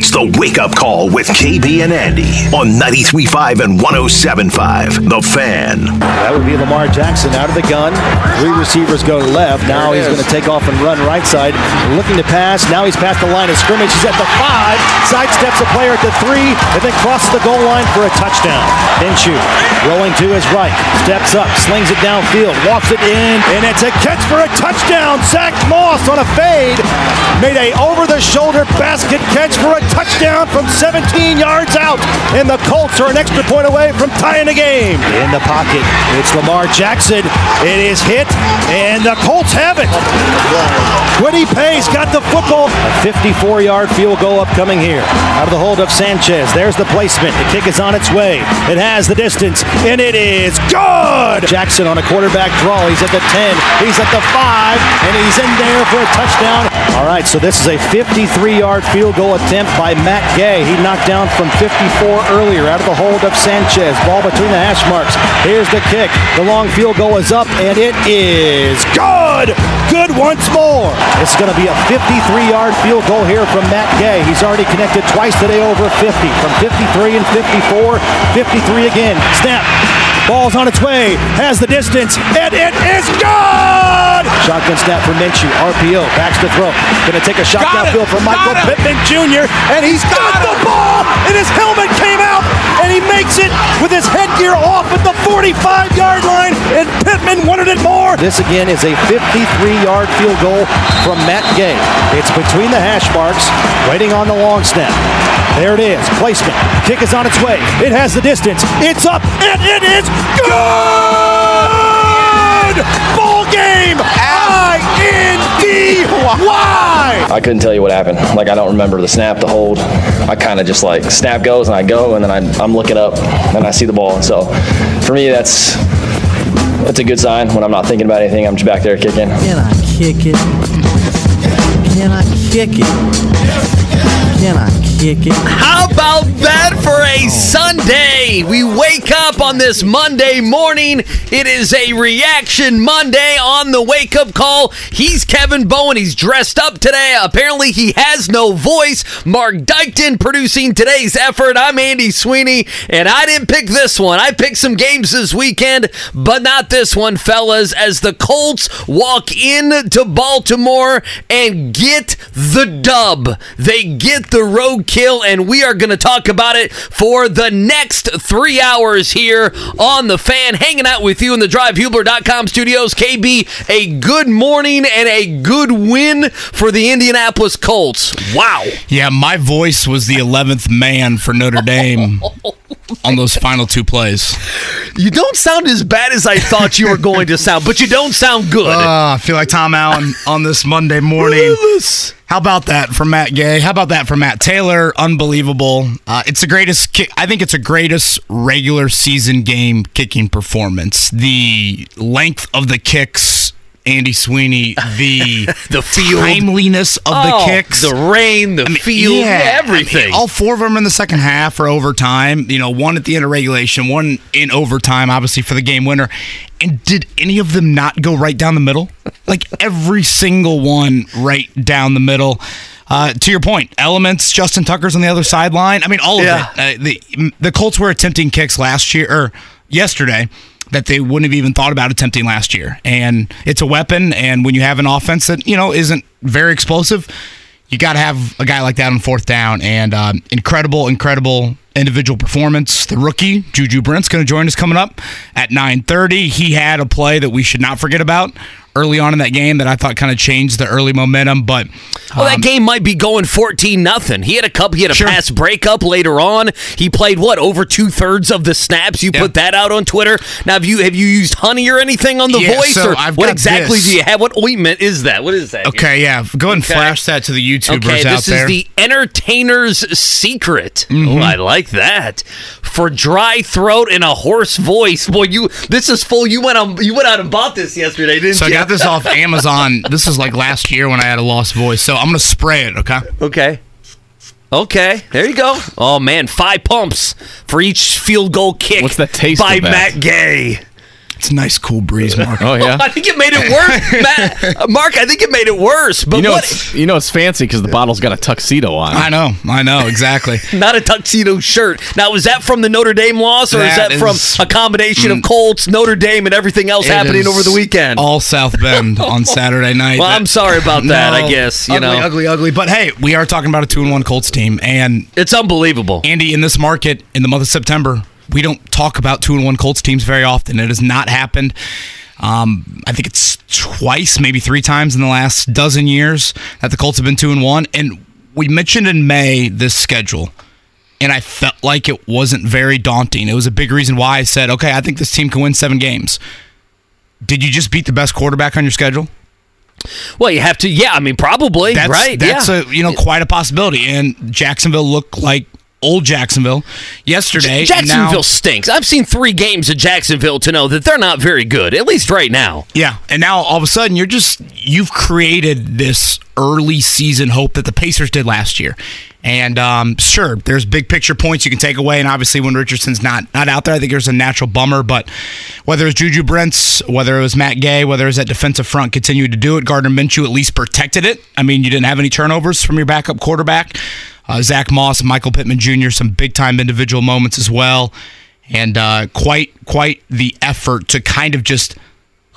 It's the wake up call with KB and Andy on 93.5 and 107.5. The Fan. That would be Lamar Jackson out of the gun. Three receivers go left. Now he's going to take off and run right side. Looking to pass. Now he's past the line of scrimmage. He's at the five. Sidesteps a player at the three. And then crosses the goal line for a touchdown. Minshew rolling to his right. Steps up. Slings it downfield. Walks it in. And it's a catch for a touchdown. Zach Moss on a fade. Made a over-the-shoulder basket catch for a touchdown from 17 yards out. And the Colts are an extra point away from tying the game. In the pocket, it's Lamar Jackson. It is hit, and the Colts have it. Kwity Paye got the football. A 54-yard field goal upcoming here. Out of the hold of Sanchez. There's the placement. The kick is on its way. It has the distance, and it is good. Jackson on a quarterback draw. He's at the 10. He's at the 5, and he's in there for a touchdown. All right, so this is a 53-yard field goal attempt by Matt Gay. He knocked down from 54 earlier out of the hold of Sanchez. Ball between the hash marks. Here's the kick. The long field goal is up, and it is good. Good once more. It's going to be a 53-yard field goal here from Matt Gay. He's already connected twice today over 50. From 53 and 54, 53 again. Snap. Ball's on its way, has the distance, and it is good! Shotgun snap for Minshew. RPO, backs to throw. Gonna take a shot Got it. downfield for Michael Got. Pittman Jr., and he's got the ball! And his helmet came out, and he makes it with his headgear off at the 45-yard line, and Pittman wanted it more! This again is a 53-yard field goal from Matt Gay. It's between the hash marks, waiting on the long snap. There it is, placement. Kick is on its way. It has the distance. It's up, and it is good! Ball game! I-N-D-Y! I couldn't tell you what happened. Like I don't remember the snap, the hold. I kind of just like snap goes and I go and then I, I'm looking up and I see the ball. So for me, that's that's a good sign when I'm not thinking about anything. I'm just back there kicking. Can I kick it? Can I kick it? Can I kick it? How about that for a oh. Sunday? We wake up on this Monday morning. It is a reaction Monday on the wake up call. He's Kevin Bowen. He's dressed up today. Apparently, he has no voice. Mark Dykton producing today's effort. I'm Andy Sweeney, and I didn't pick this one. I picked some games this weekend, but not this one, fellas, as the Colts walk into Baltimore and get the dub. They get the roadkill, and we are going to talk about it for the next three hours here on The Fan, hanging out with you in the drivehubler.com studios. KB, a good morning and a good win for the Indianapolis Colts. Wow. Yeah, my voice was the 11th man for Notre Dame on those final two plays. You don't sound as bad as I thought you were going to sound, but you don't sound good. Uh, I feel like Tom Allen on this Monday morning. How about that from Matt Gay? How about that from Matt Taylor? Unbelievable. Uh, it's the greatest kick. I think it's the greatest regular season game kicking performance. The length of the kicks, Andy Sweeney, the The field. timeliness of Oh, the kicks, the rain, the field, everything. I mean, all four of them in the second half or overtime. You know, one at the end of regulation, one in overtime, obviously for the game winner. And did any of them not go right down the middle? Like every single one, right down the middle. Uh, to your point, elements. Justin Tucker's on the other sideline. I mean, all of Yeah. it. Uh, the the Colts were attempting kicks last year or yesterday that they wouldn't have even thought about attempting last year. And it's a weapon. And when you have an offense that you know isn't very explosive, you got to have a guy like that on fourth down. And um, incredible, incredible individual performance. The rookie Juju Brents going to join us coming up at 9:30. He had a play that we should not forget about early on in that game that I thought kind of changed the early momentum. But Well, that game might be going fourteen nothing. He had a couple. He had a Sure. pass breakup later on. He played what over two thirds of the snaps. You Yeah. put that out on Twitter. Now, have you have you used honey or anything on the Yeah, voice, so or I've what exactly this. do you have? What ointment is that? What is that? okay, yeah, go ahead and Okay. flash that to the YouTubers Okay, out this is the entertainer's secret. Mm-hmm. Oh, I like like that. For dry throat and a hoarse voice. Boy, you this is full. You went on you went out and bought this yesterday, didn't you So I you? got this off Amazon. This is like last year when I had a lost voice. So I'm gonna spray it. Okay. Okay. Okay, there you go. Oh man, five pumps for each field goal kick. What's the taste by of that? Matt Gay? It's a nice cool breeze, Mark. Oh yeah. I think it made it worse, Matt, uh, Mark. I think it made it worse. But You know what? it's you know it's fancy because the bottle's got a tuxedo on. I know. I know exactly. Not a tuxedo shirt. Now, is that from the Notre Dame loss, or is That that from Mm. a combination of Colts, Notre Dame, and everything else happening over the weekend? All South Bend on Saturday night. well, I'm sorry about that. I guess you ugly, know ugly, ugly. But hey, we are talking about a two and one Colts team, and it's unbelievable. Andy, in this market, in the month of September, we don't talk about two and one Colts teams very often. It has not happened. Um, I think it's twice, maybe three times in the last dozen years that the Colts have been two and one. And we mentioned in May this schedule, and I felt like it wasn't very daunting. It was a big reason why I said, okay, I think this team can win seven games. Did you just beat the best quarterback on your schedule? Well, you have to. Yeah, I mean, probably That's, right. That's yeah. a you know quite a possibility. And Jacksonville looked like old Jacksonville yesterday. Jacksonville Now- stinks. I've seen three games of Jacksonville to know that they're not very good, at least right now. Yeah, and now all of a sudden you're just you've created this early season hope that the Pacers did last year. And um, sure, there's big picture points you can take away, and obviously when Richardson's not not out there, I think there's a natural bummer. But whether it's Juju Brents, whether it was Matt Gay, whether it was that defensive front continued to do it, Gardner Minshew at least protected it. I mean, you didn't have any turnovers from your backup quarterback. Uh, Zach Moss, Michael Pittman Jr., some big time individual moments as well, and uh, quite quite the effort to kind of just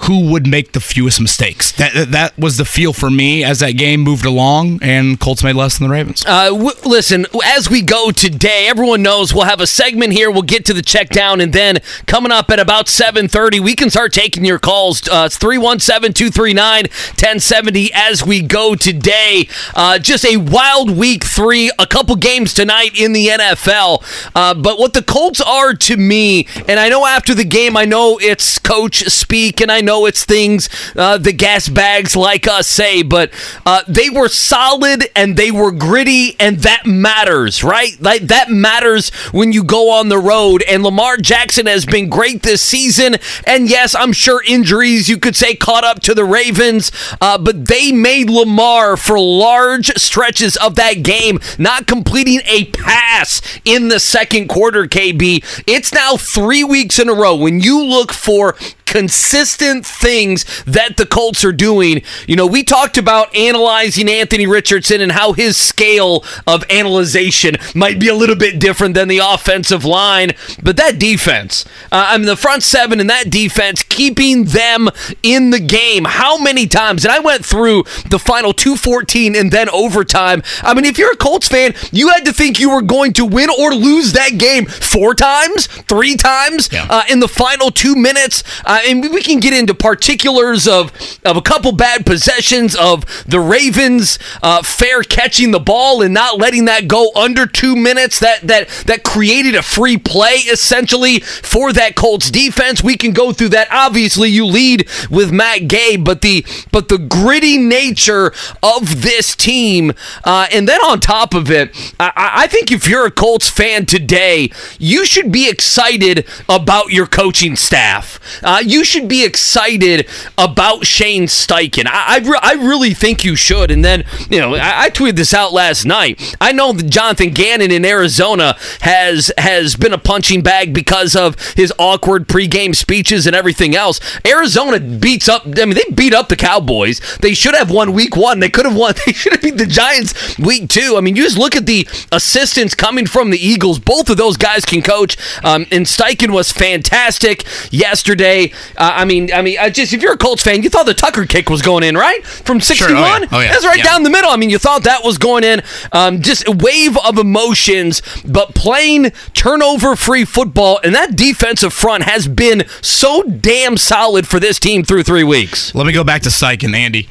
who would make the fewest mistakes. That that- was the feel for me as that game moved along, and Colts made less than the Ravens. Uh, w- listen, as we go today, everyone knows we'll have a segment here. We'll get to the check down, and then coming up at about 7.30, we can start taking your calls. Uh, it's 317-239-1070 as we go today. Uh, just a wild week three, a couple games tonight in the NFL. Uh, but what the Colts are to me, and I know after the game, I know it's coach speak, and I know it's things uh, the gas bags like us say, but uh, they were solid and they were gritty, and that matters, right? Like that matters when you go on the road. And Lamar Jackson has been great this season, and yes, I'm sure injuries you could say caught up to the Ravens, uh, but they made Lamar for large stretches of that game not completing a pass in the second quarter. KB, it's now three weeks in a row when you look for consistent things that the Colts are doing. You know, we talked about analyzing Anthony Richardson and how his scale of analyzation might be a little bit different than the offensive line, but that defense, uh, I mean, the front seven and that defense, keeping them in the game. How many times? And I went through the final 214 and then overtime. I mean, if you're a Colts fan, you had to think you were going to win or lose that game four times, three times uh, in the final two minutes. Uh, and we- can get into particulars of of a couple bad possessions of the Ravens uh, fair catching the ball and not letting that go under two minutes. That that that created a free play essentially for that Colts defense. We can go through that. Obviously, you lead with Matt Gay, but the but the gritty nature of this team, uh, and then on top of it, I, I I think if you're a Colts fan today, you should be excited about your coaching staff. Uh, you should be excited about Shane Steichen. I, I, re- I really think you should. And then, you know, I, I tweeted this out last night. I know that Jonathan Gannon in Arizona has has been a punching bag because of his awkward pregame speeches and everything else. Arizona beats up. I mean, they beat up the Cowboys. They should have won Week One. They could have won. They should have beat the Giants Week Two. I mean, you just look at the assistants coming from the Eagles. Both of those guys can coach. Um, and Steichen was fantastic yesterday. Uh, I mean, I mean, I just if you're a Colts fan, you thought the Tucker kick was going in, right? From 61. Oh, yeah. Oh, yeah. That's right Yeah. down the middle. I mean, you thought that was going in. Um, just a wave of emotions, but playing turnover-free football, and that defensive front has been so damn solid for this team through three weeks. Let me go back to Steichen Andy.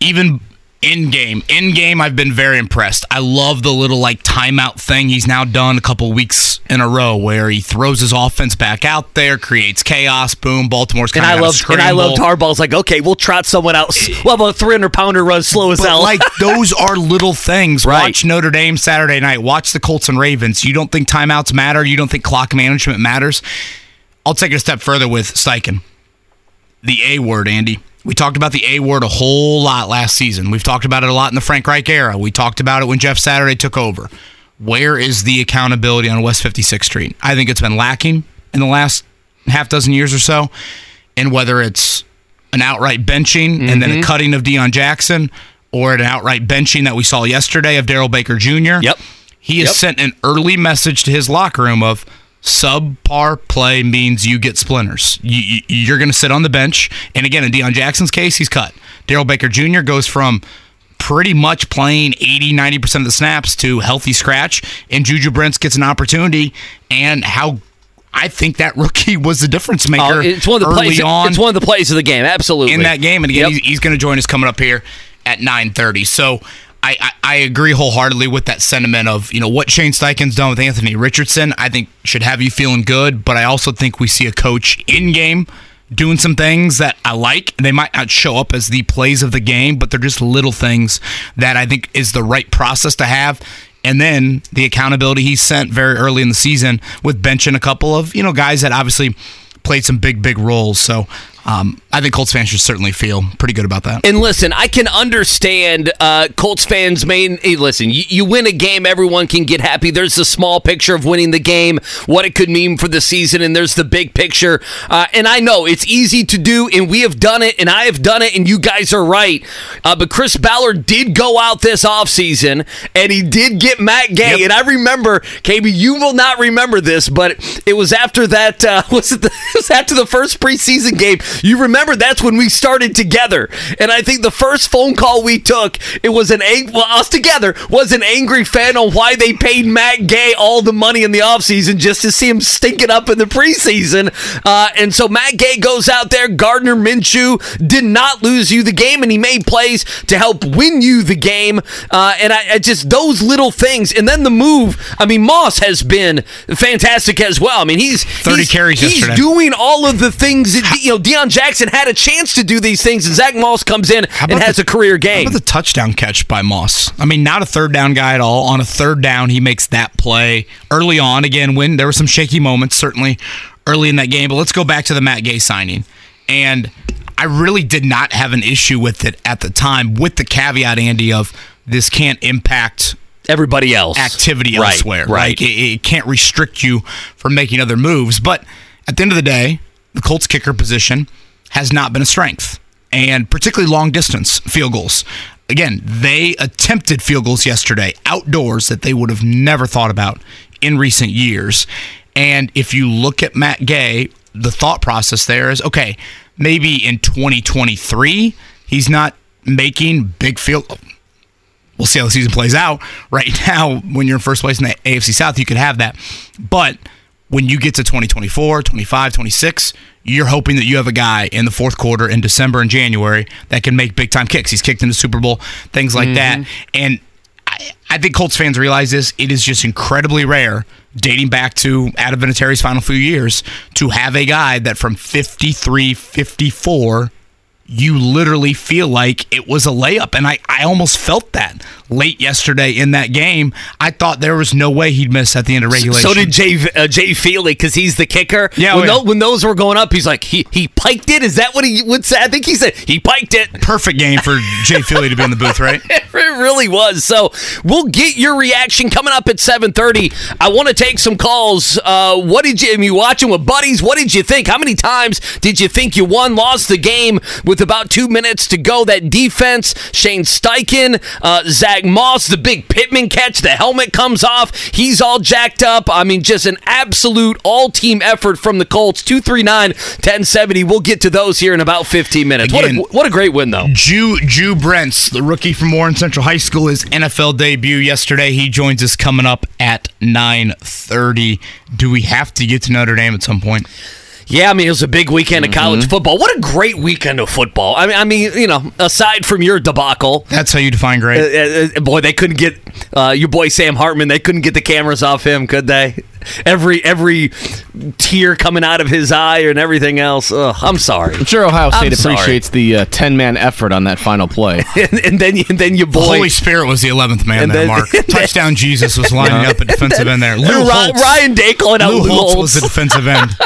Even In game, in game, I've been very impressed. I love the little like timeout thing he's now done a couple weeks in a row, where he throws his offense back out there, creates chaos. Boom, Baltimore's And kind I love and I love Harbaugh's like, okay, we'll trot someone out. Eh. Well, about a 300 pounder run slow as But hell. like those are little things. Right. Watch Notre Dame Saturday night. Watch the Colts and Ravens. You don't think timeouts matter? You don't think clock management matters? I'll take it a step further with Steichen. The A word, Andy. We talked about the A word a whole lot last season. We've talked about it a lot in the Frank Reich era. We talked about it when Jeff Saturday took over. Where is the accountability on West 56th Street? I think it's been lacking in the last half dozen years or so. And whether it's an outright benching and then a mm-hmm. cutting of Deon Jackson or an outright benching that we saw yesterday of Darrell Baker Jr. Yep. He has Yep. sent an early message to his locker room of subpar play means you get splinters. You, you, are going to sit on the bench. And again, in Deon Jackson's case, he's cut. Darrell Baker Jr. goes from pretty much playing 80, 90% of the snaps to healthy scratch. And Juju Brents gets an opportunity. And how I think that rookie was the difference oh, maker Oh, it's one of the early plays. on It's one of the plays of the game. Absolutely in that game. And again, Yep. he's, he's going to join us coming up here at 9:30. So I, I, agree wholeheartedly with that sentiment of you know what Shane Steichen's done with Anthony Richardson. I think should have you feeling good, but I also think we see a coach in game doing some things that I like. They might not show up as the plays of the game, but they're just little things that I think is the right process to have. And then the accountability he sent very early in the season with benching a couple of you know guys that obviously played some big big roles. So um, I think Colts fans should certainly feel pretty good about that. And listen, I can understand uh, Colts fans. Main, hey, listen, you, you win a game, everyone can get happy. There's the small picture of winning the game, what it could mean for the season, and there's the big picture. Uh, and I know it's easy to do, and we have done it, and I have done it, and you guys are right. Uh, but Chris Ballard did go out this offseason, and he did get Matt Gay. Yep. And I remember, KB, you will not remember this, but it was after that. Uh, was it, the, it was after the first preseason game? You remember that's when we started together, and I think the first phone call we took, it was an ang- well, us together was an angry fan on why they paid Matt Gay all the money in the offseason just to see him stinking up in the preseason. Uh, and so Matt Gay goes out there. Gardner Minshew did not lose you the game, and he made plays to help win you the game. Uh, and I, I just those little things, and then the move. I mean, Moss has been fantastic as well. I mean, he's 30 he's, carries he's yesterday. doing all of the things that you know. Deon Jackson had a chance to do these things, and Zach Moss comes in and has the- a career How game. about the touchdown catch by Moss? I mean, not a third down guy at all. On a third down, he makes that play early on. Again, when there were some shaky moments, certainly early in that game. But let's go back to the Matt Gay signing. And I really did not have an issue with it at the time, with the caveat, Andy, of this can't impact Everybody else activity Right, elsewhere. right. Like it, it can't restrict you from making other moves. But at the end of the day, the Colts kicker position has not been a strength, and particularly long distance field goals. Again, they attempted field goals yesterday outdoors that they would have never thought about in recent years. And if you look at Matt Gay, the thought process there is okay, maybe in 2023, he's not making big field we'll see how the season plays out. Right now, when you're in first place in the AFC South, you could have that. But when you get to 2024, 25, 26, you're hoping that you have a guy in the fourth quarter in December and January that can make big time kicks. He's kicked in the Super Bowl, things like that. Mm-hmm. And I, I think Colts fans realize this. It is just incredibly rare, dating back to Adam Vinatieri's final few years, to have a guy that from 53, 54 you literally feel like it was a layup. And I, I almost felt that late yesterday in that game. I thought there was no way he'd miss at the end of regulation. So did Jay uh, Jay Feely because he's the kicker. Yeah, when, oh, yeah. tho- when those were going up, he's like he he piked it. Is that what he would say? I think he said he piked it. Perfect game for Jay Feely to be in the booth, right? It really was. So we'll get your reaction coming up at 7:30. I want to take some calls. Uh, what did you? I mean, watching with buddies. What did you think? How many times did you think you won, lost the game with about two minutes to go? That defense, Shane Steichen, uh, Zach Moss, the big Pittman catch, the helmet comes off. He's all jacked up. I mean, just an absolute all-team effort from the Colts. 239-1070. We'll get to those here in about 15 minutes. Again- what a what a great win though. Juju Brents, the rookie from Warren Central High School, his NFL debut yesterday. He joins us coming up at nine thirty. Do we have to get to Notre Dame at some point? Yeah, I mean it was a big weekend of college football. What a great weekend of football! I mean, I mean, you know, aside from your debacle, That's how you define great. uh, uh, boy, they couldn't get uh, your boy Sam Hartman. They couldn't get the cameras off him, could they? Every every tear coming out of his eye and everything else. Ugh, I'm sorry. I'm sure Ohio State I'm sorry. appreciates the uh, 10 man effort on that final play. and, and then and then your the boy Holy Spirit was the 11th man And there, then- Mark. and then- Touchdown Jesus was lining up at defensive end there. Lou Ry- Holtz. Ryan Day calling out Lou Lou Holtz Holtz. was the defensive end.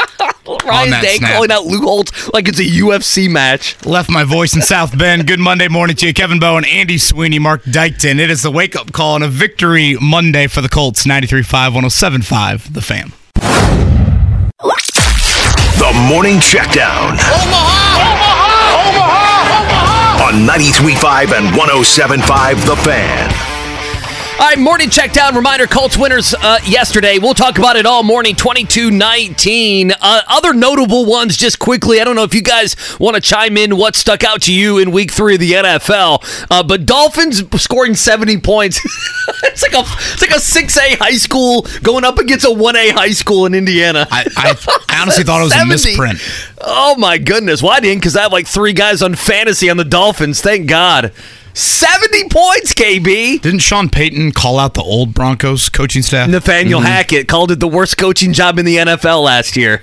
Ryan that Day snap. calling out Lou Holtz like it's a UFC match. Left my voice in South Bend. Good Monday morning to you, Kevin Bowen, Andy Sweeney, Mark Dykton. It is the wake up call and a victory Monday for the Colts. 93.5, 107.5, the fan. The morning checkdown. On 93.5 and 107.5 The Fan. All right, morning check down. Reminder Colts winners uh, yesterday. We'll talk about it all morning, 22 19. Uh, other notable ones, just quickly. I don't know if you guys want to chime in what stuck out to you in week three of the NFL, uh, but Dolphins scoring 70 points. it's, like a, it's like a 6A high school going up against a 1A high school in Indiana. I, I, I honestly thought it was a misprint. Oh my goodness. Why didn't? Because I have like three guys on fantasy on the Dolphins. Thank God. 70 points, KB. Didn't Sean Payton call out the old Broncos coaching staff? Nathaniel Hackett called it the worst coaching job in the NFL last year.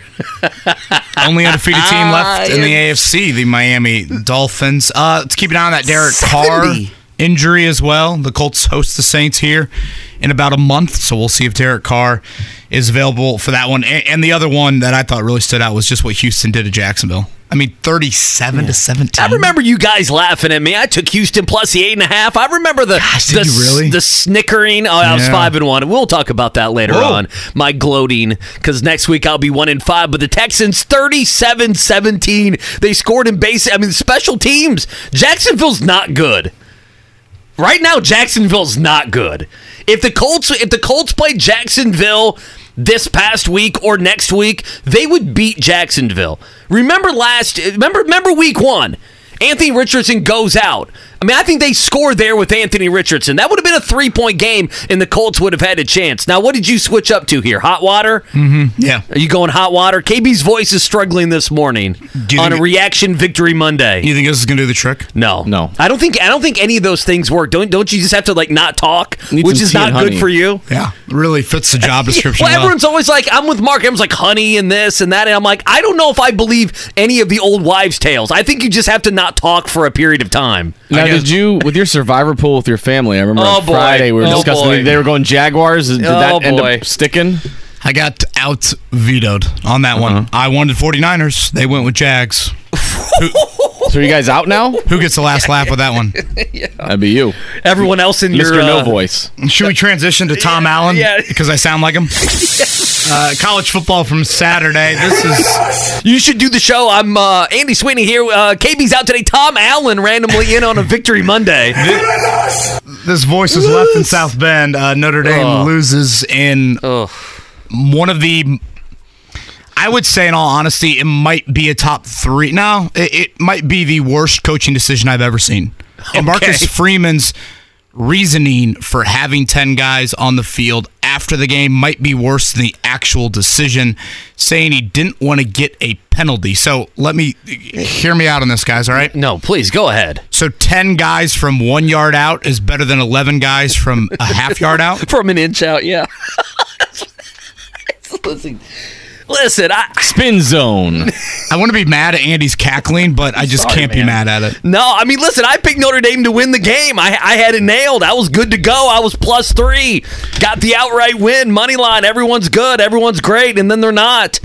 Only undefeated team left in the AFC, the Miami Dolphins. Uh, let's keep an eye on that Derek Carr injury as well. The Colts host the Saints here in about a month, so we'll see if Derek Carr is available for that one. And, and the other one that I thought really stood out was just what Houston did to Jacksonville. I mean, thirty-seven to seventeen. I remember you guys laughing at me. I took Houston plus the eight and a half. I remember the Gosh, the, really? the snickering. Oh, I was Yeah. five and one. We'll talk about that later Whoa. on. My gloating because next week I'll be one and five. But the Texans 37-17. They scored in base. I mean, special teams. Jacksonville's not good. Right now, Jacksonville's not good. If the Colts if the Colts play Jacksonville this past week or next week, they would beat Jacksonville. Remember last remember remember week 1. Anthony Richardson goes out. I mean, I think they scored there with Anthony Richardson. That would have been a three point game, and the Colts would have had a chance. Now, what did you switch up to here? Hot water? Mm-hmm. Yeah. Are you going hot water? KB's voice is struggling this morning Do on a think it- reaction victory Monday. You think this is gonna do the trick? No, No. I don't think I don't think any of those things work. Don't don't you just have to like not talk, Need which some is tea not and good for you? Yeah, really fits the job description. Well, well. everyone's always like, I'm with Mark. Everyone's like, honey, and this and that. And I'm like, I don't know if I believe any of the old wives' tales. I think you just have to not talk for a period of time. Now, guess- did you with your survivor pool with your family? I remember Oh, on. Friday we were Oh, discussing boy. they were going Jaguars. Did Oh, that end boy. up sticking? I got out vetoed on that one. Uh-huh. I wanted 49ers. They went with Jags. So are you guys out now? Who gets the last laugh with that one? yeah. That'd be you, Everyone else in your Mr. No uh, Voice. Should we transition to Tom Allen? yeah. Because I sound like him. Uh, college football from Saturday. This is You should do the show. I'm uh, Andy Sweeney here. Uh, KB's out today. Tom Allen randomly in on a Victory Monday. this voice was left in South Bend. Uh, Notre Dame Ugh. loses in Ugh. one of the. I would say, in all honesty, it might be a top three. No, it, it might be the worst coaching decision I've ever seen. And Marcus Freeman's reasoning for having 10 guys on the field after the game might be worse than the actual decision, saying he didn't want to get a penalty. So let me hear me out on this, guys, all right? No, please go ahead. So 10 guys from one yard out is better than 11 guys from a half yard out? From an inch out, yeah. listen, listen. I, Spin zone. I want to be mad at Andy's cackling, but I just Sorry, can't be mad at it. no, I mean, listen. I picked Notre Dame to win the game. I, I had it nailed. I was good to go. I was plus three. Got the outright win, money line. Everyone's good. Everyone's great, and then they're not.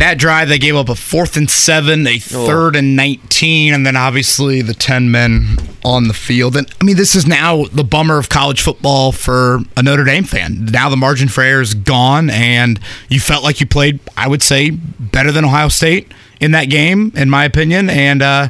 That drive, they gave up a fourth and seven, a third and 19, and then obviously the 10 men on the field. And I mean, this is now the bummer of college football for a Notre Dame fan. Now the margin for error is gone, and you felt like you played, I would say, better than Ohio State in that game, in my opinion. And, uh,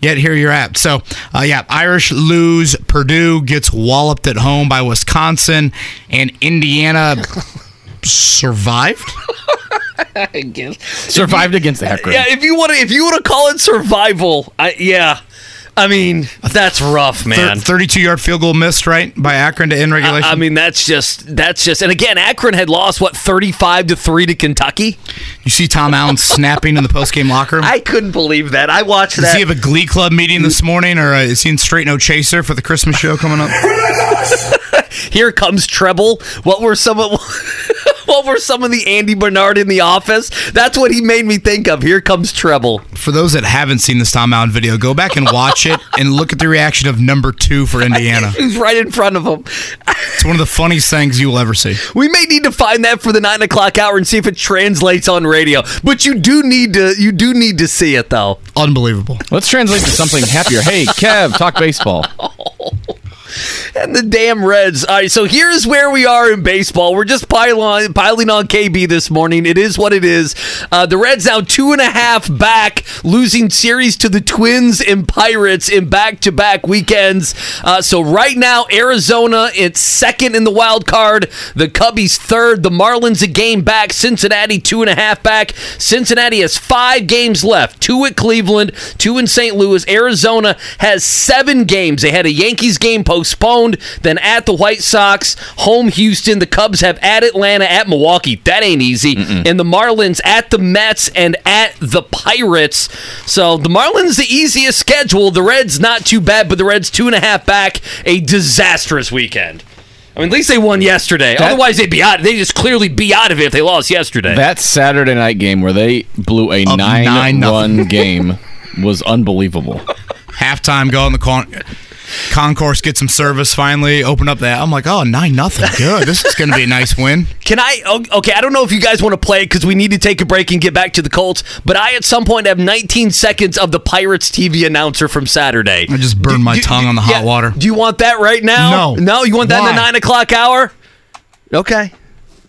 Yet here you're at. So, uh, yeah, Irish lose. Purdue gets walloped at home by Wisconsin, and Indiana survived. I guess Survived against the Heckers. Yeah, if you want to, if you want to call it survival, I, yeah. I mean, that's rough, man. 32 yard field goal missed, right, by Akron to end regulation. I, I mean, that's just that's just. And again, Akron had lost what thirty-five to three to Kentucky. you see Tom Allen snapping in the post game locker room. I couldn't believe that. I watched Does that. he have a Glee Club meeting this morning, or uh, is he in Straight No Chaser for the Christmas show coming up? Here comes treble. What were some of what were some of the Andy Bernard in the office? That's what he made me think of. Here comes treble. For those that haven't seen this Tom Allen video, go back and watch it and look at the reaction of number two for Indiana. He's right in front of him. It's one of the funniest things you will ever see. We may need to find that for the nine o'clock hour and see if it translates on radio. But you do need to you do need to see it though. Unbelievable. Let's translate to something happier. Hey, Kev, talk baseball. And the damn Reds. All right, so here's where we are in baseball. We're just piling piling on KB this morning. It is what it is. Uh, the Reds now two and a half back, losing series to the Twins and Pirates in back to back weekends. Uh, so right now, Arizona it's second in the wild card. The Cubbies third. The Marlins a game back. Cincinnati two and a half back. Cincinnati has five games left. Two at Cleveland, two in St. Louis. Arizona has seven games. They had a Yankees game postponed, then at the White Sox, home Houston. The Cubs have at Atlanta, at Milwaukee. That ain't easy. And the Marlins at the Mets and at the Pirates. So the Marlins the easiest schedule. The Reds not too bad, but the Reds two and a half back. A disastrous weekend. I mean, at least they won yesterday. That- Otherwise, they'd be out. They just clearly be out of it if they lost yesterday. That Saturday night game where they blew a Up 9 nine, game was unbelievable. Halftime, go in the con- concourse, get some service. Finally, open up that. I'm like, oh, nine nothing. Good. This is going to be a nice win. Can I? Okay, I don't know if you guys want to play because we need to take a break and get back to the Colts. But I, at some point, have 19 seconds of the Pirates TV announcer from Saturday. I just burned my tongue on the hot yeah, water. Do you want that right now? No. No, you want that in the nine o'clock hour? Okay.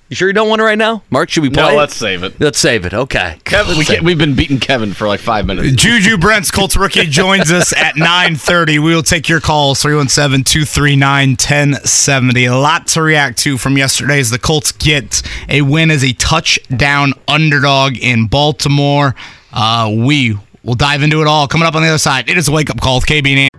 You sure you don't want it right now, Mark? Should we play? No, it? let's save it. Let's save it. Okay. Kevin, we can't, we've been beating Kevin for like five minutes. Juju Brents, Colts rookie, joins us at 9.30. We will take your calls, 317-239-1070. A lot to react to from yesterday as the Colts get a win as a touchdown underdog in Baltimore. Uh, we will dive into it all. Coming up on the other side, it is a wake-up call with KB and Andy.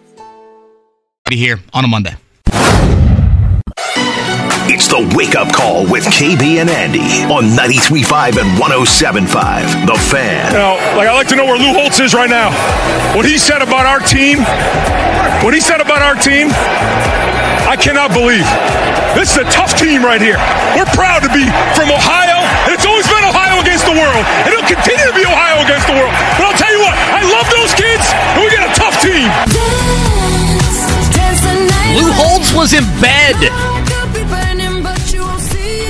Here on a Monday. It's the wake up call with KB and Andy on 93.5 and 107.5. The Fan. Now, like I'd like to know where Lou Holtz is right now. What he said about our team, what he said about our team, I cannot believe. This is a tough team right here. We're proud to be from Ohio, and it's always been Ohio against the world, and it'll continue to be Ohio against the world. But I'll tell you what, I love those kids, and we got a tough team. Lou Holtz was in bed.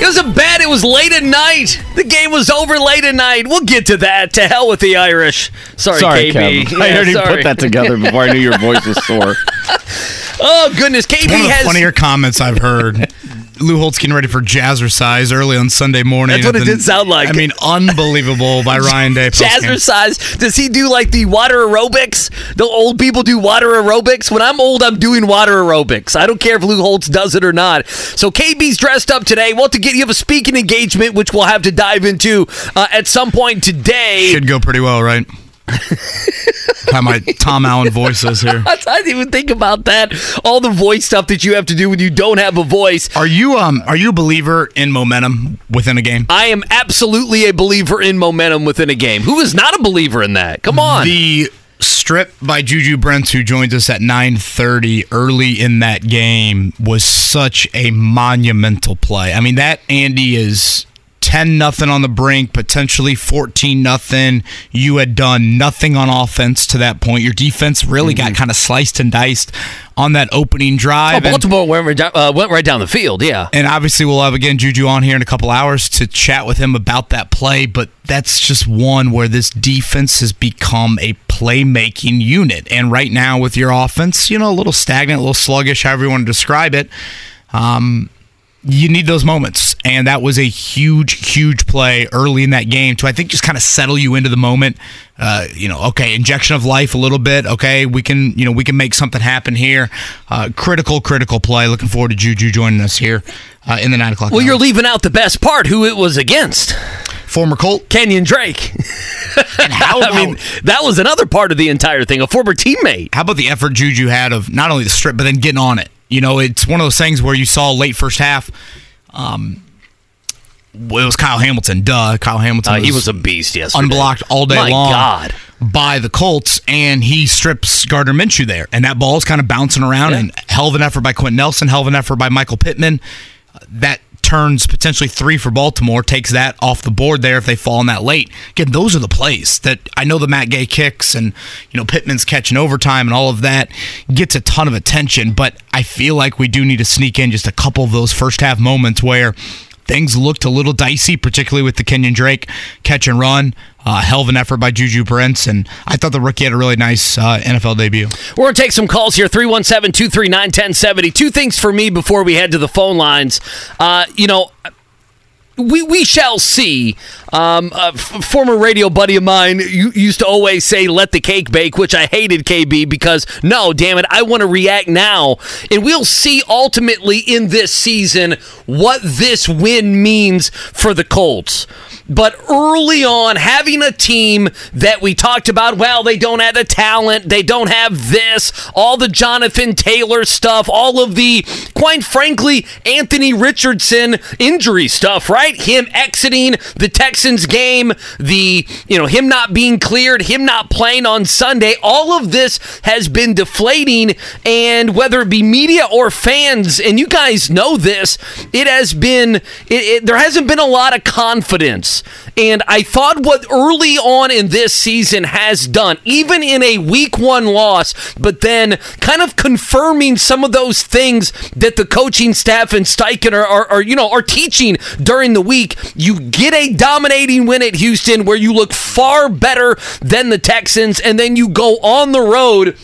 It was in bed. It was late at night. The game was over late at night. We'll get to that. To hell with the Irish. Sorry, Sorry, KB. Kevin. I Yeah, already sorry. put that together before I knew your voice was sore. Oh goodness, KB One of the has. funnier comments I've heard. Lou Holtz getting ready for jazzercise early on Sunday morning. That's what it did sound like. I mean, unbelievable by Ryan Day. Jazzercise. Does he do like the water aerobics? The old people do water aerobics. When I'm old, I'm doing water aerobics. I don't care if Lou Holtz does it or not. So KB's dressed up today. Well, to get you have a speaking engagement, which we'll have to dive into uh, at some point today. Should go pretty well, right? How my Tom Allen voices here. I didn't even think about that. All the voice stuff that you have to do when you don't have a voice. Are you um are you a believer in momentum within a game? I am absolutely a believer in momentum within a game. Who is not a believer in that? Come on. The strip by Juju Brents, who joins us at 9:30 early in that game, was such a monumental play. I mean, that Andy is 10 nothing on the brink, potentially 14 nothing. You had done nothing on offense to that point. Your defense really got kind of sliced and diced on that opening Oh, drive. and- Baltimore went right, down, uh, went right down the field. Yeah. and obviously, we'll have again Juju on here in a couple hours to chat with him about that play. But that's just one where this defense has become a playmaking unit. And right now, with your offense, you know, a little stagnant, a little sluggish, however you want to describe it, um, you need those moments. And that was a huge, huge play early in that game to, I think, just kind of settle you into the moment. Uh, you know, okay, injection of life a little bit. Okay, we can, you know, we can make something happen here. Uh, critical, critical play. Looking forward to Juju joining us here uh, in the nine o'clock. Well, hour. you're leaving out the best part who it was against. Former Colt. Kenyon Drake. And how I mean, that was another part of the entire thing. A former teammate. How about the effort Juju had of not only the strip, but then getting on it? You know, it's one of those things where you saw late first half. Um, well, it was Kyle Hamilton. Duh, Kyle Hamilton. Uh, he was a beast yesterday. unblocked all day My long. God. By the Colts, and he strips Gardner Minshew there, and that ball's kind of bouncing around. Yeah. And hell of an effort by Quenton Nelson, hell of an effort by Michael Pittman. Uh, That turns potentially three for Baltimore, takes that off the board there if they fall in that late. Again, those are the plays that I know the Matt Gay kicks and you know Pittman's catching overtime and all of that gets a ton of attention, but I feel like we do need to sneak in just a couple of those first half moments where things looked a little dicey, particularly with the Kenyon Drake catch and run. Uh, hell of an effort by Juju Brents, and I thought the rookie had a really nice uh, NFL debut. We're going to take some calls here 317 239 1070. Two things for me before we head to the phone lines. Uh, you know, we, we shall see. Um, a f- former radio buddy of mine used to always say, let the cake bake, which I hated, KB, because no, damn it, I want to react now. And we'll see ultimately in this season what this win means for the Colts. But early on, having a team that we talked about, well, they don't have the talent, they don't have this, all the Jonathan Taylor stuff, all of the, quite frankly, Anthony Richardson injury stuff, right? Him exiting the Texans game, the, you know, him not being cleared, him not playing on Sunday, all of this has been deflating. And whether it be media or fans, and you guys know this, it has been, it, it, there hasn't been a lot of confidence. And I thought what early on in this season has done, even in a week one loss, but then kind of confirming some of those things that the coaching staff and Steichen are, are, are you know, are teaching during the week. You get a dominating win at Houston where you look far better than the Texans, and then you go on the road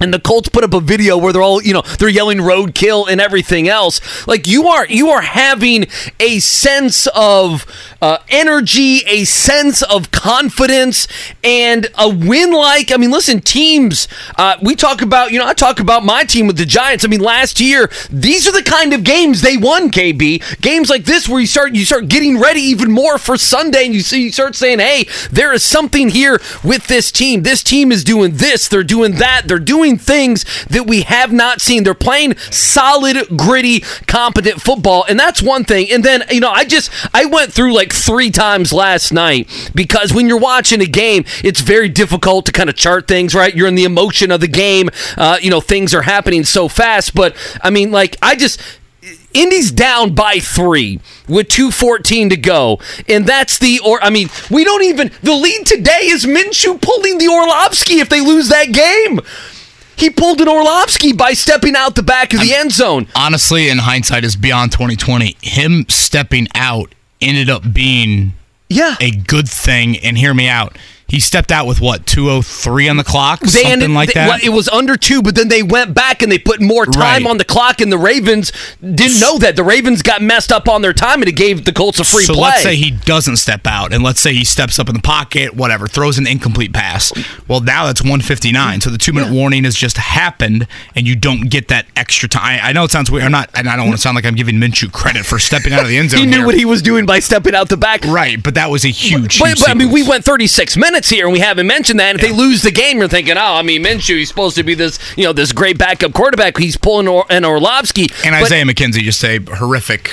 and the Colts put up a video where they're all, you know, they're yelling roadkill and everything else. Like you are, you are having a sense of uh, energy, a sense of confidence, and a win. Like, I mean, listen, teams. Uh, we talk about, you know, I talk about my team with the Giants. I mean, last year, these are the kind of games they won. KB games like this where you start, you start getting ready even more for Sunday, and you see, you start saying, hey, there is something here with this team. This team is doing this. They're doing that. They're doing things that we have not seen. They're playing solid, gritty, competent football, and that's one thing. And then, you know, I just I went through like three times last night because when you're watching a game, it's very difficult to kind of chart things, right? You're in the emotion of the game. Uh, you know, things are happening so fast, but I mean, like I just Indy's down by three with 2.14 to go. And that's the, or I mean, we don't even, the lead today is Minshew pulling the Orlovsky if they lose that game. He pulled an Orlovsky by stepping out the back of the end zone. Honestly, in hindsight, is beyond 2020. Him stepping out ended up being yeah a good thing. And hear me out. He stepped out with what 203 on the clock, They something ended, like they- that. well, It was under two, but then they went back and they put more time Right. on the clock, and the Ravens didn't know that. The Ravens got messed up on their time, and it gave the Colts a free play. so play. let's say he doesn't step out, and let's say he steps up in the pocket, whatever, throws an incomplete pass. Well, now that's 159. So the two minute warning has just happened, and you don't get that extra time. I, know it sounds weird. I'm not, and I don't want to sound like I'm giving Minshew credit for stepping out of the end zone. he knew here. what he was doing by stepping out the back. Right, but that was a huge. But, huge but I mean, we went 36 minutes here, and we haven't mentioned that. And if they lose the game, you're thinking, oh, I mean, Minshew, he's supposed to be this, you know, this great backup quarterback. He's pulling or- an Orlovsky. and But- Isaiah McKenzie just a horrific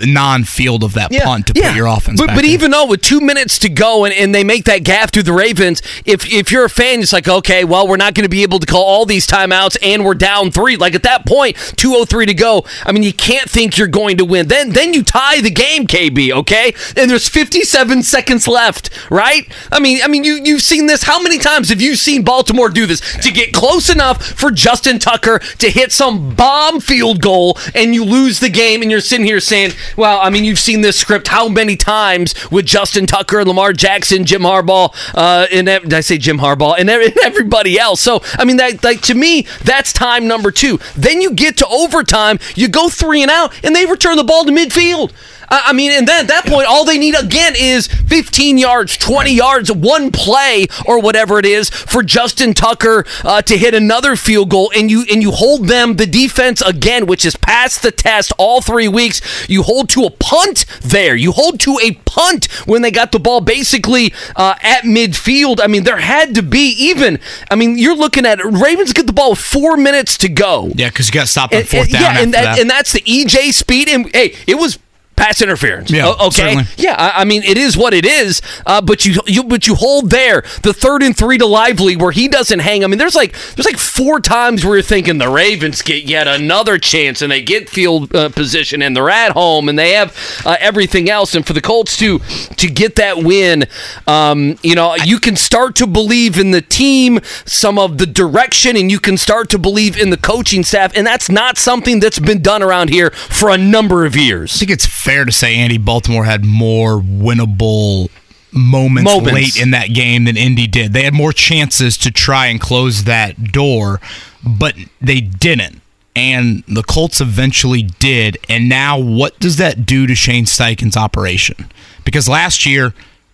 non-field of that punt to put your offense. But, back but even though with two minutes to go and, and they make that gaffe through the Ravens, if if you're a fan, it's like, okay, well, we're not going to be able to call all these timeouts and we're down three. Like at that point, 203 to go. I mean, you can't think you're going to win. Then then you tie the game, KB, okay? And there's 57 seconds left, right? I mean, I mean, you you've seen this. How many times have you seen Baltimore do this? To get close enough for Justin Tucker to hit some bomb field goal and you lose the game and you're sitting here saying, Well, I mean, you've seen this script how many times with Justin Tucker Lamar Jackson, Jim Harbaugh, uh, and did I say Jim Harbaugh and everybody else. So, I mean, that like to me, that's time number two. Then you get to overtime, you go three and out, and they return the ball to midfield. I I mean, and then at that point, all they need again is 15 yards, 20 yards, one play or whatever it is for Justin Tucker uh, to hit another field goal, and you and you hold them the defense again, which is past the test all three weeks. You hold to a punt there. You hold to a punt when they got the ball basically uh, at midfield. I mean, there had to be even. I mean, you're looking at Ravens get the ball with four minutes to go. Yeah, because you got stopped on And- fourth and- down. yeah, and that, that. and that's the EJ speed. And hey, it was pass interference. Yeah, O- okay. certainly. Yeah, I, I mean it is what it is. Uh, but you, you but you hold there the third and three to Likely where he doesn't hang. I mean, there's like there's like four times where you're thinking the Ravens get yet another chance and they get field uh, position and they're at home and they have uh, everything else. And for the Colts to to get that win, um, you know, you can start to believe in the team, some of the direction, and you can start to believe in the coaching staff. And that's not something that's been done around here for a number of years. I think it's fair to say, Andy, Baltimore had more winnable moments, Moments. late in that game than Indy did. They had more chances to try and close that door, but they didn't. And the Colts eventually did. And now, what does that do to Shane Steichen's operation? Because last year,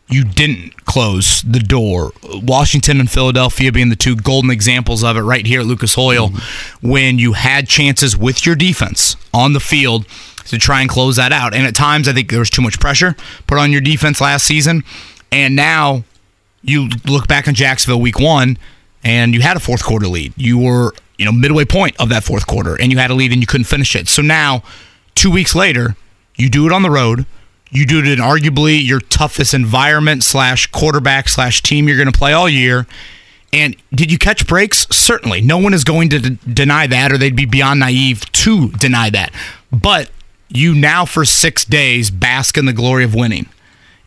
you didn't close the door. Washington and Philadelphia being the two golden examples of it right here at Lucas Oil, mm-hmm. when you had chances with your defense on the field to try and close that out. And at times, I think there was too much pressure put on your defense last season. And now you look back on Jacksonville week one, and you had a fourth quarter lead. You were, you know, midway point of that fourth quarter, and you had a lead and you couldn't finish it. So now, two weeks later, you do it on the road. You do it in arguably your toughest environment slash quarterback slash team you're going to play all year. And did you catch breaks? Certainly. No one is going to d- deny that, or they'd be beyond naive to deny that. But you now, for six days, bask in the glory of winning.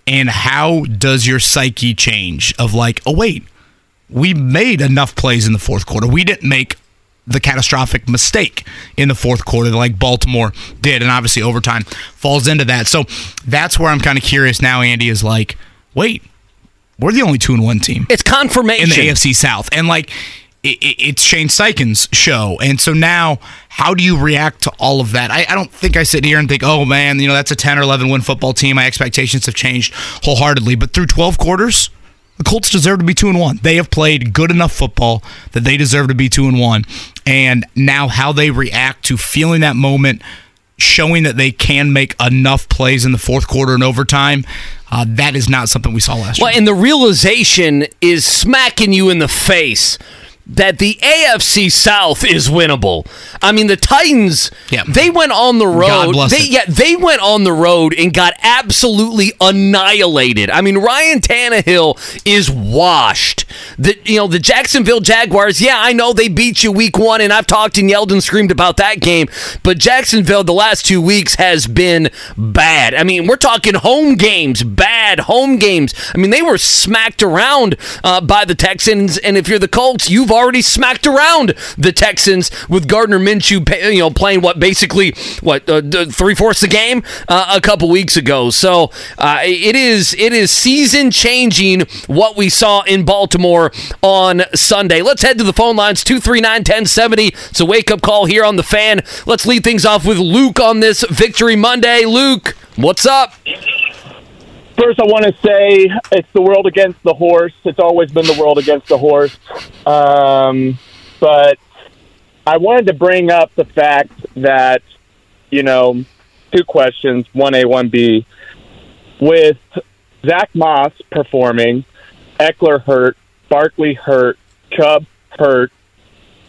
And how does your psyche change? Of like, oh, wait, we made enough plays in the fourth quarter. We didn't make the catastrophic mistake in the fourth quarter like Baltimore did. And obviously, overtime falls into that. So that's where I'm kind of curious now, Andy, is like, wait, we're the only two and one team It's confirmation. in the AFC South. And like, it, it- it's Shane Steichen's show. And so now, how do you react to all of that? I, I don't think I sit here and think, oh man, you know, that's a 10 or 11 win football team. My expectations have changed wholeheartedly. But through 12 quarters, the Colts deserve to be two and one. They have played good enough football that they deserve to be two and one. And now, how they react to feeling that moment, showing that they can make enough plays in the fourth quarter and overtime, uh, that is not something we saw last Well, year. and the realization is smacking you in the face that the AFC South is winnable. I mean, the Titans, Yeah. they went on the God road. bless They it. yeah, they went on the road and got absolutely annihilated. I mean, Ryan Tannehill is washed. The you know, the Jacksonville Jaguars, yeah, I know they beat you week 1 and I've talked and yelled and screamed about that game, but Jacksonville the last 2 weeks has been bad. I mean, we're talking home games, bad home games. I mean, they were smacked around uh, by the Texans, and if you're the Colts, you've already smacked around the Texans with Gardner Minshew, you know, playing what basically what uh, three fourths the game uh, a couple weeks ago. So uh, it is it is season changing what we saw in Baltimore on Sunday. Let's head to the phone lines 239-1070. It's a wake up call here on the fan. Let's lead things off with Luke on this Victory Monday. Luke, what's up? First, I want to say it's the world against the horse. It's always been the world against the horse. Um, but I wanted to bring up the fact that, you know, two questions, 1A, 1B. With Zach Moss performing, Ekeler hurt, Barkley hurt, Chubb hurt,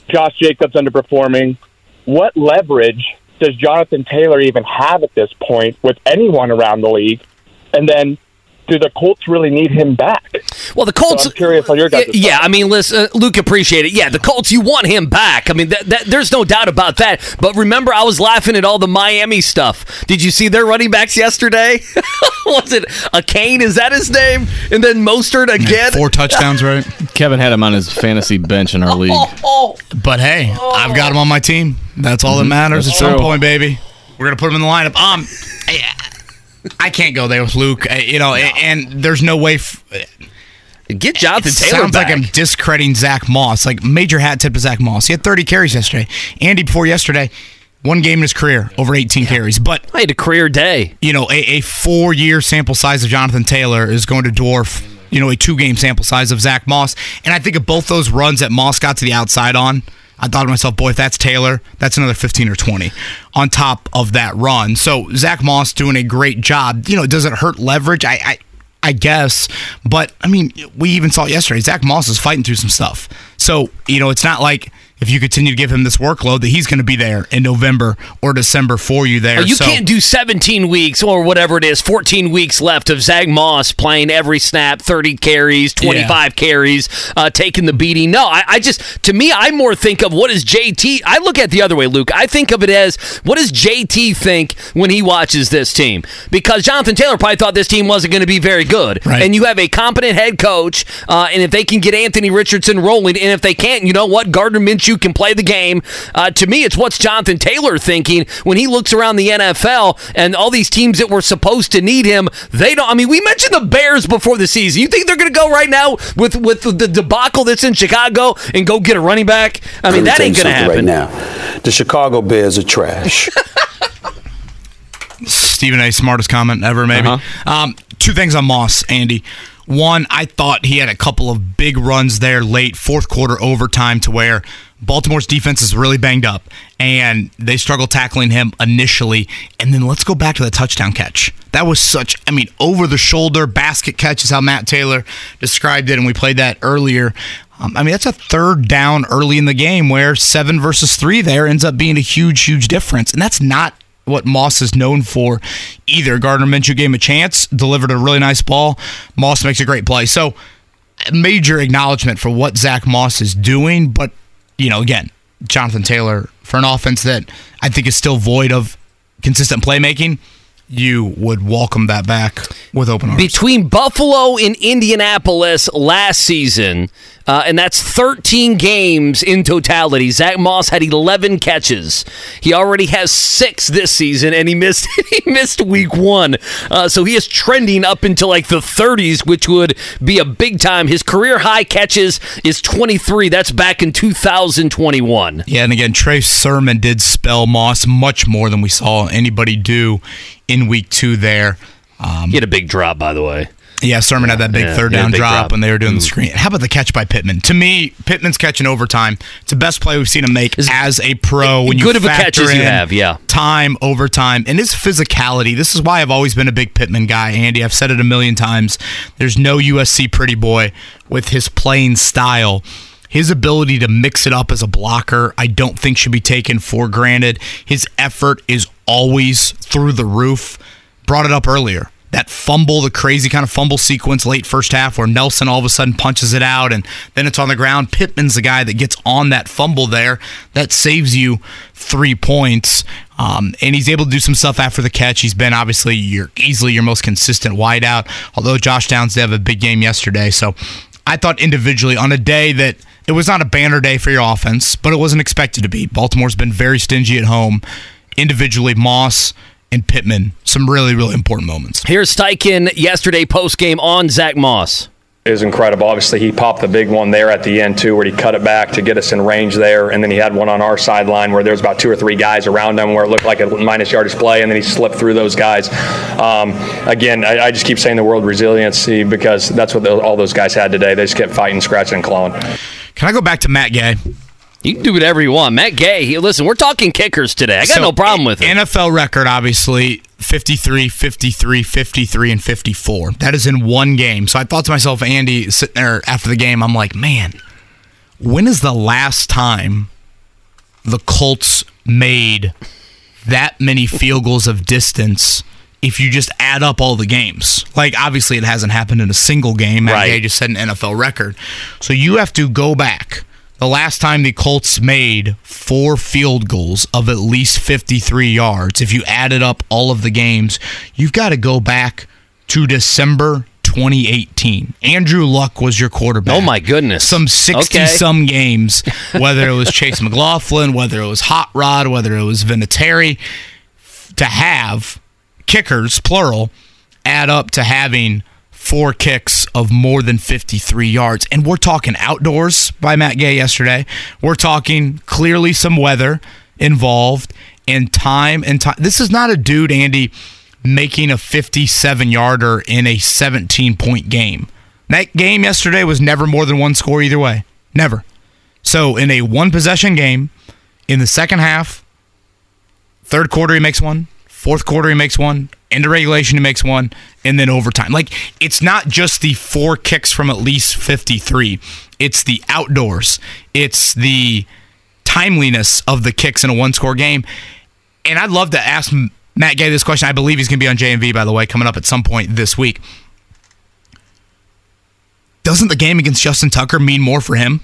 Josh Jacobs underperforming, what leverage does Jonathan Taylor even have at this point with anyone around the league? And then, do the Colts really need him back? Well, the Colts. So I'm curious on your guys' Yeah, yeah, I mean, listen, uh, Luke, appreciate it. Yeah, the Colts, you want him back. I mean, that, that, there's no doubt about that. But remember, I was laughing at all the Miami stuff. Did you see their running backs yesterday? was it a Kane? Is that his name? And then Mostert again. Four touchdowns, right? Kevin had him on his fantasy bench in our league. Oh, oh, But hey, I've got him on my team. That's all that matters That's at some point, baby. We're gonna put him in the lineup. Um, I, I can't go there with Luke. uh, You know, and there's no way. F- Get Jonathan it Taylor sounds back. like I'm discrediting Zach Moss. Like major hat tip to Zach Moss. He had 30 carries yesterday. Andy before yesterday, one game in his career, over 18 carries. But I had a career day. You know, a, a four year sample size of Jonathan Taylor is going to dwarf. You know, a two game sample size of Zach Moss. And I think of both those runs that Moss got to the outside on, I thought to myself, boy, if that's Taylor, that's another 15 or 20 on top of that run. So Zach Moss doing a great job. You know, does it hurt leverage? I, I I guess. But I mean, we even saw yesterday. Zach Moss is fighting through some stuff. So, you know, it's not like if you continue to give him this workload that he's going to be there in November or December for you there. Oh, you So- can't do 17 weeks or whatever it is, 14 weeks left of Zach Moss playing every snap, 30 carries, 25 carries, uh, taking the beating. No, I, I just, to me, I more think of what is JT. I look at it the other way, Luke. I think of it as what does JT think when he watches this team? Because Jonathan Taylor probably thought this team wasn't going to be very good. Right. And you have a competent head coach, uh, and if they can get Anthony Richardson rolling, and if they can't, you know what? Gardner Minshew can play the game. Uh, to me, it's what's Jonathan Taylor thinking when he looks around the NFL and all these teams that were supposed to need him. They don't. I mean, we mentioned the Bears before the season. You think they're going to go right now with with the debacle that's in Chicago and go get a running back? I mean, that ain't going to happen. Right now, the Chicago Bears are trash. Stephen A. smartest comment ever, maybe. Um, two things on Moss, Andy. One, I thought he had a couple of big runs there late, fourth quarter overtime, to where Baltimore's defense is really banged up and they struggle tackling him initially. And then let's go back to the touchdown catch. That was such, I mean, over the shoulder basket catch is how Matt Taylor described it, and we played that earlier. Um, I mean, that's a third down early in the game where seven versus three there ends up being a huge, huge difference. And that's not what Moss is known for either. Gardner Minshew gave him a chance, delivered a really nice ball. Moss makes a great play. So, major acknowledgement for what Zach Moss is doing. But, you know, again, Jonathan Taylor, for an offense that I think is still void of consistent playmaking, you would welcome that back with open arms. Between Buffalo and Indianapolis last season, uh, and that's 13 games in totality. Zach Moss had 11 catches. He already has six this season, and he missed he missed week one. Uh, so he is trending up into like the 30s, which would be a big time. His career high catches is 23. That's back in 2021. Yeah, and again, Trey Sermon did spell Moss much more than we saw anybody do in week two there. Um, he had a big drop, by the way. Yeah, Sermon had that big Yeah, third he had a down big drop, drop. when they were doing the screen. How about the catch by Pittman? To me, Pittman's catch in overtime. It's the best play we've seen him make as a pro. When you good of a catch as you in have, yeah. time, overtime, and his physicality. This is why I've always been a big Pittman guy, Andy. I've said it a million times. There's no USC pretty boy with his playing style. His ability to mix it up as a blocker, I don't think should be taken for granted. His effort is always through the roof. Brought it up earlier. That fumble, the crazy kind of fumble sequence late first half where Nelson all of a sudden punches it out and then it's on the ground. Pittman's the guy that gets on that fumble there that saves you three points. Um, and he's able to do some stuff after the catch. He's been obviously your easily your most consistent wideout. Although Josh Downs did have a big game yesterday, so I thought individually on a day that it was not a banner day for your offense, but it wasn't expected to be. Baltimore's been very stingy at home. Individually, Moss and Pittman, some really, really important moments. Here's Steichen yesterday post game on Zach Moss. It was incredible. Obviously, he popped the big one there at the end too, where he cut it back to get us in range there, and then he had one on our sideline where there was about two or three guys around him, where it looked like a minus yardage play, and then he slipped through those guys. Um, again, I, I just keep saying the word resiliency because that's what the, all those guys had today. They just kept fighting, scratching, and clawing. Can I go back to Matt Gay? You can do whatever you want. Matt Gay, he, listen, we're talking kickers today. I got So, no problem with it. NFL record, obviously 53, 53, 53, and 54. That is in one game. So I thought to myself, Andy, sitting there after the game, I'm like, man, when is the last time the Colts made that many field goals of distance? If you just add up all the games, like obviously it hasn't happened in a single game. Matt Right. Just set an NFL record, so you have to go back. The last time the Colts made four field goals of at least 53 yards, if you added up all of the games, you've got to go back to December 2018. Andrew Luck was your quarterback. Oh, my goodness. Some 60 Okay. some games, whether it was Chase McLaughlin, whether it was Hot Rod, whether it was Vinatieri. to have kickers, plural, add up to having four kicks of more than 53 yards. And we're talking outdoors by Matt Gay yesterday. We're talking clearly some weather involved and time and time. This is not a dude, Andy, making a 57 yarder in a 17 point game. That game yesterday was never more than one score either way. Never. So in a one possession game, in the second half, third quarter he makes one, fourth quarter he makes one, into regulation he makes one, and then overtime. Like it's not just the four kicks from at least 53. It's the outdoors. It's the timeliness of the kicks in a one score game. And I'd love to ask Matt Gay this question. I believe he's going to be on JMV, by the way, coming up at some point this week. Doesn't the game against Justin Tucker mean more for him?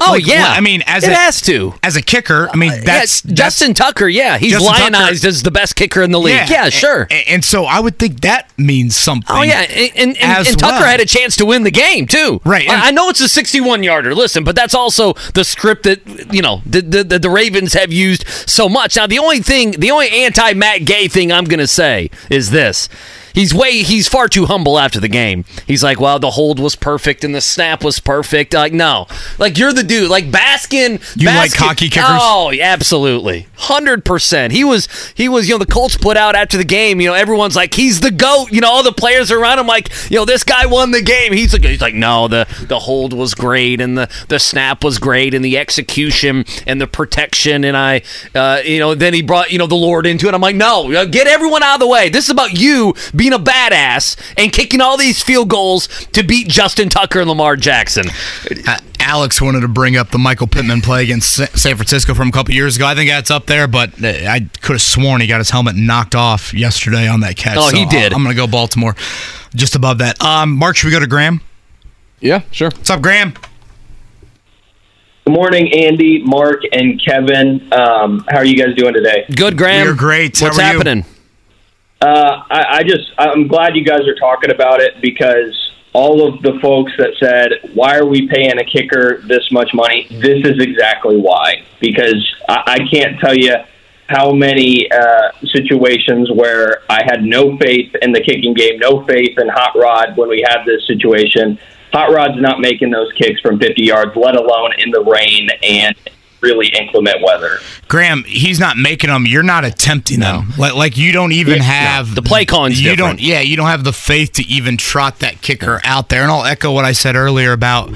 Oh Like, yeah, I mean, as it a, has to. as a kicker. I mean, uh, Yeah, that's, that's Justin Tucker. Yeah, he's Justin Tucker- lionized as the best kicker in the league. Yeah, sure. And, and so I would think that means something. Oh yeah, and, and, and, Tucker well. had a chance to win the game too. Right, and- I, I know it's a 61 yarder. Listen, but that's also the script that you know the, the the the Ravens have used so much. Now the only thing, the only anti Matt Gay thing I'm going to say is this. He's way he's far too humble after the game. He's like, "Well, the hold was perfect and the snap was perfect." Like, no, like you're the dude. Like Baskin, You like Baskin- cocky kickers? Oh, absolutely, hundred percent. He was he was. You know, the Colts put out after the game. You know, everyone's like, "He's the goat." You know, all the players around him like, "You know, this guy won the game." He's like, he's like, "No, the the hold was great and the the snap was great and the execution and the protection." And I, uh, you know, then he brought you know the Lord into it. I'm like, "No, uh, get everyone out of the way. This is about you being a badass and kicking all these field goals to beat Justin Tucker and Lamar Jackson." Uh, Alex wanted to bring up the Michael Pittman play against San Francisco from a couple years ago. I think that's up there, but uh, I could have sworn he got his helmet knocked off yesterday on that catch. Oh, he did. I'm going to go Baltimore, just above that. Um, Mark, should we go to Graham? Yeah, sure. What's up, Graham? Good morning, Andy, Mark, and Kevin. Um, how are you guys doing today? Good, Graham. We're great. What's How are you? Uh, I, I just, I'm glad you guys are talking about it because all of the folks that said, why are we paying a kicker this much money? This is exactly why. Because I, I can't tell you how many uh, situations where I had no faith in the kicking game, no faith in Hot Rod when we had this situation. Hot Rod's not making those kicks from 50 yards, let alone in the rain and really inclement weather. Graham, he's not making them. You're not attempting them. Like, like you don't even have The play calling's You different. don't. Yeah, you don't have the faith to even trot that kicker out there. And I'll echo what I said earlier about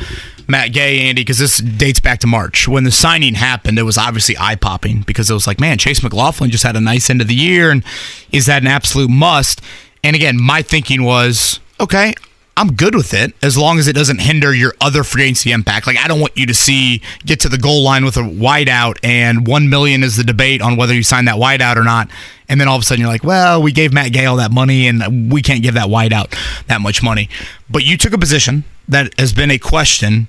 Matt Gay, Andy, because this dates back to March when the signing happened. It was obviously eye popping because it was like, man, Chase McLaughlin just had a nice end of the year, and is that an absolute must? And again, my thinking was, okay, I'm good with it as long as it doesn't hinder your other free agency impact. Like I don't want you to see get to the goal line with a wideout and one million is the debate on whether you sign that wideout or not. And then all of a sudden you're like, well, we gave Matt Gay all that money and we can't give that wideout that much money. But you took a position that has been a question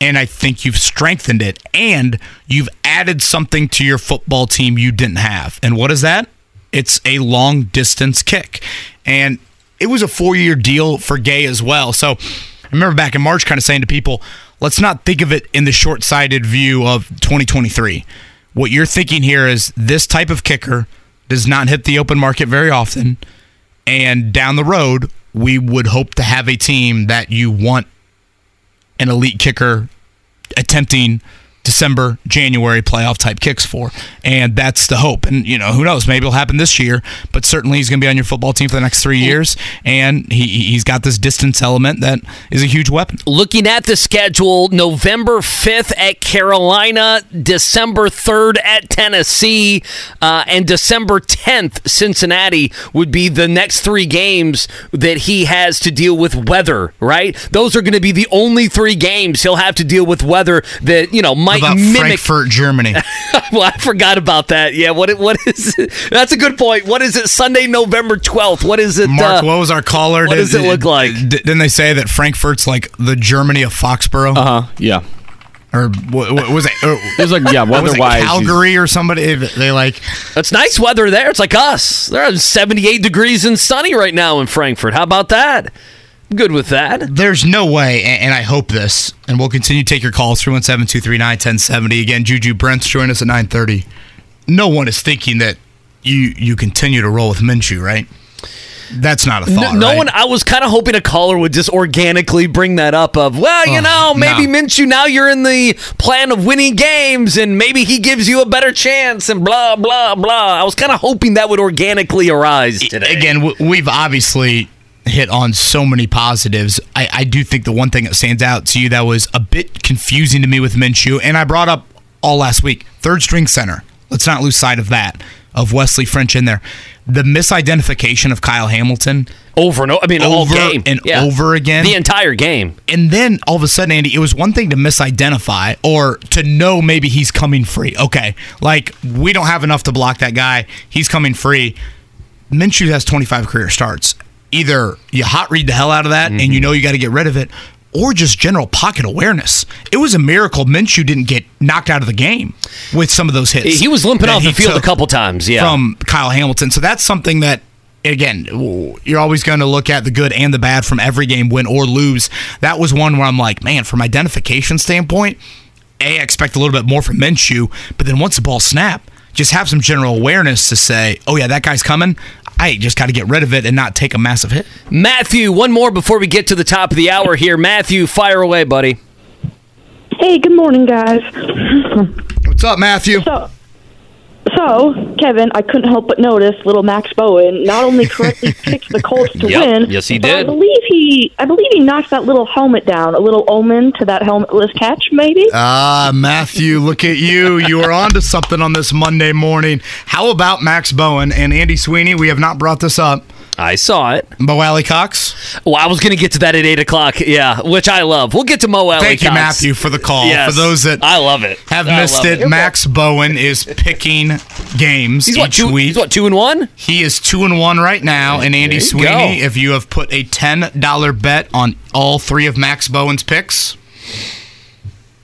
and I think you've strengthened it and you've added something to your football team you didn't have. And what is that? It's a long distance kick. And it was a four year deal for Gay as well. So I remember back in March kind of saying to people, let's not think of it in the short sighted view of 2023. What you're thinking here is this type of kicker does not hit the open market very often. And down the road, we would hope to have a team that you want an elite kicker attempting December, January playoff type kicks for. And that's the hope. And, you know, who knows? Maybe it'll happen this year, but certainly he's going to be on your football team for the next three years. And he, he's got this distance element that is a huge weapon. Looking at the schedule, November 5th at Carolina, December 3rd at Tennessee, uh, and December 10th, Cincinnati would be the next three games that he has to deal with weather, right? Those are going to be the only three games he'll have to deal with weather that, you know, might About mimic. Frankfurt, Germany? well, I forgot about that. Yeah, what it- what is it? That's a good point. What is it? Sunday, November 12th. What is it? Mark, uh, what was our caller? what does it look like? Didn't they say that Frankfurt's like the Germany of Foxborough? Uh huh. Yeah. Or what, what was it? It was like yeah, what was it, weather-wise. Calgary or somebody? They like It's nice weather there. It's like us. They're 78 degrees and sunny right now in Frankfurt. How about that? Good with that. There's no way, and, I hope this, and we'll continue to take your calls 317 239 1070. Again, Juju Brents join us at 930. No one is thinking that you you continue to roll with Minshew, right? That's not a thought. no right? one. I was kind of hoping a caller would just organically bring that up. Of well, you Oh, know, maybe no. Minshew. Now you're in the plan of winning games, and maybe he gives you a better chance, and blah blah blah. I was kind of hoping that would organically arise today. Again, we've obviously hit on so many positives. I, I do think the one thing that stands out to you that was a bit confusing to me with Minshew, and I brought up all last week, third string center. Let's not lose sight of that, of Wesley French in there. The misidentification of Kyle Hamilton over and over. I mean, all over game. and Yeah. over again. the entire game. And then all of a sudden, Andy, it was one thing to misidentify or to know maybe he's coming free. Okay, like we don't have enough to block that guy. He's coming free. Minshew has 25 career starts. Either you hot read the hell out of that and you mm-hmm. know you got to get rid of it, or just general pocket awareness. It was a miracle Minshew didn't get knocked out of the game with some of those hits. He was limping off the field a couple times. Yeah. from Kyle Hamilton. So that's something that again, you're always going to look at the good and the bad from every game, win or lose. That was one where I'm like, man, from identification standpoint, a I expect a little bit more from Minshew, but then once the ball snap, just have some general awareness to say, oh yeah, that guy's coming. I just got to get rid of it and not take a massive hit. Matthew, one more before we get to the top of the hour here. Matthew, fire away, buddy. Hey, good morning, guys. What's up, Matthew? So, so, Kevin, I couldn't help but notice little Max Bowen not only correctly picked the Colts to Yep, win. yes, he but I did. believe he, I believe he knocked that little helmet down, a little omen to that helmetless catch, maybe. Ah, Matthew, look at you. You are onto something on this Monday morning. How about Max Bowen and Andy Sweeney? We have not brought this up. I saw it. Mo Alie-Cox. Well, I was going to get to that at eight o'clock. Yeah, which I love. We'll get to Mo Alie Thank you, Matthew, for the call. Yes. For those that I love it. have I missed love it, Max Bowen is picking games He's each what, two- week. he's what, two and one? He is two and one right now. And Andy Sweeney, go. if you have put a ten dollar bet on all three of Max Bowen's picks,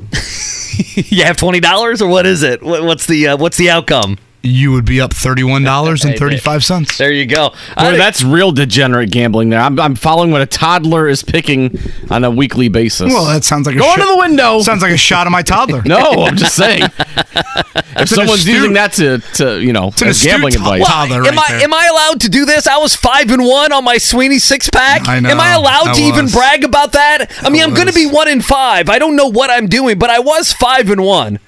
you have twenty dollars, or what is it? What's the uh, what's the outcome? You would be up thirty one dollars and thirty five cents. There you go. Boy, that's real degenerate gambling there. I'm, I'm following what a toddler is picking on a weekly basis. Well, that sounds like a Go shot- to the window. Sounds like a shot of my toddler. No, I'm just saying. if an someone's astute- using that to, to you know, an as gambling astute advice. toddler am I there. am I allowed to do this? I was five and one on my Sweeney six pack. I know, Am I allowed I to even was. brag about that? I mean, I'm going to be one in five. I don't know what I'm doing, but I was five and one.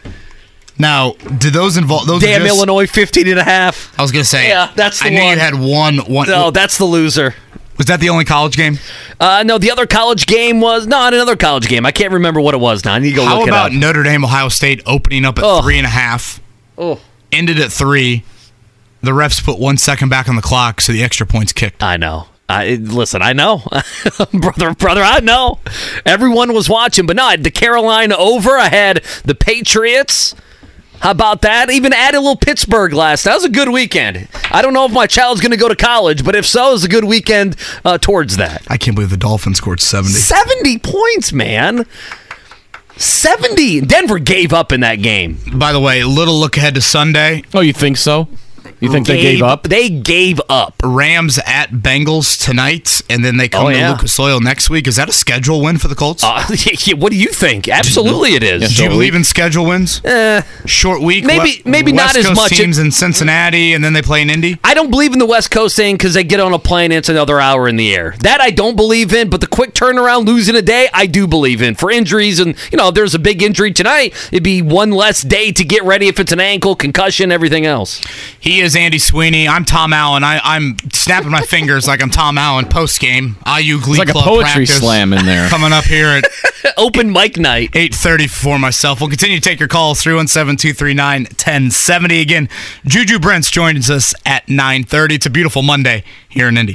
Now, did those involve those? Damn just- Illinois, 15 and a half. I was gonna say. Yeah, that's the I knew one. you had one. One. No, that's the loser. was that the only college game? Uh, no, the other college game was not another college game. I can't remember what it was now. I need to go How look about it up. Notre Dame, Ohio State opening up at Oh. three and a half, Oh. ended at three. The refs put one second back on the clock, so the extra points kicked. I know. I listen. I know, brother, brother. I know. Everyone was watching, but not the Carolina over. I had the Patriots. How about that? Even added a little Pittsburgh last. That was a good weekend. I don't know if my child's going to go to college, but if so, it was a good weekend uh, towards that. I can't believe the Dolphins scored seventy. 70 points, man. 70. Denver gave up in that game. By the way, a little look ahead to Sunday. Oh, you think so? You think they gave up? They gave up. Rams at Bengals tonight, and then they come Oh, to. Lucas Oil next week. Is that a schedule win for the Colts? Uh, yeah, what do you think? Absolutely, it is. Do you believe in schedule wins? Eh, Short week, Maybe- we- maybe West not as Coast much. Teams in Cincinnati, and then they play in Indy. I don't believe in the West Coast thing because they get on a plane and it's another hour in the air. That I don't believe in, but the quick turnaround, losing a day, I do believe in. For injuries, and, you know, if there's a big injury tonight, it'd be one less day to get ready if it's an ankle, concussion, everything else. He is Andy Sweeney. I'm Tom Allen. I, I'm snapping my fingers like I'm Tom Allen post game. IU Glee like a poetry practice slam in there. Coming up here at Open mic night. 8.30 for myself. We'll continue to take your calls, 317-239-1070. Again, Juju Brents joins us at 9.30. It's a beautiful Monday here in Indy.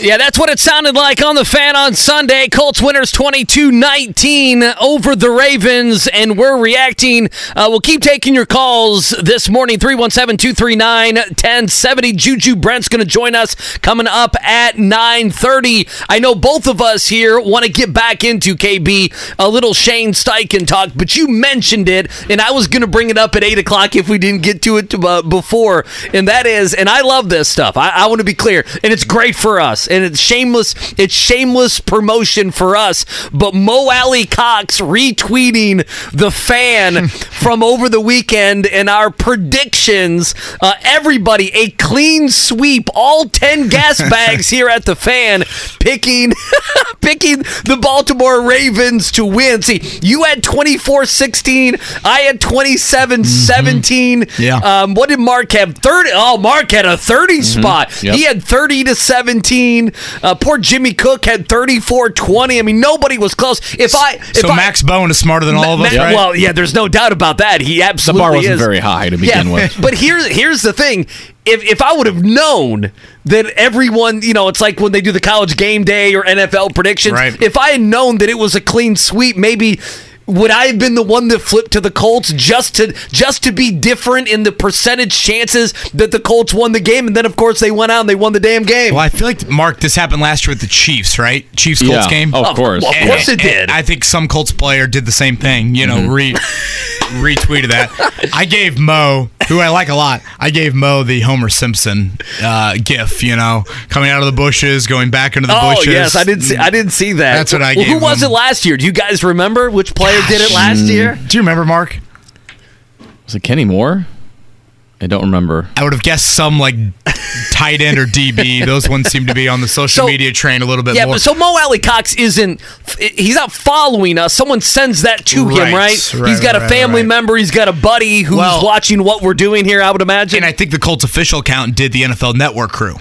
Yeah, that's what it sounded like on the fan on Sunday. Colts winners 22 19 over the Ravens, and we're reacting. Uh, we'll keep taking your calls this morning 317 239 1070. Juju Brents going to join us coming up at 930. I know both of us here want to get back into KB, a little Shane Steichen talk, but you mentioned it, and I was going to bring it up at 8 o'clock if we didn't get to it uh, before. And that is, and I love this stuff. I, I want to be clear, and it's great for us and it's shameless it's shameless promotion for us but mo Alie-Cox retweeting the fan from over the weekend and our predictions uh, everybody a clean sweep all 10 gas bags here at the fan picking picking the baltimore ravens to win. See you had 24-16 i had 27-17 Yeah. um, what did mark have? 30 oh mark had a 30 spot. Yep. he had 30 to 17 uh, poor jimmy cook had 34 20 i mean nobody was close if i if So I, Max Bowen is smarter than all of us, Ma- right? well yeah there's no doubt about that he absolutely bar wasn't is. very high to begin Yeah, with. but here's here's the thing if, if I would have known that everyone, you know, it's like when they do the college game day or NFL predictions. Right. If I had known that it was a clean sweep, maybe would I have been the one that flipped to the Colts just to just to be different in the percentage chances that the Colts won the game, and then of course they went out and they won the damn game. Well, I feel like Mark, this happened last year with the Chiefs, right? Chiefs Colts Yeah. game. Oh, of course. Well, of course it did. I think some Colts player did the same thing. You know, Mm-hmm. re retweeted that. I gave Mo, who I like a lot, I gave Mo the Homer Simpson uh, gif. You know, coming out of the bushes, going back into the Oh bushes. yes, I didn't see. I didn't see that. That's what I Well, gave Who was it last year? Do you guys remember which player did it last hmm. year? Do you remember, Mark? Was it Kenny Moore? I don't remember. I would have guessed some like tight end or DB. Those ones seem to be on the social So- media train a little bit Yeah, more. but so Mo Alie-Cox isn't. He's not following us. Someone sends that to him, Right, right? right, he's got right, a family right. member. He's got a buddy who's Well- watching what we're doing here. I would imagine. and I think the Colts official account did the NFL Network crew.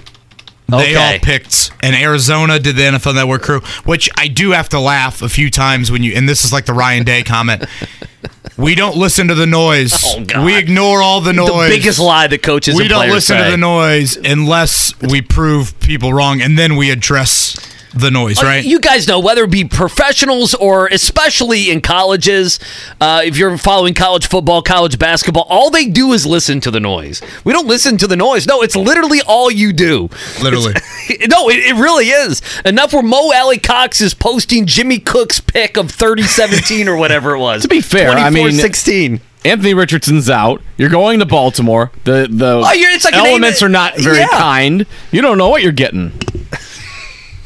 They Okay. all picked, and Arizona did the NFL Network crew, which I do have to laugh a few times when you, and this is like the Ryan Day comment. we don't listen to the noise. Oh, God. We ignore all the the noise. biggest lie that coaches we don't listen say. to the noise unless we prove people wrong, and then we address the noise, right? You guys know whether it be professionals or especially in colleges, uh, if you're following college football, college basketball, all they do is listen to the noise. We don't listen to the noise. No, it's literally all you do. Literally. no, it, it really is. Enough where Mo Alie-Cox is posting Jimmy Cook's pick of 30-17 or whatever it was. To be fair, I mean, 16. Anthony Richardson's out. You're going to Baltimore. The the Oh, it's like elements are not very Yeah. kind. You don't know what you're getting.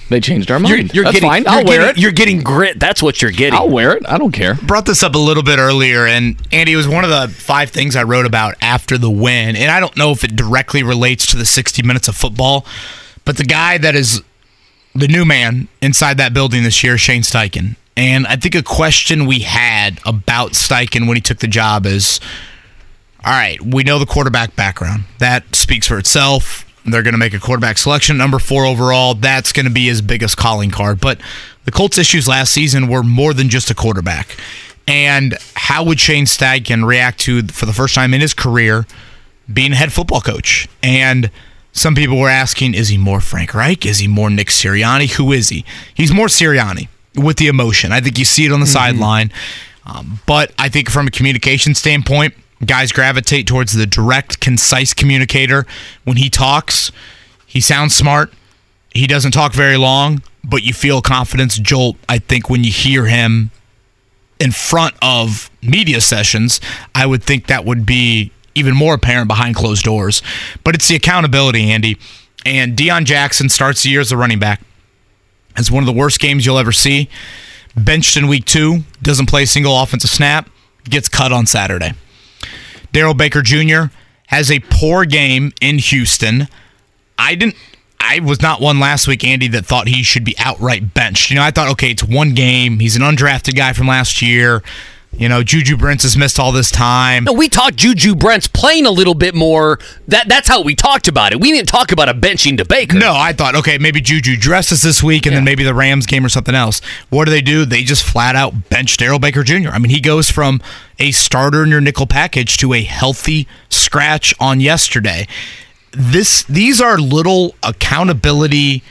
They changed our You're, mind. you're That's getting, fine. You're I'll wear getting- it. You're getting grit. That's what you're getting. I'll wear it. I don't care. brought this up a little bit earlier, and Andy it was one of the five things I wrote about after the win. And I don't know if it directly relates to the 60 minutes of football, but the guy that is the new man inside that building this year, Shane Steichen. And I think a question we had about Steichen when he took the job is all right, we know the quarterback background. That speaks for itself. They're going to make a quarterback selection, number four overall. That's going to be his biggest calling card. But the Colts' issues last season were more than just a quarterback. And how would Shane Steichen react to, for the first time in his career, being a head football coach? And some people were asking, is he more Frank Reich? Is he more Nick Sirianni? Who is he? He's more Sirianni with the emotion. I think you see it on the sideline. Um, but I think from a communication standpoint, guys gravitate towards the direct, concise communicator. When he talks, he sounds smart. He doesn't talk very long, but you feel confidence jolt, I think, when you hear him in front of media sessions. I would think that would be even more apparent behind closed doors. But it's the accountability, Andy. And Deon Jackson starts the year as a running back. It's one of the worst games you'll ever see. Benched in week two, doesn't play a single offensive snap, gets cut on Saturday. Darrell Baker Jr. has a poor game in Houston. I didn't. I was not one last week, Andy, that thought he should be outright benched. You know, I thought, okay, it's one game. He's an undrafted guy from last year. You know, Juju Brents has missed all this time. No, we talked Juju Brents playing a little bit more. That that's how we talked about it. We didn't talk about a benching to Baker. No, I thought, okay, maybe Juju dresses this week and then maybe the Rams game or something else. What do they do? They just flat out bench Darrell Baker Jr. I mean, he goes from a starter in your nickel package to a healthy scratch on yesterday. This these are little accountability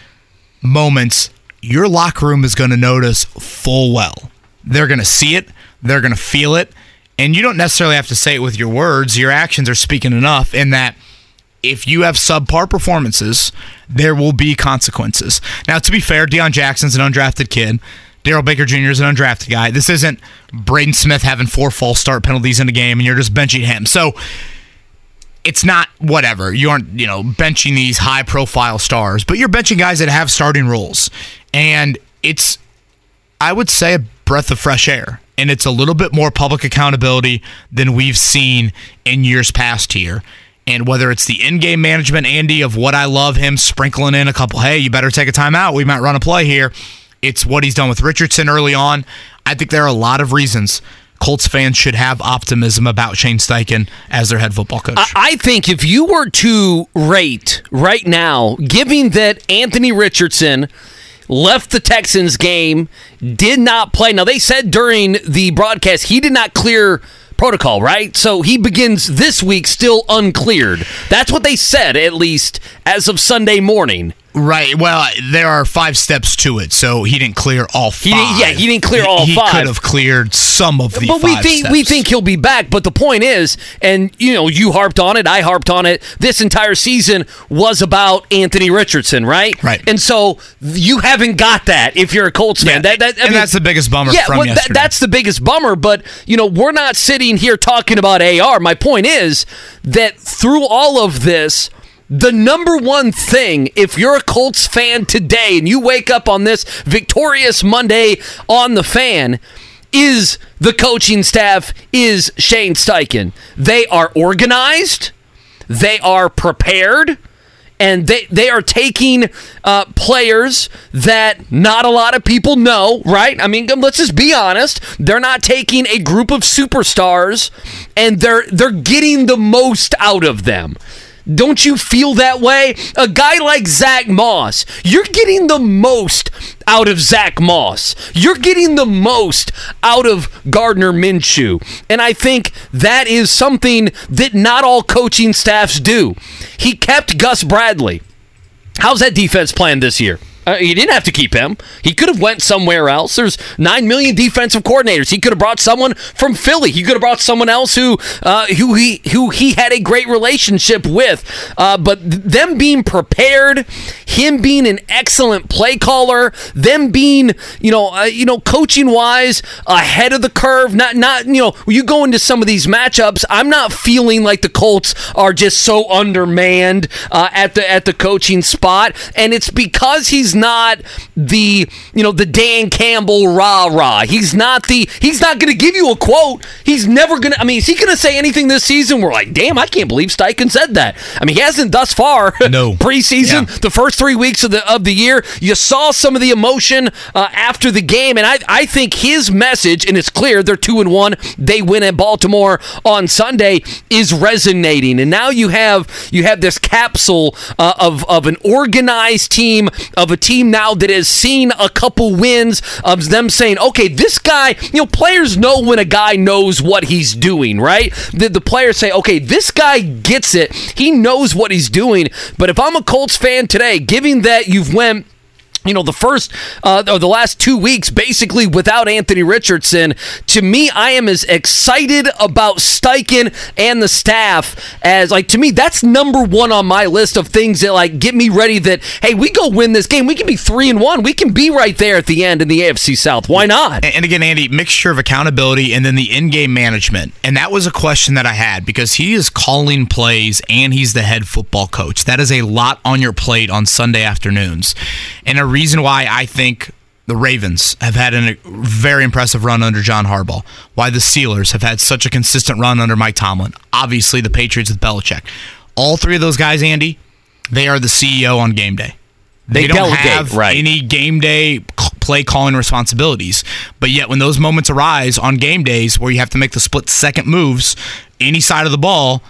moments your locker room is going to notice full well. They're going to see it, they're going to feel it, and you don't necessarily have to say it with your words. Your actions are speaking enough in that if you have subpar performances, there will be consequences. Now, to be fair, Deon Jackson's an undrafted kid. Darrell Baker Jr. is an undrafted guy. This isn't Braden Smith having four false start penalties in a game and you're just benching him. So it's not whatever. You aren't, you know, benching these high profile stars, but you're benching guys that have starting roles. And it's, I would say, a breath of fresh air. And it's a little bit more public accountability than we've seen in years past here. And whether it's the in game management, Andy, of what I love him sprinkling in a couple, hey, you better take a timeout. We might run a play here. It's what he's done with Richardson early on. I think there are a lot of reasons Colts fans should have optimism about Shane Steichen as their head football coach. I, think if you were to rate right now, given that Anthony Richardson left the Texans game, did not play. Now, they said during the broadcast he did not clear protocol, right? So he begins this week still uncleared. That's what they said, at least as of Sunday morning. Right. Well, there are five steps to it, so he didn't clear all five. He didn't, yeah, he didn't clear all he five. could have cleared some of the but we think steps. we think he'll be back. But the point is, and you know, you harped on it, I harped on it. This entire season was about Anthony Richardson, right? Right. And so you haven't got that if you're a Colts fan. Yeah, That, that, I and mean- that's the biggest bummer Yeah, from well, that- that's the biggest bummer. But you know, we're not sitting here talking about AR. My point is that through all of this. The number one thing, if you're a Colts fan today and you wake up on this victorious Monday on the fan, is the coaching staff, is Shane Steichen. They are organized, they are prepared, and they, they are taking uh, players that not a lot of people know, right? I mean, let's just be honest. They're not taking a group of superstars and they're they're getting the most out of them. Don't you feel that way? A guy like Zach Moss, you're getting the most out of Zach Moss. You're getting the most out of Gardner Minshew. And I think that is something that not all coaching staffs do. He kept Gus Bradley. How's that defense playing this year? Uh, he didn't have to keep him. He could have went somewhere else. There's nine million defensive coordinators. He could have brought someone from Philly. He could have brought someone else who uh, who he who he had a great relationship with. Uh, but them being prepared, him being an excellent play caller, them being you know uh, you know coaching wise ahead of the curve. Not not you know you go into some of these matchups. I'm not feeling like the Colts are just so undermanned uh, at the at the coaching spot, and it's because he's not the you know the Dan Campbell rah rah. He's not the he's not going to give you a quote. He's never going to. I mean, is he going to say anything this season? We're like, damn, I can't believe Steichen said that. I mean, he hasn't thus far. No preseason, the first three weeks of the of the year. You saw some of the emotion uh, after the game, and I I think his message, and it's clear they're two and one. They win at Baltimore on Sunday is resonating, and now you have you have this capsule uh, of of an organized team of a team now that has seen a couple wins of them saying, okay, this guy. You know, players know when a guy knows what he's doing, right? The, the players say, okay, this guy gets it. He knows what he's doing. But if I'm a Colts fan today, given that you've went you know the first uh, or the last two weeks basically without Anthony Richardson. To me, I am as excited about Steichen and the staff as like to me that's number one on my list of things that like get me ready. That hey, we go win this game. We can be three and one. We can be right there at the end in the AFC South. Why not? And again, Andy, mixture of accountability and then the in-game management. And that was a question that I had because he is calling plays and he's the head football coach. That is a lot on your plate on Sunday afternoons. And a reason why I think the Ravens have had a very impressive run under John Harbaugh. Why the Steelers have had such a consistent run under Mike Tomlin. Obviously, the Patriots with Belichick. All three of those guys, Andy, they are the CEO on game day. They don't delegate, have right. any game day play calling responsibilities. But yet, when those moments arise on game days where you have to make the split second moves, any side of the ball,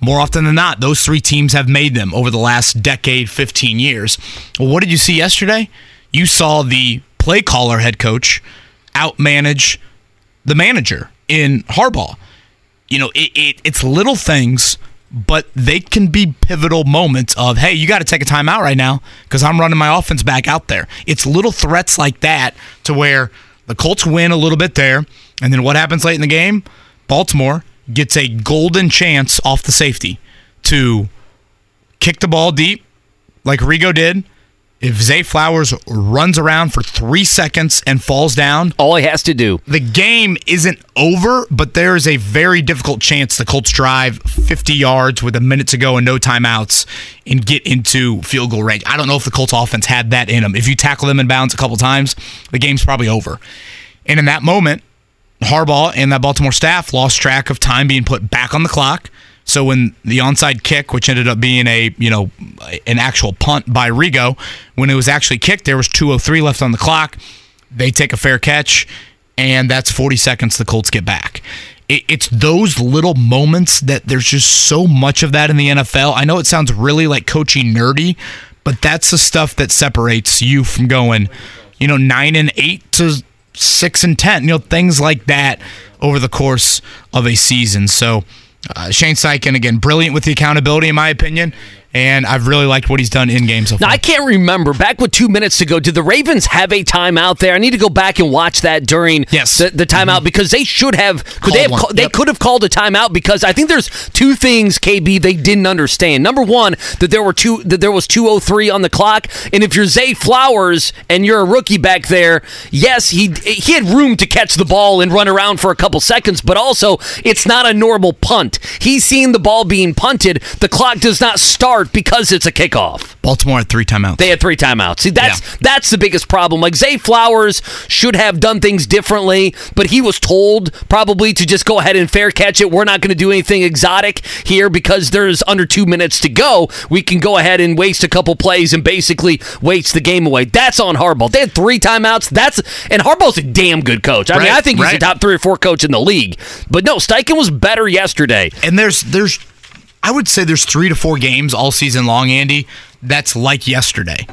more often than not, those three teams have made them over the last decade, 15 years. Well, what did you see yesterday? You saw the play caller head coach outmanage the manager in Harbaugh. You know, it, it, it's little things but they can be pivotal moments of, hey, you got to take a timeout right now because I'm running my offense back out there. It's little threats like that to where the Colts win a little bit there. And then what happens late in the game? Baltimore gets a golden chance off the safety to kick the ball deep like Rigo did. If Zay Flowers runs around for three seconds and falls down, all he has to do. The game isn't over, but there is a very difficult chance the Colts drive 50 yards with a minute to go and no timeouts and get into field goal range. I don't know if the Colts offense had that in them. If you tackle them in bounds a couple times, the game's probably over. And in that moment, Harbaugh and that Baltimore staff lost track of time being put back on the clock. So when the onside kick, which ended up being a you know an actual punt by Rigo, when it was actually kicked, there was 2:03 left on the clock. They take a fair catch, and that's 40 seconds. The Colts get back. It, it's those little moments that there's just so much of that in the NFL. I know it sounds really like coaching nerdy, but that's the stuff that separates you from going, you know, nine and eight to six and ten. You know, things like that over the course of a season. So. Uh, Shane Steichen again, brilliant with the accountability, in my opinion, and I've really liked what he's done in games so. Now, I can't remember back with two minutes to go. Did the Ravens have a timeout there? I need to go back and watch that during yes. the, the timeout mm-hmm. because they should have. Could they have? one. They Yep. could have called a timeout because I think there's two things KB they didn't understand. Number one, that there were two that there was 203 on the clock, and if you're Zay Flowers and you're a rookie back there, yes, he he had room to catch the ball and run around for a couple seconds, but also it's not a normal punt. He's seeing the ball being punted. The clock does not start because it's a kickoff. Baltimore had three timeouts. They had three timeouts. See, that's that's the biggest problem. Like Zay Flowers should have done things differently, but he was told probably to just go ahead and fair catch it. We're not going to do anything exotic here because there's under two minutes to go. We can go ahead and waste a couple plays and basically waste the game away. That's on Harbaugh. They had three timeouts. That's and Harbaugh's a damn good coach. I mean, I think he's a right. top three or four coach in the league. But no, Steichen was better yesterday. And there's there's I would say there's three to four games all season long, Andy. That's like yesterday.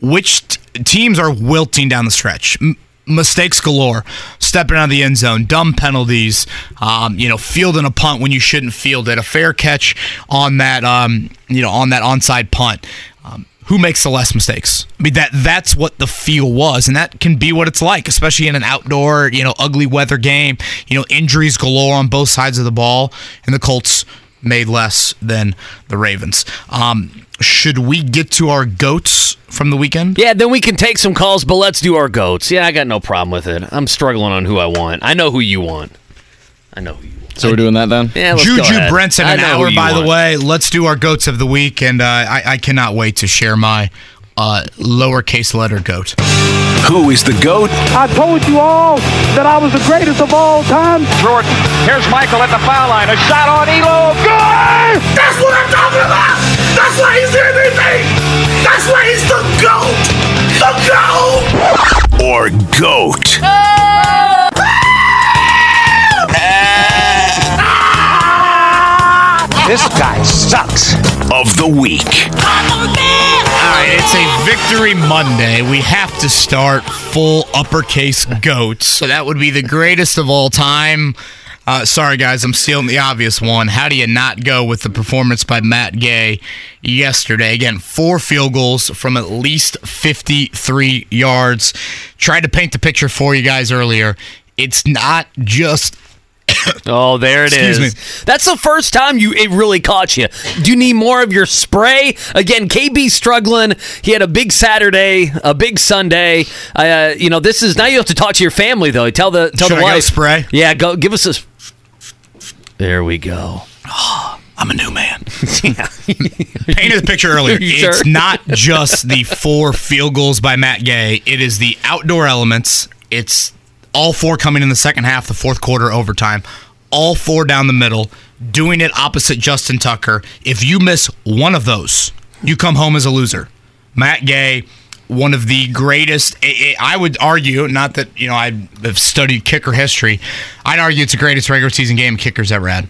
Which t- teams are wilting down the stretch? M- mistakes galore, stepping out of the end zone, dumb penalties, um, you know, fielding a punt when you shouldn't field it, a fair catch on that, um, you know, on that onside punt. Um, who makes the less mistakes? I mean that that's what the feel was, and that can be what it's like, especially in an outdoor, you know, ugly weather game. You know, injuries galore on both sides of the ball, and the Colts made less than the Ravens. Um, should we get to our goats from the weekend? Yeah, then we can take some calls, but let's do our goats. Yeah, I got no problem with it. I'm struggling on who I want. I know who you want. I know who you want. So we're doing that then? Yeah, let's go Juju ahead. Brents in I an hour, you by the way. Let's do our goats of the week, and uh, I, I cannot wait to share my uh, lowercase letter goat. Who is the GOAT? I told you all that I was the greatest of all time. Jordan. Here's Michael at the foul line. A shot on Ehlo. Good! That's what I'm talking about! That's why he's MVP! That's why he's the GOAT! The GOAT! Or GOAT? This guy sucks. Of the week. All right, it's a Victory Monday. We have to start full uppercase goats. So that would be the greatest of all time. Uh, sorry, guys, I'm stealing the obvious one. How do you not go with the performance by Matt Gay yesterday? Again, four field goals from at least 53 yards. Tried to paint the picture for you guys earlier. It's not just Oh, there it is. Excuse me. That's the first time you it really caught you. Do you need more of your spray? Again, KB struggling. He had a big Saturday, a big Sunday. Uh, you know, this is now you have to talk to your family though. Tell the tell Should the I wife spray? Yeah, go give us a. There we go. I'm a new man. Painted the picture earlier. Sure? It's not just the four field goals by Matt Gay. It is the outdoor elements. It's all four coming in the second half, the fourth quarter overtime. All four down the middle, doing it opposite Justin Tucker. If you miss one of those, you come home as a loser. Matt Gay, one of the greatest. I I would argue, not that you know I have studied kicker history. I'd argue it's the greatest regular season game kickers ever had.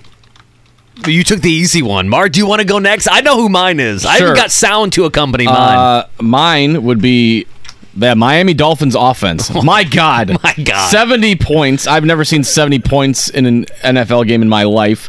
You took the easy one, Mark. Do you want to go next? I know who mine is. I Sure. even got sound to accompany mine. Uh, mine would be the Miami Dolphins offense. My God. My God. 70 points. I've never seen 70 points in an NFL game in my life.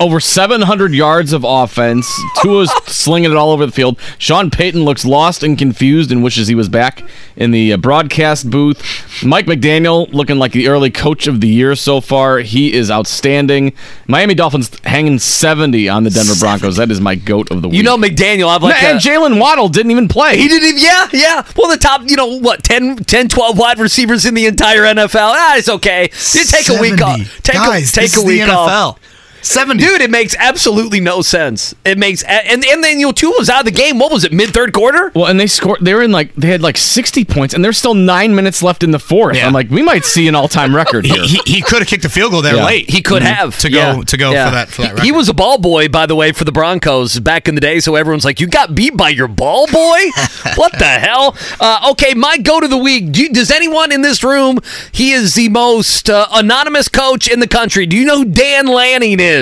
Over 700 yards of offense. Tua's slinging it all over the field. Sean Payton looks lost and confused and wishes he was back in the uh, broadcast booth. Mike McDaniel looking like the early coach of the year so far. He is outstanding. Miami Dolphins hanging 70 on the Denver Broncos. That is my goat of the week. You know McDaniel, I've like and a- Jaylen Waddle didn't even play. He didn't even, yeah, yeah. Well, the top, you know, what, 10, 10 12 wide receivers in the entire NFL. Ah, it's okay. You take a week off. Take Guys, a, take this a is the week off. NFL. 70. Dude, it makes absolutely no sense. It makes, and, and then, you know, Tua was out of the game. What was it, mid third quarter? Well, and they scored. They were in like they had like sixty points, and there's still nine minutes left in the fourth. I'm like, we might see an all-time record here. He, he could have kicked a field goal there Yeah. late. He could Mhm. have to go Yeah. to go Yeah. for that for that record. He was a ball boy, by the way, for the Broncos back in the day. So everyone's like, "You got beat by your ball boy? what the hell?" Uh, okay, my go to the week. Do you- does anyone in this room? He is the most uh, anonymous coach in the country. Do you know who Dan Lanning is?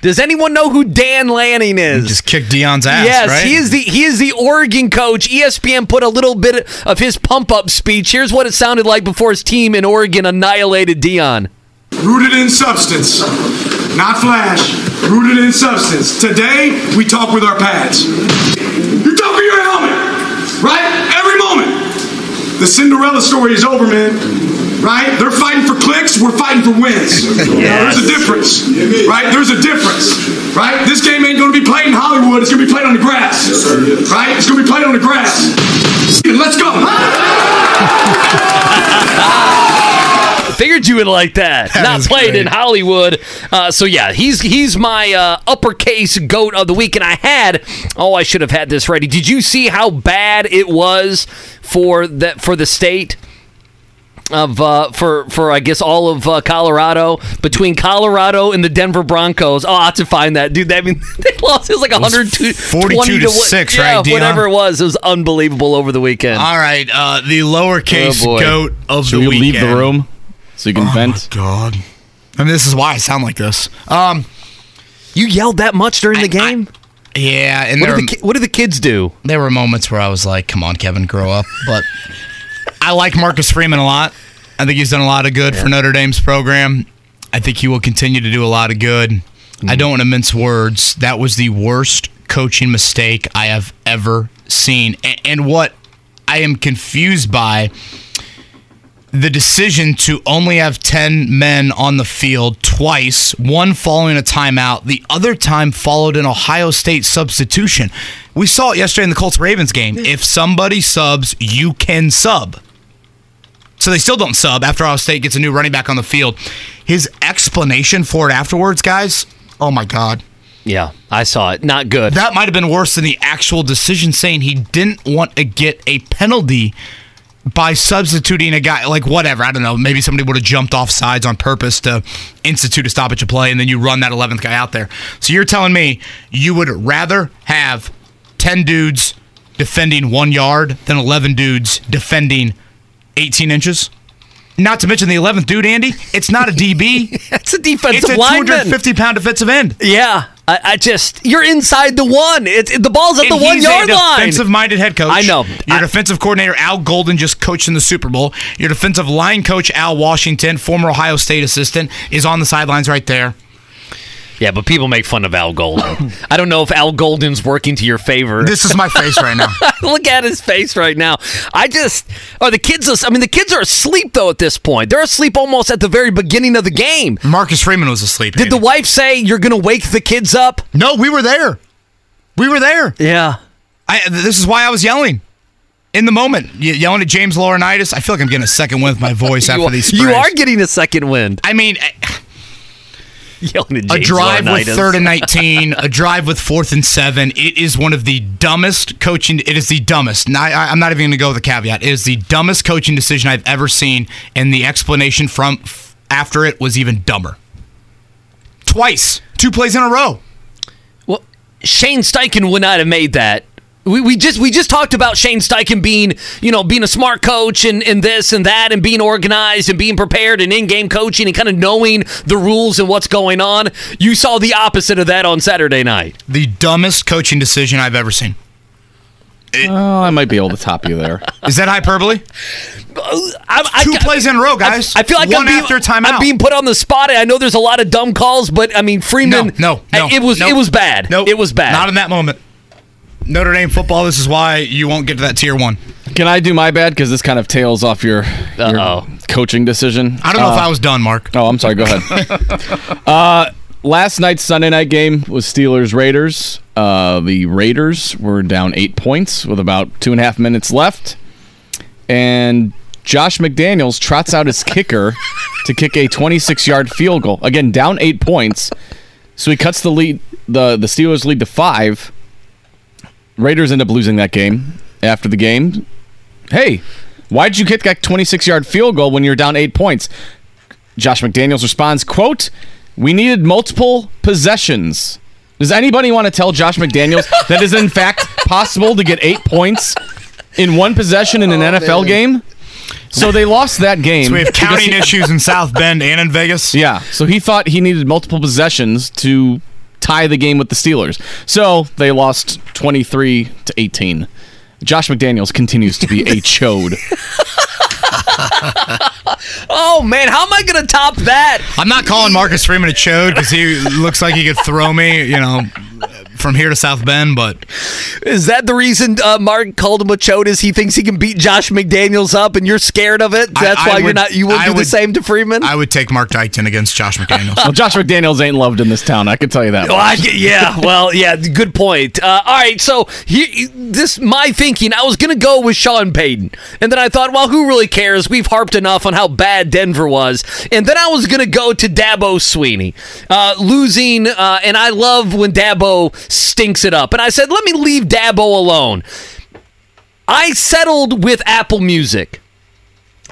Does anyone know who Dan Lanning is? just kicked Deion's ass. Yes, right? he is the he is the Oregon coach. ESPN put a little bit of his pump up speech. Here's what it sounded like before his team in Oregon annihilated Dion. Rooted in substance, not flash. Rooted in substance. Today, we talk with our pads. You talk with your helmet, right? Every moment. The Cinderella story is over, man. Right? They're fighting for clicks. We're fighting for wins. Now, there's a difference, right? There's a difference, right? This game ain't going to be played in Hollywood. It's going to be played on the grass, right? It's going to be played on the grass. Let's go. Figured you would like that. That Not was played great. in Hollywood. Uh, so yeah, he's he's my uh, uppercase goat of the week, and I had oh I should have had this ready. Did you see how bad it was for that for the state? Of uh, for for I guess all of uh, Colorado between Colorado and the Denver Broncos. Oh, I have to find that dude. I mean, they lost. It was like was 102 42 20 to six, yeah, right, Dion? Whatever it was, it was unbelievable over the weekend. All right, uh, the lowercase Oh, goat of Should the we weekend. leave the room so you can oh vent? My God, I mean, this is why I sound like this. Um, you yelled that much during the game? yeah, and What there do the ki- what do the kids do? There were moments where I was like, "Come on, Kevin, grow up." But I like Marcus Freeman a lot. I think he's done a lot of good for Notre Dame's program. I think he will continue to do a lot of good. I mm-hmm. don't want to mince words. That was the worst coaching mistake I have ever seen. A- And what I am confused by the decision to only have 10 men on the field twice, one following a timeout, the other time followed an Ohio State substitution. We saw it yesterday in the Colts Ravens game. If somebody subs, you can sub. So they still don't sub after Ohio State gets a new running back on the field. His explanation for it afterwards, guys, oh my God. Yeah, I saw it. Not good. That might have been worse than the actual decision saying he didn't want to get a penalty by substituting a guy like whatever I don't know maybe somebody would have jumped off sides on purpose to institute a stoppage of play and then you run that 11th guy out there so you're telling me you would rather have 10 dudes defending one yard than 11 dudes defending 18 inches not to mention the 11th dude Andy it's not a DB it's a defensive it's a lineman. 250 pound defensive end Yeah, I, I just you're inside the one. It's it, the ball's at And the one he's yard a line. Defensive-minded head coach. I know. Your defensive coordinator Al Golden just coached in the Super Bowl. Your defensive line coach Al Washington, former Ohio State assistant, is on the sidelines right there. Yeah, but people make fun of Al Golden. I don't know if Al Golden's working to your favor. This is my face right now. Look at his face right now. I just are the kids. I mean, the kids are asleep though at this point. They're asleep almost at the very beginning of the game. Marcus Freeman was asleep. Did the wife say you're going to wake the kids up? No, we were there. We were there. Yeah. I. This is why I was yelling. In the moment, yelling at James Laurinaitis. I feel like I'm getting a second wind with my voice after you, these. you are getting a second wind. I mean, at a drive with third and 19, a drive with fourth and seven. It is one of the dumbest coaching. It is the dumbest. And I, I'm not even going to go with a caveat. It is the dumbest coaching decision I've ever seen, and the explanation from after it was even dumber. Twice, two plays in a row. Well, Shane Steichen would not have made that. We, we just we just talked about Shane Steichen being you know being a smart coach and, and this and that and being organized and being prepared and in game coaching and kind of knowing the rules and what's going on. You saw the opposite of that on Saturday night. The dumbest coaching decision I've ever seen. Oh, I might be able to top you there. Is that hyperbole? I, Two plays in a row, guys. I, I feel like One I'm being, after timeout. I'm being put on the spot. I know there's a lot of dumb calls, but I mean Freeman. No, no, no. It was no. it was bad. No, it was bad. Not in that moment. Notre Dame football. This is why you won't get to that tier one. Can I do my bad? Because this kind of tails off your, your coaching decision. I don't know if Uh, I was done, Mark. Oh, I'm sorry. Go ahead. uh, last night's Sunday night game was Steelers Raiders. Uh, the Raiders were down eight points with about two and a half minutes left, and Josh McDaniels trots out his kicker to kick a 26-yard field goal. Again, down eight points, so he cuts the lead. the The Steelers lead to five. Raiders end up losing that game. After the game, hey, why'd you kick that 26 yard field goal when you're down eight points? Josh McDaniels responds, quote, we needed multiple possessions. Does anybody want to tell Josh McDaniels that is in fact possible to get eight points in one possession in an oh, NFL game? So they lost that game. So we have counting he- issues in South Bend and in Vegas. Yeah. So he thought he needed multiple possessions to tie the game with the Steelers. So they lost 23 to 18. Josh McDaniels continues to be a chode. oh man, how am I going to top that? I'm not calling Marcus Freeman a chode because he looks like he could throw me, you know, from here to South Bend. But Is that the reason uh, Mark called him a chode? Is he thinks he can beat Josh McDaniels up, and you're scared of it? That's I- I why you're not. You won't I do the same to Freeman. I would take Mark Dykton against Josh McDaniels. well, Josh McDaniels ain't loved in this town. I can tell you that. Well, I yeah, well, yeah, good point. Uh, all right, so he, this my thinking. I was gonna go with Sean Payton, and then I thought, well, who really cares? We've harped enough on how bad Denver was, and then I was gonna go to Dabo Swinney, uh, losing, uh, and I love when Dabo stinks it up, and I said, let me leave Dabo alone. I settled with Apple Music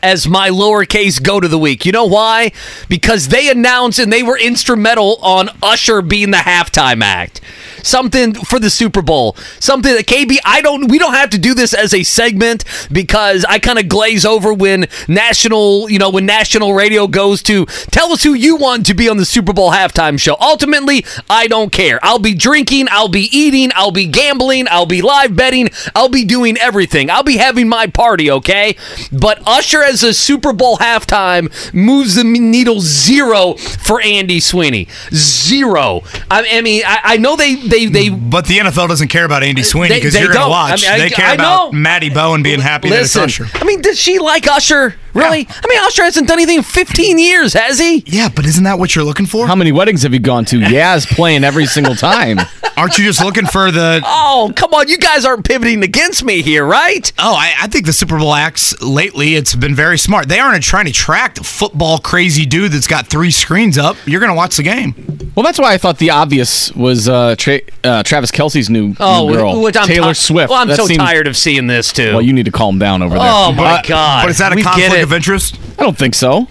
as my lowercase go to the week. You know why? Because they announced and they were instrumental on Usher being the halftime act. Something for the Super Bowl. Something that KB I don't we don't have to do this as a segment because I kind of glaze over when national, you know, when national radio goes to tell us who you want to be on the Super Bowl halftime show. Ultimately, I don't care. I'll be drinking, I'll be eating, I'll be gambling, I'll be live betting, I'll be doing everything. I'll be having my party, okay? But Usher as a Super Bowl halftime moves the needle zero for Andy Sweeney. Zero. I, I mean, I, I know they they they. But the NFL doesn't care about Andy Sweeney because you're going to watch. I mean, I- they care I about know. Matty Bowen being happy Listen, that it's Usher. I mean, does she like Usher? Really? I mean, Usher hasn't done anything in 15 years, has he? Yeah, but isn't that what you're looking for? How many weddings have you gone to? Yaz playing every single time. Aren't you just looking for the? Oh, come on! You guys aren't pivoting against me here, right? Oh, I, I think the Super Bowl acts lately it's been very smart. They aren't trying to attract a football crazy dude that's got three screens up. You're going to watch the game. Well, that's why I thought the obvious was uh, Tra- uh, Travis Kelce's new, Oh, new girl, which I'm Taylor ti- Swift. Well, I'm That so seems- tired of seeing this too. Well, you need to calm down over there. Oh, my But- God. But is that a We conflict of interest? I don't think so.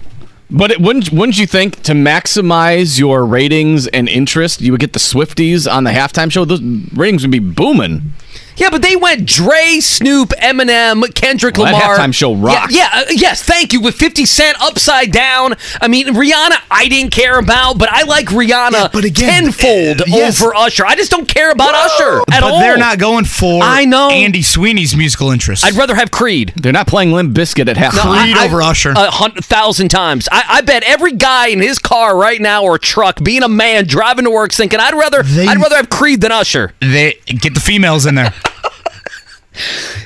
But it, wouldn't wouldn't you think to maximize your ratings and interest, you would get the Swifties on the halftime show? Those ratings would be booming. Yeah, but they went Dre, Snoop, Eminem, Kendrick Well, that Lamar. halftime show rocked. Yeah, yeah uh, yes, thank you. With 50 Cent upside down. I mean, Rihanna, I didn't care about, but I like Rihanna but again, tenfold uh, yes. over Usher. I just don't care about Usher at but all. they're not going for I know. Andy Sweeney's musical interest. I'd rather have Creed. They're not playing Limp Bizkit at halftime. No, Creed I- over Usher. A hundred thousand times. I, I bet every guy in his car right now or truck, being a man driving to work, thinking, "I'd rather, They- I'd rather have Creed than Usher." they get the females in there.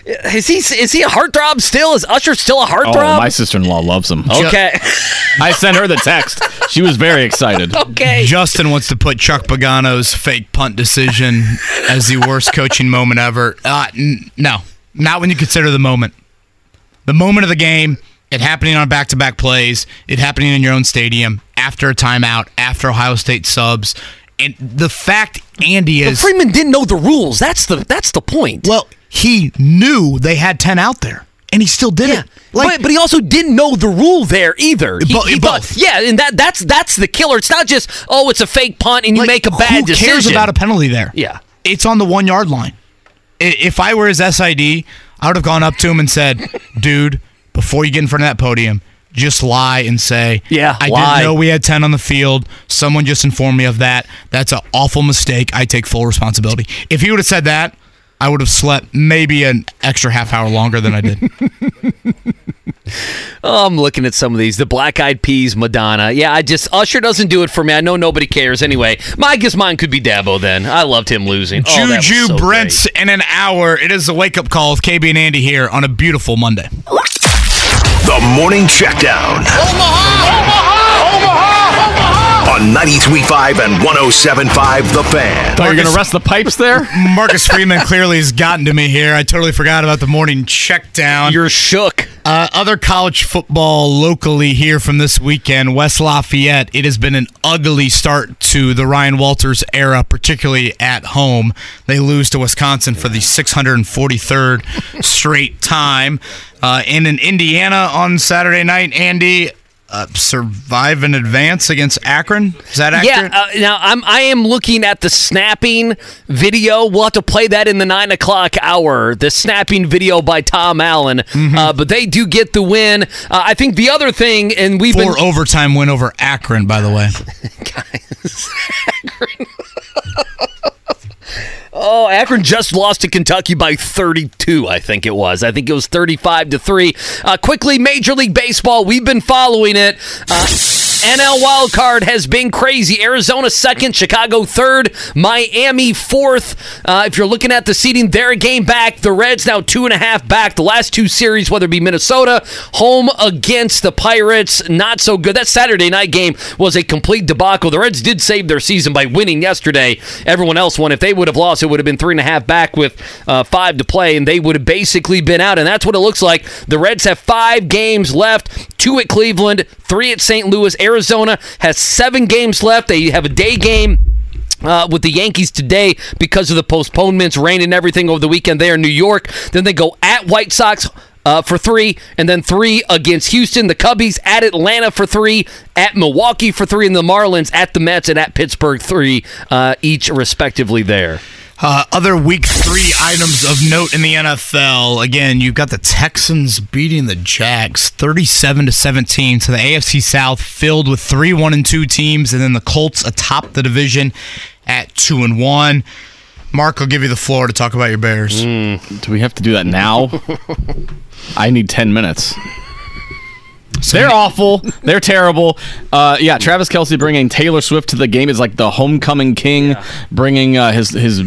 Is he is he a heartthrob still? Is Usher still a Oh, heartthrob? my sister-in-law loves him. okay, I sent her the text. She was very excited. okay. Justin wants to put Chuck Pagano's fake punt decision as the worst coaching moment ever. Uh, n- no, not when you consider the moment. The moment of the game, it happening on back to back plays, it happening in your own stadium, after a timeout, after Ohio State subs. And the fact Andy But is. Freeman didn't know the rules. That's the that's the point. well, he knew they had 10 out there, and he still did Yeah, it. Like, but, but he also didn't know the rule there either. He, Bo- he both. thought, yeah, and that that's that's the killer. It's not just oh, it's a fake punt and you like, make a bad who decision. cares about a penalty there? Yeah. It's on the one yard line. If I were his SID, I would have gone up to him and said, dude, before you get in front of that podium, just lie and say, Yeah, I lie. didn't know we had 10 on the field. Someone just informed me of that. That's an awful mistake. I take full responsibility. If he would have said that, I would have slept maybe an extra half hour longer than I did. Oh, I'm looking at some of these. The Black Eyed Peas, Madonna. Yeah, I just Usher doesn't do it for me. I know nobody cares anyway. My guess mine could be Dabo. Then I loved him losing. Oh, Juju so Brents great. in an hour. It is the wake up call with KB and Andy here on a beautiful Monday. The Morning Checkdown. On 93.5 and 107.5 The Fan. Thought you were going to rest the pipes there? Marcus Freeman clearly has gotten to me here. I totally forgot about the morning check down. You're shook. Uh, other college football locally here from this weekend, West Lafayette. It has been an ugly start to the Ryan Walters era, particularly at home. They lose to Wisconsin for the 643rd straight time. Uh, and in Indiana on Saturday night, Andy. Uh, survive in advance against Akron. Is that accurate? Yeah. Uh, now I'm I am looking at the snapping video. We'll have to play that in the nine o'clock hour. The snapping video by Tom Allen. Mm-hmm. Uh, but they do get the win. Uh, I think the other thing, and we've Four been overtime win over Akron, by the way. Oh, Akron just lost to Kentucky by 32, I think it was. I think it was 35 to 3. Uh, quickly, Major League Baseball, we've been following it. Uh, NL wild card has been crazy. Arizona second, Chicago third, Miami fourth. Uh, if you're looking at the seeding, they're a game back. The Reds now two and a half back. The last two series, whether it be Minnesota, home against the Pirates, not so good. That Saturday night game was a complete debacle. The Reds did save their season by winning yesterday. Everyone else won. If they would have lost, it would have been three and a half back with uh, five to play, and they would have basically been out. And that's what it looks like. The Reds have five games left two at Cleveland, three at St. Louis. Arizona has seven games left. They have a day game. Uh, with the Yankees today because of the postponements, rain, and everything over the weekend there in New York. Then they go at White Sox uh, for three, and then three against Houston. The Cubbies at Atlanta for three, at Milwaukee for three, and the Marlins at the Mets and at Pittsburgh three, uh, each respectively there. Uh, other week three items of note in the NFL. Again, you've got the Texans beating the Jags 37 to 17. So the AFC South filled with three, one, and two teams, and then the Colts atop the division at two and one. Mark, I'll give you the floor to talk about your Bears. Do we have to do that now? I need 10 minutes. They're awful. They're terrible. Uh, yeah, Travis Kelce bringing Taylor Swift to the game is like the homecoming king, bringing uh, his his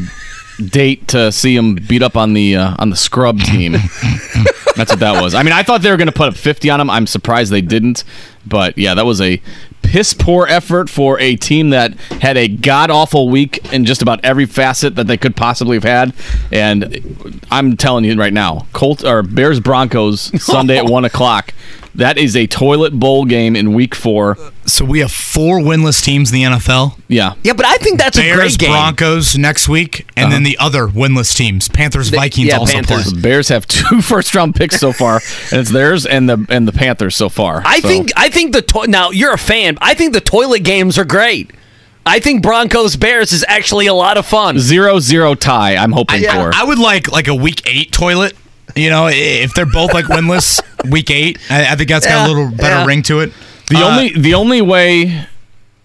date to see him beat up on the uh, on the scrub team. That's what that was. I mean, I thought they were going to put up 50 on him. I'm surprised they didn't. But yeah, that was a piss poor effort for a team that had a god awful week in just about every facet that they could possibly have had. And I'm telling you right now, Colt or Bears Broncos Sunday at one o'clock. That is a toilet bowl game in week four. So we have four winless teams in the NFL. Yeah. Yeah, but I think that's a great game. Broncos next week, and then the other winless teams, Panthers, Vikings, yeah, also Panthers. play. Bears have two first round picks so far, and it's theirs and the and the Panthers so far. I So- think I think the to- now you're a fan. I think the toilet games are great. I think Broncos Bears is actually a lot of fun. zero zero tie. I'm hoping I, for. I would like like a week eight toilet. You know, if they're both like winless week eight, I, I think that's got a little better yeah. ring to it. The Uh, only the only way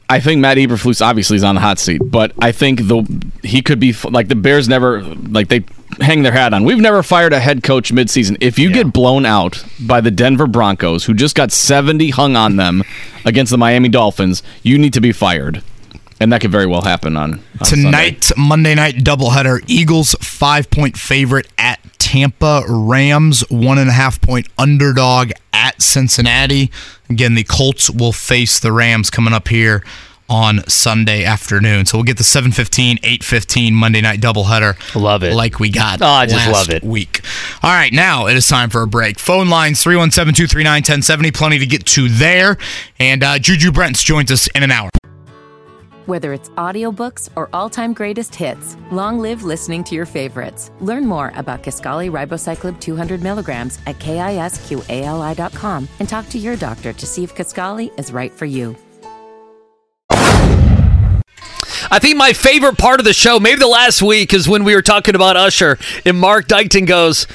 I think Matt Eberflus obviously is on the hot seat, but I think the he could be like the Bears never like they hang their hat on. We've never fired a head coach midseason. If you get blown out by the Denver Broncos, who just got 70 hung on them against the Miami Dolphins, you need to be fired. And that could very well happen on, on Sunday. Tonight, Monday night doubleheader. Eagles five point favorite at Tampa. Rams one and a half point underdog at Cincinnati. Again, the Colts will face the Rams coming up here on Sunday afternoon. So we'll get the 7:15, 8:15 Monday night doubleheader. Love it. Like we got Oh, I just last love it. week. All right, now it is time for a break. Phone lines 317-239-1070. Plenty to get to there. And uh, Juju Brents joins us in an hour. Whether it's audiobooks or all-time greatest hits, long live listening to your favorites. Learn more about Kisqali Ribociclib 200 milligrams at kisqali.com and talk to your doctor to see if Kisqali is right for you. I think my favorite part of the show, maybe the last week, is when we were talking about Usher and Mark Dykton goes,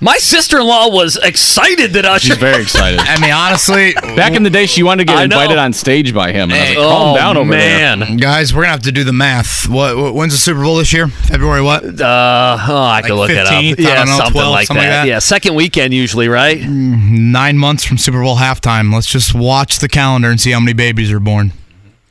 My sister in law was excited that Usher. She's very excited. I mean, honestly, Back in the day, she wanted to get I know. invited on stage by him. And I was like, calm Oh, down over man. there. guys, we're gonna have to do the math. What, what when's the Super Bowl this year? February what? Uh, oh, I could Like look it 15th? I up. Yeah, don't know, something 12th, like something that. like that? Yeah, second weekend usually, right? Nine months from Super Bowl halftime. Let's just watch the calendar and see how many babies are born.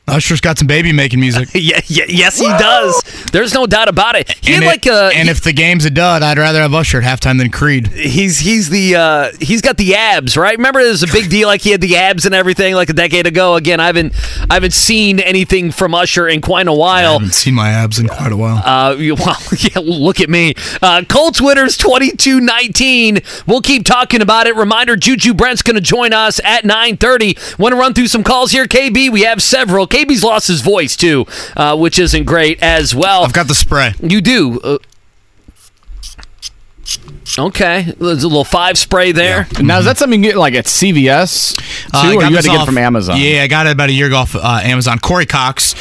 Usher's got some baby making music. yeah, yeah, yes, he does. There's no doubt about it. He and, had like it- a. and if the game's a dud, I'd rather have Usher at halftime than Creed. He's he's the uh, he's got the abs, right? Remember, it was a big deal. Like he had the abs and everything, like a decade ago. Again, I haven't I haven't seen anything from Usher in quite a while. I haven't seen my abs in quite a while. Uh, you- well, yeah, look at me. Uh, Colts winners 22 19. We'll keep talking about it. Reminder Juju Brents going to join us at 9.30. Want to run through some calls here, KB? We have several. KB's lost his voice, too, uh, which isn't great as well. I've got the spray. You do. Uh, okay. There's a little five spray there. Now, is that something you get like at CVS too, Uh, or you had this to get it from Amazon? Yeah, I got it about a year ago off uh, Amazon. Corey Cox,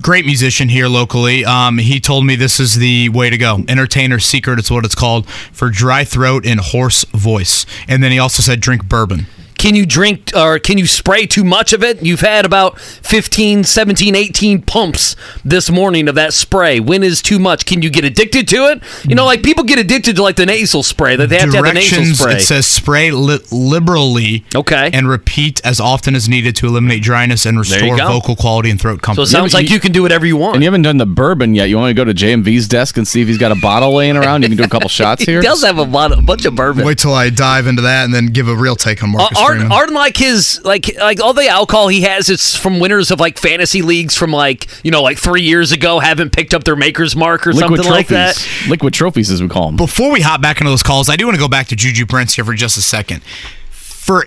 great musician here locally. Um, he told me this is the way to go. Entertainer secret, it's what it's called for dry throat and hoarse voice. And then he also said drink bourbon. Can you drink or can you spray too much of it? You've had about 15, 17, 18 pumps this morning of that spray. When is too much? Can you get addicted to it? You know, like people get addicted to like the nasal spray, that they have to have the nasal Directions, spray. it says spray li- liberally. Okay. And repeat as often as needed to eliminate dryness and restore vocal quality and throat comfort. so it sounds like you can do whatever you want. And you haven't done the bourbon yet. You want to go to JMV's desk and see if he's got a bottle laying around? You can do a couple shots here. He does have a, lot, a bunch of bourbon. Wait till I dive into that and then give a real take on Uh, Marcus aren't, Freeman. aren't like his like like all the alcohol he has it's from winners of like fantasy leagues from like you know like three years ago haven't picked up their maker's mark or Liquid something like that. trophies. Liquid trophies, as we call them. Before we hop back into those calls, I do want to go back to Juju Brents here for just a second. For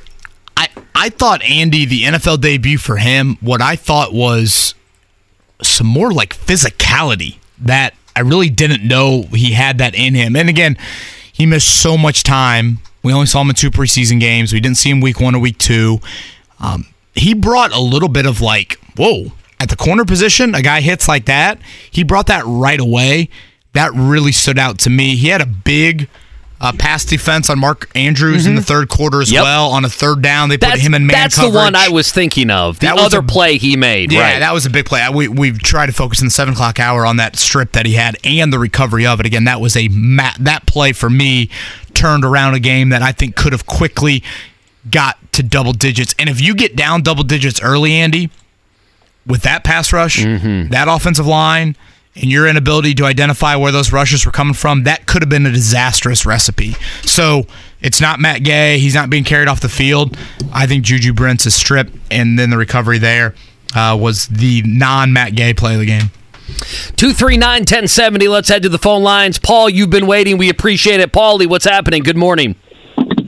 I I thought Andy, the NFL debut for him, what I thought was some more like physicality that I really didn't know he had that in him. And again, he missed so much time. We only saw him in two preseason games. We didn't see him week one or week two. Um, he brought a little bit of like, whoa, at the corner position, a guy hits like that. He brought that right away. That really stood out to me. He had a big uh, pass defense on Mark Andrews in the third quarter as Mm-hmm. Yep. well. On a third down, they put That's, him in man that's coverage. the one I was thinking of. The That other a- play he made. Yeah, right. that was a big play. We we tried to focus in the seven o'clock hour on that strip that he had and the recovery of it. Again, that was a ma- that play for me turned around a game that I think could have quickly got to double digits. And if you get down double digits early, Andy, with that pass rush, Mm-hmm. that offensive line, and your inability to identify where those rushes were coming from, that could have been a disastrous recipe. So it's not Matt Gay. He's not being carried off the field. I think Juju Brents' strip and then the recovery there uh, was the non Matt Gay play of the game. 239 1070. Let's head to the phone lines. Paul, you've been waiting. We appreciate it. Paulie, what's happening? Good morning.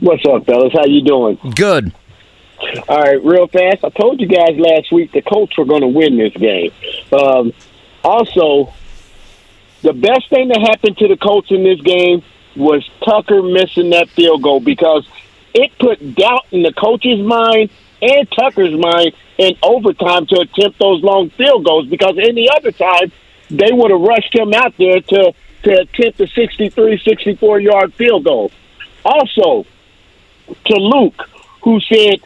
What's up, fellas? How you doing? Good. All right, real fast. I told you guys last week the Colts were going to win this game. Um, also, the best thing that happened to the Colts in this game was Tucker missing that field goal because it put doubt in the coach's mind and Tucker's mind in overtime to attempt those long field goals because any other time they would have rushed him out there to, to attempt a 63, 64 yard field goal. Also, to Luke, who said,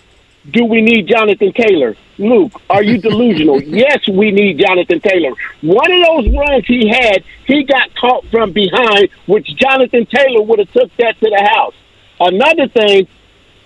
Do we need Jonathan Taylor? Luke, are you delusional? yes, we need Jonathan Taylor. One of those runs he had, he got caught from behind, which Jonathan Taylor would have took that to the house. Another thing,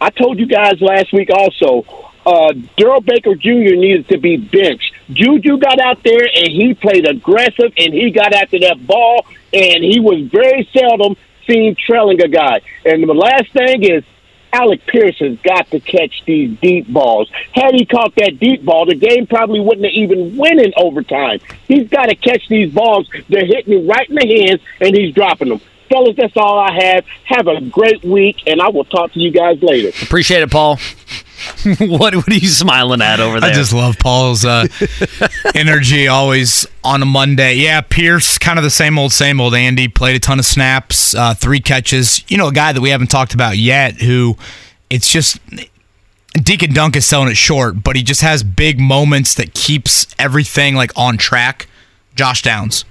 I told you guys last week also, uh, Darrell Baker Jr. needed to be benched. Juju got out there and he played aggressive and he got after that ball and he was very seldom seen trailing a guy. And the last thing is, Alec Pierce's got to catch these deep balls. Had he caught that deep ball, the game probably wouldn't have even win in overtime. He's got to catch these balls. They're hitting him right in the hands, and he's dropping them. Fellas, that's all I have. Have a great week, and I will talk to you guys later. Appreciate it, Paul. what, what are you smiling at over there? I just love Paul's uh, energy always on a Monday. Yeah, Pierce, kind of the same old, same old. Andy played a ton of snaps, uh, three catches. You know, a guy that we haven't talked about yet who it's just. Deacon Dunk is selling it short, but he just has big moments that keeps everything like on track. Josh Downs.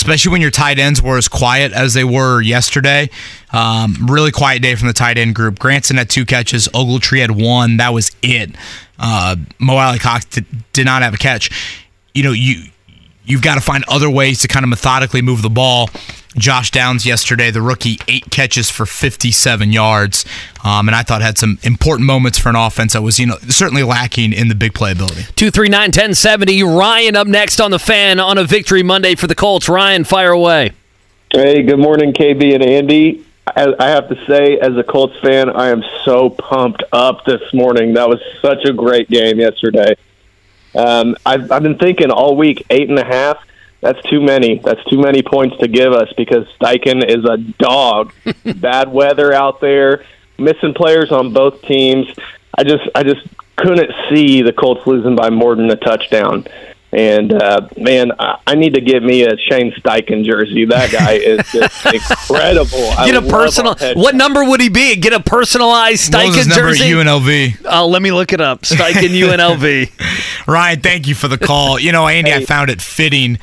Especially when your tight ends were as quiet as they were yesterday. Um, really quiet day from the tight end group. Granson had two catches. Ogletree had one. That was it. Uh, Mo Alie-Cox did, did not have a catch. You know, you you've got to find other ways to kind of methodically move the ball. Josh Downs yesterday, the rookie, eight catches for 57 yards, um, and I thought had some important moments for an offense that was, you know, certainly lacking in the big playability. 239 1070. Ryan up next on the fan on a victory Monday for the Colts. Ryan, fire away. Hey, good morning, KB and Andy. I I have to say, as a Colts fan, I am so pumped up this morning. That was such a great game yesterday. Um, I've, I've been thinking all week, eight and a half. That's too many. That's too many points to give us because Steichen is a dog. Bad weather out there, missing players on both teams. I just, I just couldn't see the Colts losing by more than a touchdown. And uh, man, I, I need to get me a Shane Steichen jersey. That guy is just incredible. Get a personal. What number would he be? Get a personalized What was his Steichen number jersey. UNLV? Uh, let me look it up. Steichen UNLV. Ryan, thank you for the call. You know, Andy, I found it fitting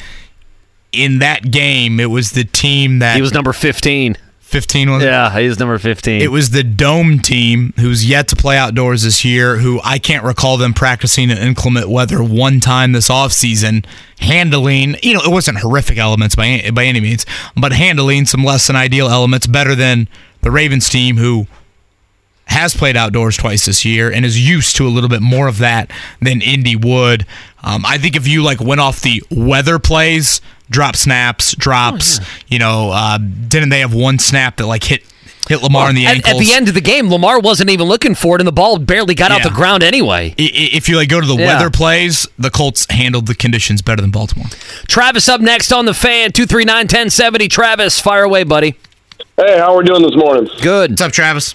in that game. It was the team that He was number 15. 15 was? Yeah, he was number 15. It was the Dome team who's yet to play outdoors this year, who I can't recall them practicing in inclement weather one time this offseason, handling, you know, it wasn't horrific elements by any, by any means, but handling some less than ideal elements better than the Ravens team who has played outdoors twice this year and is used to a little bit more of that than Indy would. Um, I think if you like went off the weather plays, drop snaps, drops, you know, uh, didn't they have one snap that like hit hit Lamar in the at, ankles? at the end of the game, Lamar wasn't even looking for it, and the ball barely got out Yeah. the ground anyway. I- i- If you like go to the Yeah. weather plays, the Colts handled the conditions better than Baltimore. Travis up next on the fan. 239 1070. Travis, fire away, buddy. Hey, how are we doing this morning? Good. What's up, Travis?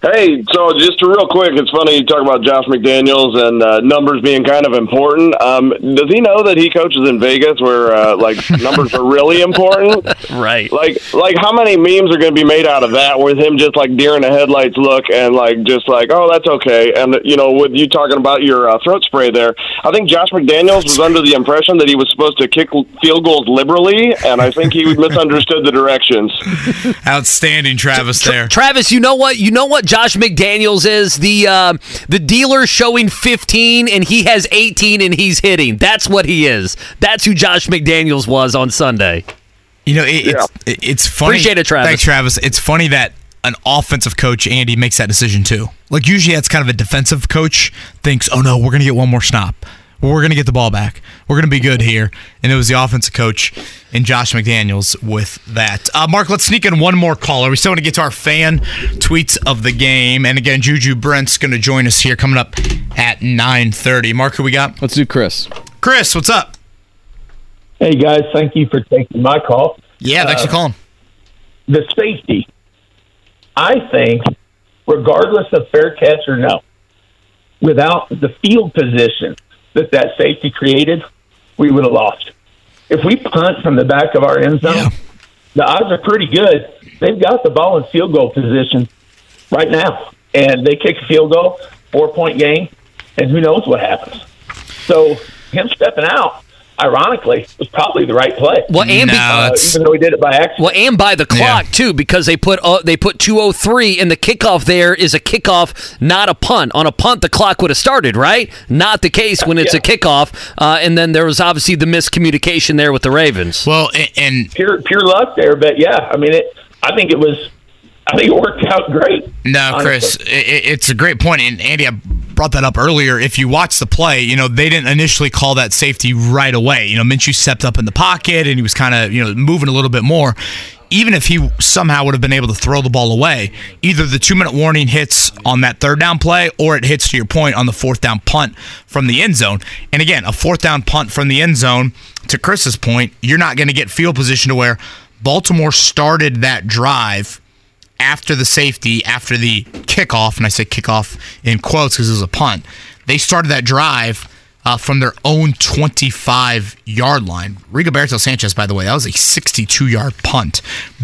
Hey, so just real quick, it's funny you talk about Josh McDaniels and uh, numbers being kind of important. Um, does he know that he coaches in Vegas, where uh, like numbers are really important? Right. Like, like how many memes are going to be made out of that with him just like deer in the headlights look and like just like, oh, that's okay. And you know, with you talking about your uh, throat spray there, I think Josh McDaniels was under the impression that he was supposed to kick field goals liberally, and I think he misunderstood the directions. Outstanding, Travis. There, Travis, you know what? You know what Josh McDaniels is the uh, the dealer showing 15 and he has 18 and he's hitting. That's what he is. That's who Josh McDaniels was on Sunday. You know, it, it's it- it's funny. Appreciate it, Travis. Thanks, Travis. It's funny that an offensive coach, Andy, makes that decision too. Like usually, that's kind of a defensive coach thinks, "Oh no, we're going to get one more stop. We're going to get the ball back. We're going to be good here." And it was the offensive coach and Josh McDaniels with that. Uh, Mark, let's sneak in one more caller. We still want to get to our fan tweets of the game, and again, Juju Brents going to join us here coming up at nine thirty. Mark, who we got? Let's do Chris. Chris, what's up? Hey guys, thank you for taking my call. Yeah, thanks for Uh, calling. The safety, I think, regardless of fair catch or no, without the field position that that safety created, we would have lost. If we punt from the back of our end zone, the odds are pretty good. They've got the ball in field goal position right now, and they kick a field goal, four point game, and who knows what happens. So him stepping out, ironically, was probably the right play. Well, and be- uh, even though he did it by accident. Well, and by the clock too, because they put uh, they put 203, and the kickoff there is a kickoff, not a punt. On a punt, the clock would have started, right? Not the case when it's a kickoff. Uh, and then there was obviously the miscommunication there with the Ravens. Well, and pure pure luck there, but yeah, I mean, it. I think it was. I think it worked out great. No, Chris, i i- it's a great point, and Andy, I brought that up earlier. If you watch the play, you know they didn't initially call that safety right away. You know, Minshew stepped up in the pocket and he was kind of you know moving a little bit more. Even if he somehow would have been able to throw the ball away, either the two minute warning hits on that third down play or it hits to your point on the fourth down punt from the end zone. And again, a fourth down punt from the end zone, to Chris's point, you're not going to get field position to where Baltimore started that drive after the safety, after the kickoff, and I say kickoff in quotes because it was a punt, they started that drive uh, from their own 25 yard line. Rigoberto Sanchez, by the way, that was a 62 yard punt.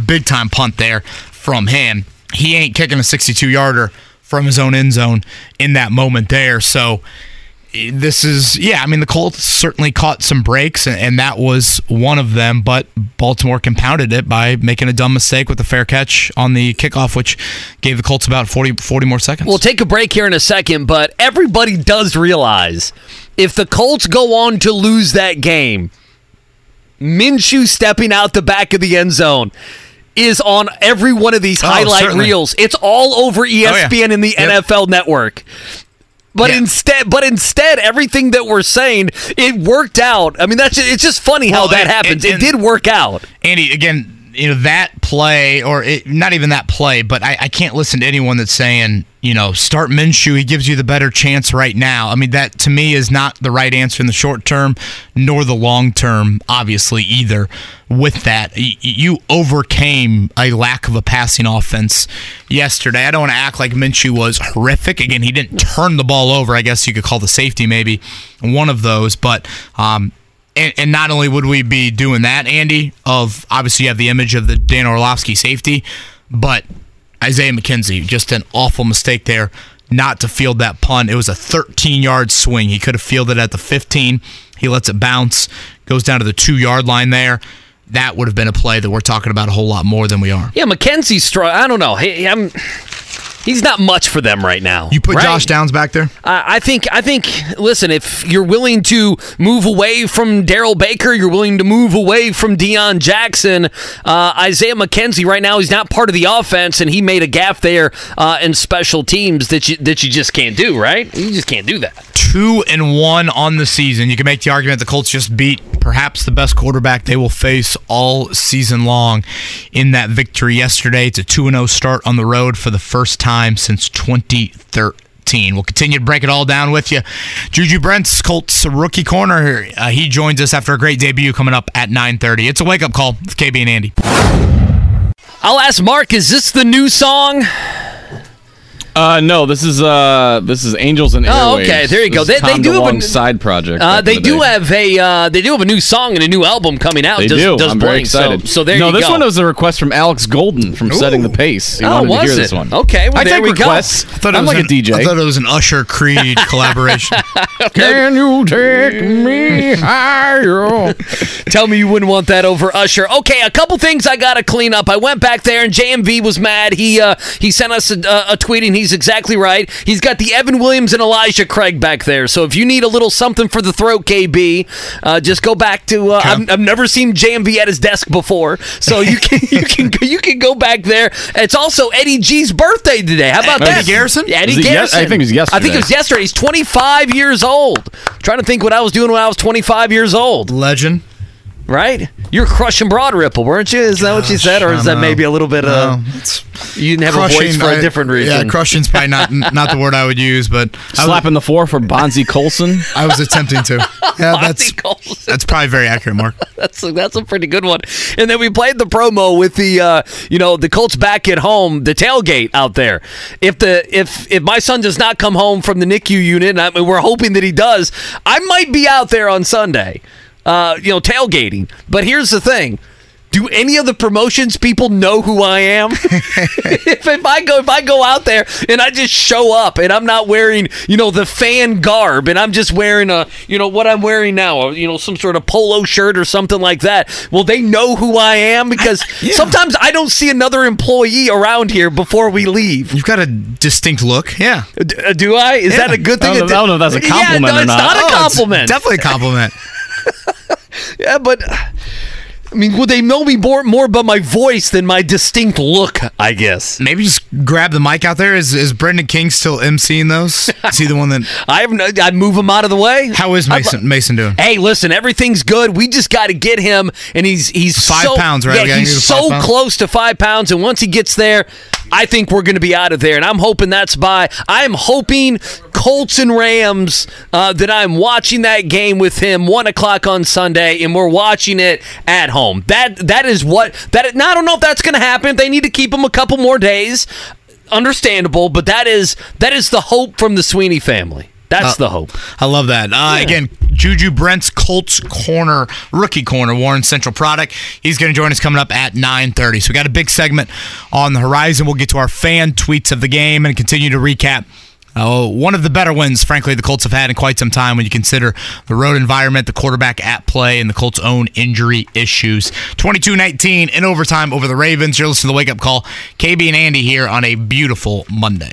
Big time punt there from him. He ain't kicking a 62 yarder from his own end zone in that moment there. So this is yeah. I mean, the Colts certainly caught some breaks, and, and that was one of them. But Baltimore compounded it by making a dumb mistake with a fair catch on the kickoff, which gave the Colts about 40, 40 more seconds. We'll take a break here in a second, but everybody does realize if the Colts go on to lose that game, Minshew stepping out the back of the end zone is on every one of these Oh, highlight certainly. reels. It's all over oh, E yeah. ESPN and the Yep. NFL network. But instead, but instead, everything that we're saying, it worked out. I mean, that's it's just funny how Well, that and- happens. and- it did work out. Andy, again, you know that play, or it, not even that play, but I, I can't listen to anyone that's saying, you know, start Minshew. He gives you the better chance right now. I mean, that to me is not the right answer in the short term, nor the long term, obviously either. With that, you overcame a lack of a passing offense yesterday. I don't want to act like Minshew was horrific. Again, he didn't turn the ball over. I guess you could call the safety maybe one of those, but. Um, and, and not only would we be doing that, Andy, of obviously you have the image of the Dan Orlovsky safety, but Isaiah McKenzie, just an awful mistake there not to field that punt. It was a 13 yard swing. He could have fielded it at the 15. He lets it bounce, goes down to the two yard line there. That would have been a play that we're talking about a whole lot more than we are. Yeah, McKenzie's str I don't know. He, I'm, he's not much for them right now. You put right? Josh Downs back there? I I think. I think. Listen, if you're willing to move away from Darrell Baker, you're willing to move away from Deon Jackson. Uh, Isaiah McKenzie right now, he's not part of the offense, and he made a gaffe there uh, in special teams that you that you just can't do. Right? You just can't do that. two and one on the season. You can make the argument the Colts just beat perhaps the best quarterback they will face all season long in that victory yesterday. It's a 2 and 0 start on the road for the first time since 2013. We'll continue to break it all down with you. Juju Brents Colts rookie corner. Uh, he joins us after a great debut coming up at 9:30. It's a wake up call with KB and Andy. I'll ask Mark. Is this the new song? Uh, no, this is uh, this is Angels and Oh, Airwaves. okay, there you go. This is They- they Tom do have a- DeLonge's side project. Uh, back in they the do day. have a uh, they do have a new song and a new album coming out. They does, do. Does I'm very Bling. So- excited. So, there no, you this one was a request from Alex Golden from setting the pace. He Oh, wanted to was hear it? this one. Okay, well, I there take we go. requests. I thought it I'm was like an, a DJ. I thought it was an Usher Creed collaboration. Can you take me higher? Tell me you wouldn't want that over Usher. Okay, a couple things I got to clean up. I went back there and JMV was mad. He uh, he sent us a, a tweet and he's exactly right. He's got the Evan Williams and Elijah Craig back there. So if you need a little something for the throat, KB, uh, just go back to. Uh, I've, I've never seen JMV at his desk before, so you can you can you can go back there. It's also Eddie G's birthday today. How about Eddie that? Garrison? Eddie Was it ye- Garrison. I think it was yesterday. I think it was yesterday. He's 25 years old. trying to think what I was doing when I was 25 years old. Legend. Right? You're crushing Broad Ripple, weren't you? Is that what you said? Or is that know. maybe a little bit of. No, you didn't have a voice Crushing, for a I- different reason. Yeah, crushing's probably not not the word I would use, but I was, Slapping the floor for Bonzie Colson. I was attempting to. Yeah, that's that's probably very accurate, Mark. That's a, that's a pretty good one. And then we played the promo with the uh, you know the Colts back at home, the tailgate out there. If the if if my son does not come home from the NICU unit, and I mean, we're hoping that he does, I might be out there on Sunday, uh, you know, tailgating. But here's the thing. Do any of the promotions people know who I am? if, if I go if I go out there and I just show up and I'm not wearing you know the fan garb and I'm just wearing a you know what I'm wearing now you know some sort of polo shirt or something like that, will they know who I am? Because sometimes I don't see another employee around here before we leave. You've got a distinct look. Yeah. D- uh, do I? Is that a good thing? I don't know- I don't know if that's a Yeah, compliment no, or it's not. not Oh, a it's compliment. definitely a compliment. Yeah, but I mean, would they know me more more by my voice than my distinct look? I guess. Maybe just grab the mic out there. Is is Brendan King still emceeing those? Is he the one that? I have no, I'd move him out of the way. How is Mason Mason doing? Hey, listen, everything's good. We just got to get him, and he's he's Five so- pounds, right? Yeah, he's so pounds? close to five pounds, and once he gets there, I think we're going to be out of there. And I'm hoping that's by. I'm hoping Colts and Rams uh, that I'm watching that game with him one o'clock on Sunday, and we're watching it at home. That that is what that. Now I don't know if that's going to happen. If They need to keep him a couple more days. Understandable, but that is that is the hope from the Sweeney family. That's Uh, the hope. I love that. Uh, Again, Juju Brents Colts corner, rookie corner, Warren Central product. He's going to join us coming up at 9.30. So we got a big segment on the horizon. We'll get to our fan tweets of the game and continue to recap Uh, one of the better wins, frankly, the Colts have had in quite some time when you consider the road environment, the quarterback at play, and the Colts' own injury issues. 22 19 in overtime over the Ravens. You're listening to the wake up call. KB and Andy here on a beautiful Monday.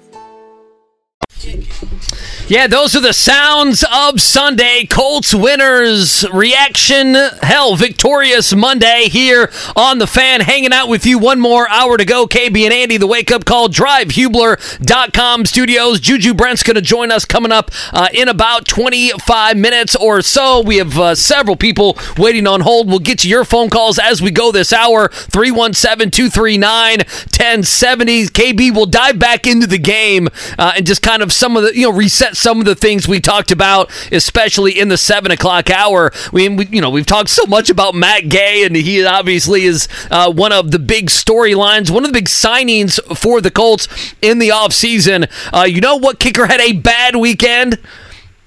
Yeah, those are the sounds of Sunday. Colts winners reaction. Hell, victorious Monday here on the fan. Hanging out with you one more hour to go. KB and Andy, the wake up call. DriveHubler.com studios. Juju Brent's going to join us coming up uh, in about 25 minutes or so. We have uh, several people waiting on hold. We'll get to your phone calls as we go this hour. 317 239 1070. KB will dive back into the game uh, and just kind of some of the, you know, reset some of the things we talked about, especially in the seven o'clock hour. We, we you know, we've talked so much about Matt Gay, and he obviously is uh, one of the big storylines, one of the big signings for the Colts in the offseason. Uh, you know what kicker had a bad weekend?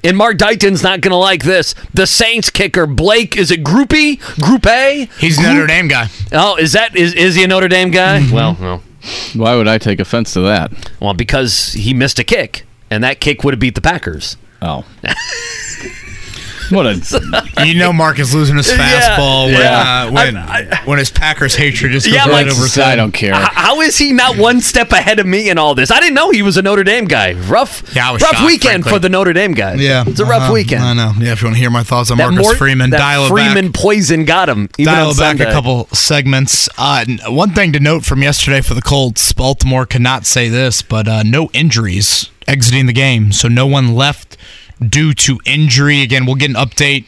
And Mark Dayton's not going to like this. The Saints kicker, Blake, is it Groupie? Group A? He's a Notre Dame guy. Oh, is that is, is he a Notre Dame guy? Well, no. Why would I take offense to that? Well, because he missed a kick, and that kick would have beat the Packers. Oh. What a you know Mark is losing his fastball yeah. when uh, when, when his Packers hatred just goes Yeah, right like- over his head. I don't care. H- How is he not one step ahead of me in all this? I didn't know he was a Notre Dame guy. Rough, Yeah, rough shocked, weekend frankly. for the Notre Dame guy. Yeah, it's a rough uh-huh. weekend. I know. Yeah, if you want to hear my thoughts on That Marcus Mort- Freeman, that dial it Freeman back. poison got him. Even dial on back Sunday. a couple segments. Uh, one thing to note from yesterday for the Colts, Baltimore cannot say this, but uh, no injuries exiting the game, so no one left due to injury. Again, we'll get an update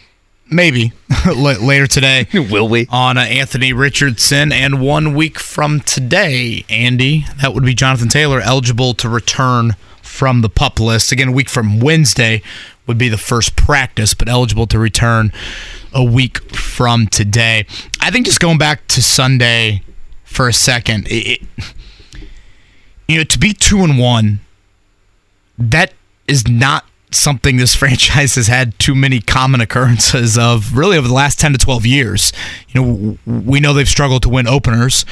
maybe later today. Will we on uh, Anthony Richardson? And one week from today, Andy, that would be Jonathan Taylor eligible to return from the pup list. Again, a week from Wednesday would be the first practice, but eligible to return a week from today. I think just going back to Sunday for a second, it, it, you know, to be two and one, that is not something this franchise has had too many common occurrences of really over the last 10 to 12 years. You know, we know they've struggled to win openers,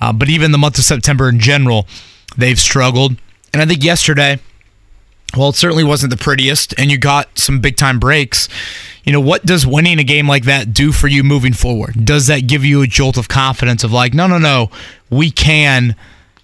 uh, but even the month of September in general, they've struggled. And I think yesterday, well, it certainly wasn't the prettiest, and you got some big time breaks. You know, what does winning a game like that do for you moving forward? Does that give you a jolt of confidence of like, no, no, no, we can,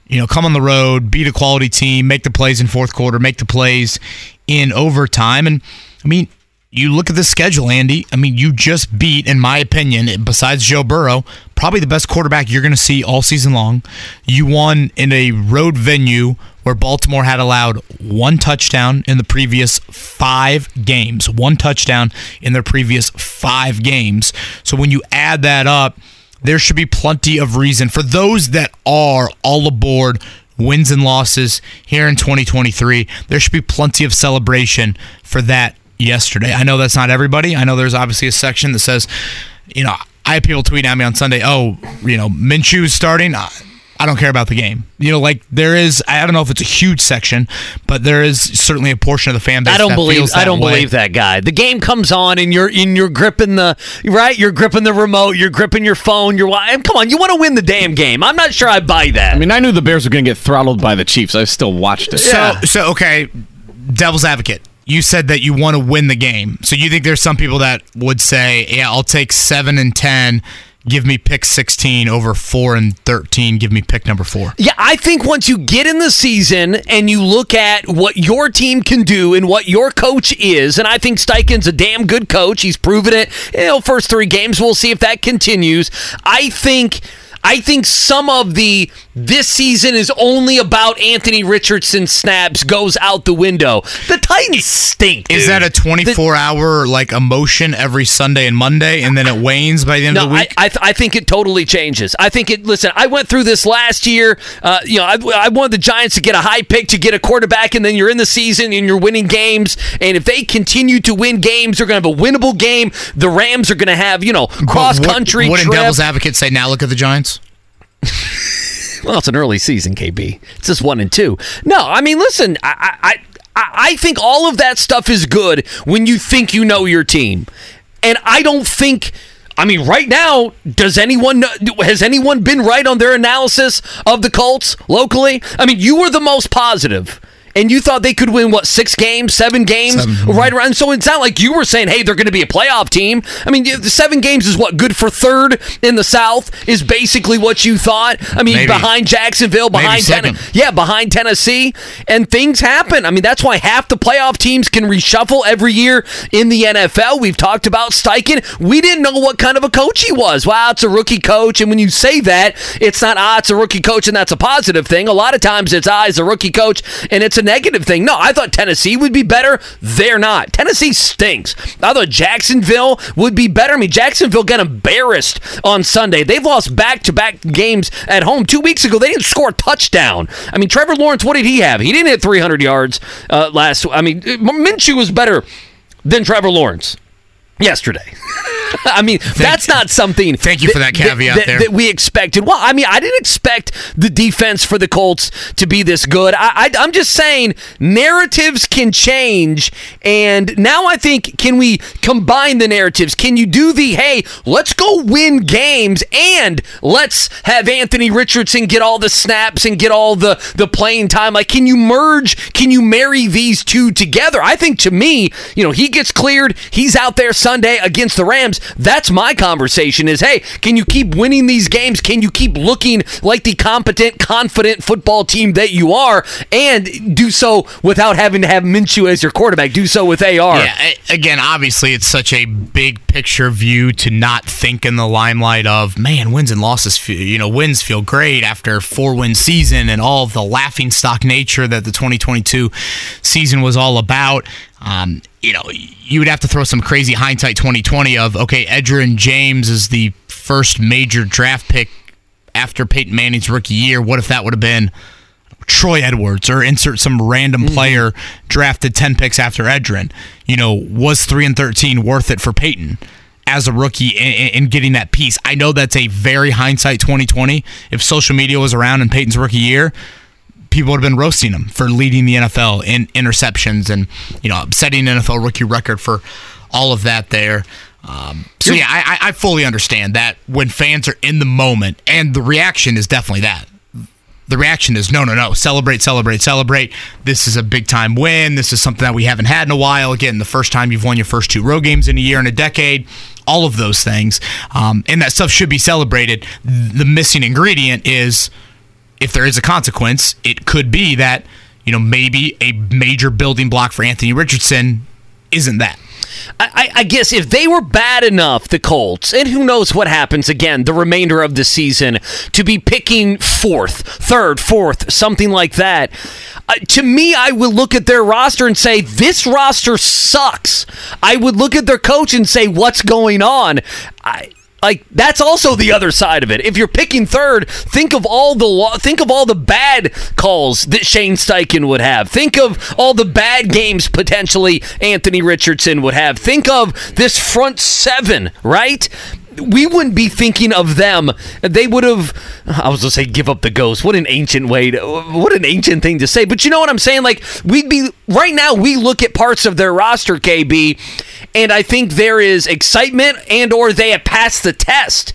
you know, come on the road, beat a quality team, make the plays in fourth quarter, make the plays in overtime? And I mean, you look at the schedule, Andy. I mean, you just beat, in my opinion, besides Joe Burrow, probably the best quarterback you're going to see all season long. You won in a road venue where Baltimore had allowed one touchdown in the previous five games. One touchdown in their previous five games. So when you add that up, there should be plenty of reason for those that are all aboard wins and losses here in 2023. There should be plenty of celebration for that yesterday. I know that's not everybody. I know there's obviously a section that says, you know, I have people tweet at me on Sunday, oh, you know, Minshew's starting. Uh, I, I don't care about the game. You know, like there is, I don't know if it's a huge section, but there is certainly a portion of the fan base. I don't that believe feels I don't way. believe that guy. The game comes on and you're in you're gripping the right, you're gripping the remote, you're gripping your phone, you're wa- come on, you want to win the damn game. I'm not sure I buy that. I mean, I knew the Bears were going to get throttled by the Chiefs. I still watched it. So, so okay, devil's advocate. You said that you want to win the game. So you think there's some people that would say, "Yeah, I'll take seven and ten. Give me pick sixteen over four and thirteen. Give me pick number four. Yeah, I think once you get in the season and you look at what your team can do and what your coach is, and I think Steichen's a damn good coach. He's proven it. You know, first three games. We'll see if that continues. I think. I think some of the this season is only about Anthony Richardson snaps goes out the window. The Titans stink. Is that a 24 hour like emotion every Sunday and Monday, and then it wanes by the end No, of the week? I, I, th- I think it totally changes. I think it. Listen, I went through this last year. Uh, you know, I, I wanted the Giants to get a high pick to get a quarterback, and then you're in the season and you're winning games. And if they continue to win games, they're going to have a winnable game. The Rams are going to have you know cross But what- country Wouldn't trip. Devil's Advocate say now look at the Giants? Well, it's an early season, KB. It's just one and two. No, I mean, listen, I, I, I, think all of that stuff is good when you think you know your team, and I don't think. I mean, right now, does anyone has anyone been right on their analysis of the Colts locally? I mean, you were the most positive. And you thought they could win what six games, seven games, Seven. right around. So it's not like you were saying, "Hey, they're going to be a playoff team." I mean, the seven games is what good for third in the South is basically what you thought. I mean, Maybe. behind Jacksonville, behind. Tennessee, yeah, behind Tennessee, and things happen. I mean, that's why half the playoff teams can reshuffle every year in the NFL. We've talked about Steichen. We didn't know what kind of a coach he was. Wow, it's a rookie coach, and when you say that, it's not ah, it's a rookie coach, and that's a positive thing. A lot of times, it's ah, it's a rookie coach, and it's a negative thing. No, I thought Tennessee would be better. They're not. Tennessee stinks. I thought Jacksonville would be better. I mean, Jacksonville got embarrassed on Sunday. They've lost back to back games at home. Two weeks ago, they didn't score a touchdown. I mean, Trevor Lawrence, what did he have? He didn't hit 300 yards uh, last. I mean, Minshew was better than Trevor Lawrence yesterday. I mean, that's not something. Thank you for that caveat that, there. that we expected. Well, I mean, I didn't expect the defense for the Colts to be this good. I, I, I'm just saying narratives can change, and now I think can we combine the narratives? Can you do the hey, let's go win games, and let's have Anthony Richardson get all the snaps and get all the the playing time? Like, can you merge? Can you marry these two together? I think to me, you know, he gets cleared. He's out there Sunday against the Rams. That's my conversation is, hey, can you keep winning these games? Can you keep looking like the competent, confident football team that you are and do so without having to have Minshew as your quarterback? Do so with AR. Yeah, again, obviously, it's such a big picture view to not think in the limelight of man wins and losses. You know, wins feel great after four win season and all of the laughing stock nature that the 2022 season was all about. Um, you know, you would have to throw some crazy hindsight 2020 of okay, Edgerrin James is the first major draft pick after Peyton Manning's rookie year. What if that would have been? Troy Edwards or insert some random player drafted 10 picks after Edgerrin. You know, was 3 and 13 worth it for Peyton as a rookie in, in getting that piece? I know that's a very hindsight 2020. If social media was around in Peyton's rookie year, people would have been roasting him for leading the NFL in interceptions and, you know, setting an NFL rookie record for all of that there. Um, so, yeah, I, I I fully understand that when fans are in the moment, and the reaction is definitely that the reaction is no, no, no. Celebrate, celebrate, celebrate. This is a big time win. This is something that we haven't had in a while. Again, the first time you've won your first two road games in a year and a decade. All of those things, um, and that stuff should be celebrated. The missing ingredient is if there is a consequence, it could be that you know maybe a major building block for Anthony Richardson isn't that. I, I- guess if they were bad enough, the Colts, and who knows what happens again the remainder of the season, to be picking fourth, third, fourth, something like that. Uh, to me, I would look at their roster and say, this roster sucks. I would look at their coach and say, what's going on? I, like that's also the other side of it. If you're picking third, think of all the lo- think of all the bad calls that Shane Steichen would have. Think of all the bad games potentially Anthony Richardson would have. Think of this front seven, right? We wouldn't be thinking of them. They would have. I was gonna say, give up the ghost. What an ancient way. To, what an ancient thing to say. But you know what I'm saying? Like we'd be right now. We look at parts of their roster, KB, and I think there is excitement and or they have passed the test.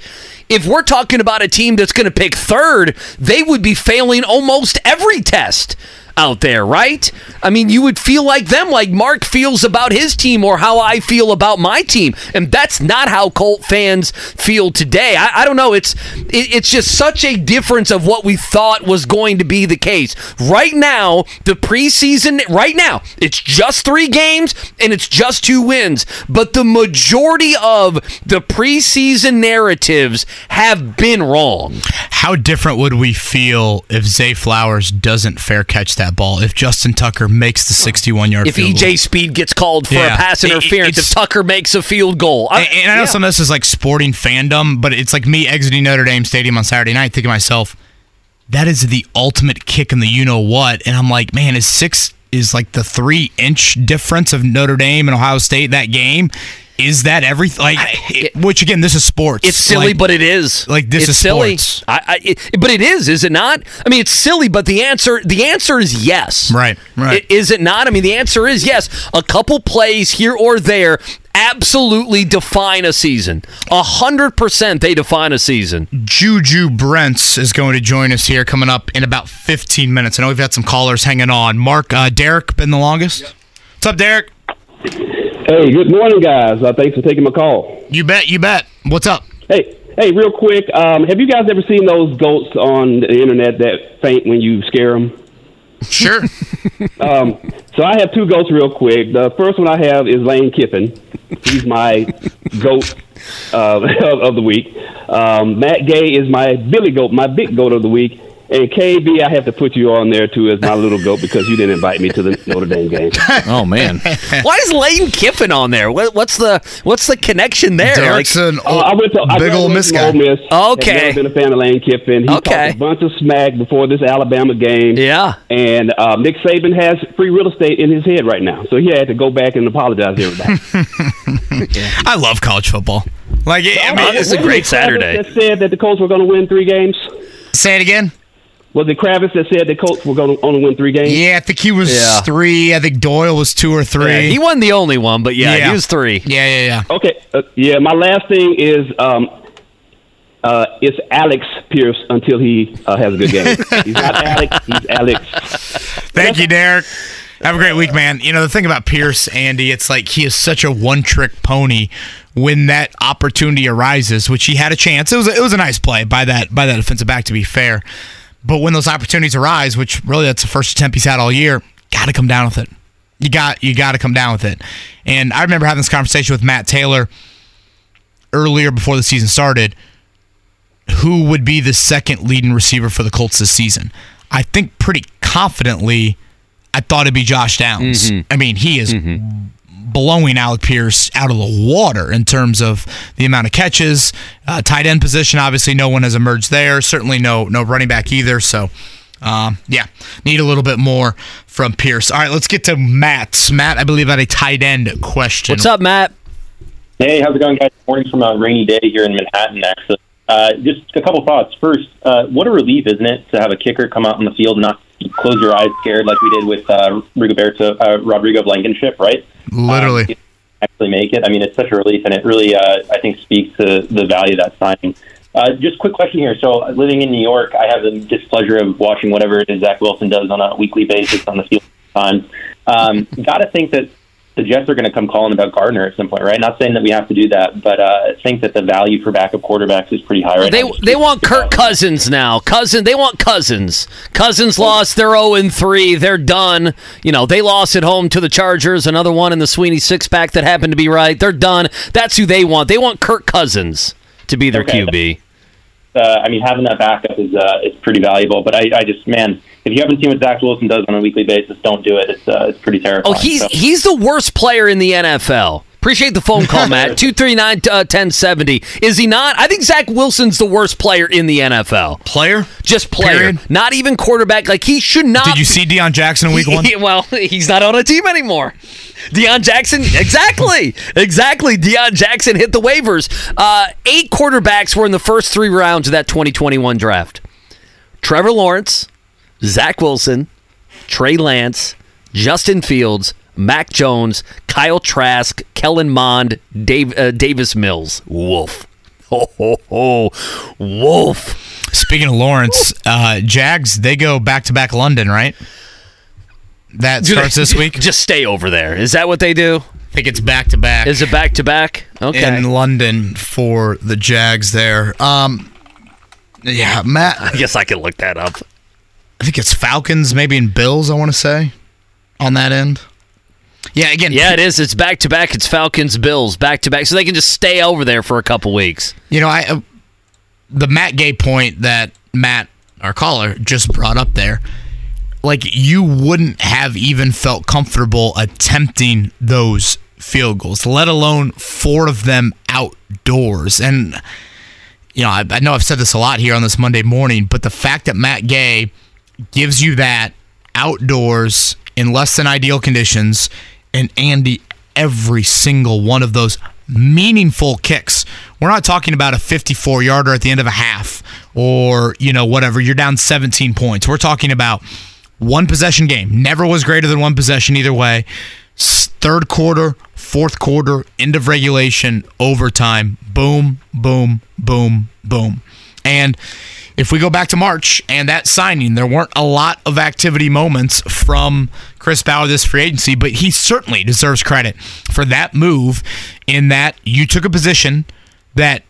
If we're talking about a team that's going to pick third, they would be failing almost every test. Out there, right? I mean, you would feel like them, like Mark feels about his team or how I feel about my team, and that's not how Colt fans feel today. I, I don't know. It's it, it's just such a difference of what we thought was going to be the case. Right now, the preseason, right now, it's just three games and it's just two wins, but the majority of the preseason narratives have been wrong. How different would we feel if Zay Flowers doesn't fair catch that ball? If Justin Tucker makes the 61 yard If EJ goal? Speed gets called for Yeah. a pass it- interference, if Tucker makes a field goal, I- and, and I know yeah. some of this is like sporting fandom, but it's like me exiting Notre Dame Stadium on Saturday night thinking to myself, that is the ultimate kick in the you know what. And I'm like, man, is six is like the three inch difference of Notre Dame and Ohio State that game? Is that everything? Like, it- which again, this is sports. It's silly, Like, but it is. Like this it's is silly. sports. I, I, it, but it is, is it not? I mean, it's silly, but the answer the answer is yes. Right, right. I- Is it not? I mean, the answer is yes. A couple plays here or there absolutely define a season. A hundred percent, they define a season. Juju Brents is going to join us here coming up in about 15 minutes. I know we've had some callers hanging on. Mark, uh, Derek, been the longest. What's up, Derek? Hey, good morning, guys. Uh, thanks for taking my call. You bet, you bet. What's up? Hey, hey, real quick. Um, have you guys ever seen those goats on the internet that faint when you scare them? Sure. um, so I have two goats real quick. The first one I have is Lane Kiffin. He's my goat uh, of, the week. Um, Matt Gay is my Billy goat, my big goat of the week. And KB, I have to put you on there too as my little goat because you didn't invite me to the Notre Dame game. Oh man. Why is Lane Kiffin on there? What, what's the what's the connection there? Derek's an Uh, I went to big ol' graduated Miss from guy. Ole Miss. Okay. I've never been a fan of Lane Kiffin. He Okay. talked a bunch of smack before this Alabama game. Yeah. And uh, Nick Saban has free real estate in his head right now, so he had to go back and apologize to everybody. I love college football. Like, I mean, this is a great Saturday. That said that the Colts were going to win three games. Say it again. Was it Kravitz that said the Colts were going to only win three games? Yeah, I think he was Yeah. three. I think Doyle was two or three. Yeah, he wasn't the only one, but yeah, Yeah. he was three. yeah, yeah, yeah. Okay. Uh, yeah. My last thing is um, uh, it's Alex Pierce until he uh, has a good game. he's not Alex. He's Alex. Thank you, Derek. Have a great week, man. You know, the thing about Pierce, Andy, it's like he is such a one trick pony when that opportunity arises, which he had a chance. It was a, it was a nice play by that by that defensive back to be fair. But when those opportunities arise, which really that's the first attempt he's had all year, got to come down with it. You got you got to come down with it. And I remember having this conversation with Matt Taylor earlier before the season started. Who would be the second leading receiver for the Colts this season? I think pretty confidently I thought it'd be Josh Downs. Mm-hmm. I mean, he is mm-hmm. Blowing Alec Pierce out of the water in terms of the amount of catches. Uh, tight end position, obviously, no one has emerged there. Certainly, no no running back either. So, um, yeah, need a little bit more from Pierce. All right, let's get to Matt. Matt, I believe had a tight end question. What's up, Matt? Hey, how's it going, guys? Morning from a rainy day here in Manhattan, actually. Uh, just a couple thoughts. First, uh, what a relief, isn't it, to have a kicker come out on the field and not close your eyes scared like we did with uh, Rigoberto, uh, Rodrigo Blankenship, right? Literally. Um, actually make it. I mean, it's such a relief, and it really, uh, I think, speaks to the value of that signing. Uh, just quick question here. So, living in New York, I have the displeasure of watching whatever it is Zach Wilson does on a weekly basis on the field. Time, um, got to think that the Jets are going to come calling about Gardner at some point, right? Not saying that we have to do that, but uh, I think that the value for backup quarterbacks is pretty high right They now. they want Kirk Cousins now. Cousin, they want Cousins. Cousins lost. They're zero and three. They're done. You know they lost at home to the Chargers. Another one in the Sweeney six pack that happened to be right. They're done. That's who they want. They want Kirk Cousins to be their Okay. QB. uh, I mean, having that backup is uh, is pretty valuable. But I, I just, man, if you haven't seen what Zach Wilson does on a weekly basis, don't do it. It's uh, it's pretty terrifying. Oh, he's So- he's the worst player in the NFL. Appreciate the phone call, Matt. Two three nine uh, ten seventy. Is he not? I think Zach Wilson's the worst player in the NFL. Player, just player, Period. not even quarterback. Like he should not. Did you see Deon Jackson in week one? He- well, he's not on a team anymore. Deon Jackson, exactly, exactly. Deon Jackson hit the waivers. Uh, eight quarterbacks were in the first three rounds of that 2021 draft. Trevor Lawrence, Zach Wilson, Trey Lance, Justin Fields, Mac Jones, Kyle Trask, Kellen Mond, Dave, uh, Davis Mills. Wolf. Ho, ho, ho. Wolf. Speaking of Lawrence, uh, Jags, they go back to back London, right? that Do they- starts this week. Just stay over there. Is that what they do? I think it's back to back. Is it back to back? Okay. in London for the Jags there. Um, yeah, Matt. I guess I can look that up. I think it's Falcons, maybe in Bills. I want to say on that end. Yeah, again. Yeah, it is. It's back to back. It's Falcons Bills back to back, so they can just stay over there for a couple weeks. You know, I uh, the Matt Gay point that Matt, our caller, just brought up there. Like you wouldn't have even felt comfortable attempting those field goals, let alone four of them outdoors. And you know, I, I know I've said this a lot here on this Monday morning, but the fact that Matt Gay gives you that outdoors in less than ideal conditions, and Andy every single one of those meaningful kicks. We're not talking about a 54 yarder at the end of a half or, you know, whatever. You're down 17 points. We're talking about one possession game. Never was greater than one possession either way. Third quarter, fourth quarter, end of regulation, overtime. Boom, boom, boom, boom. And if we go back to March and that signing, there weren't a lot of activity moments from Chris Ballard this free agency, but he certainly deserves credit for that move in that you took a position that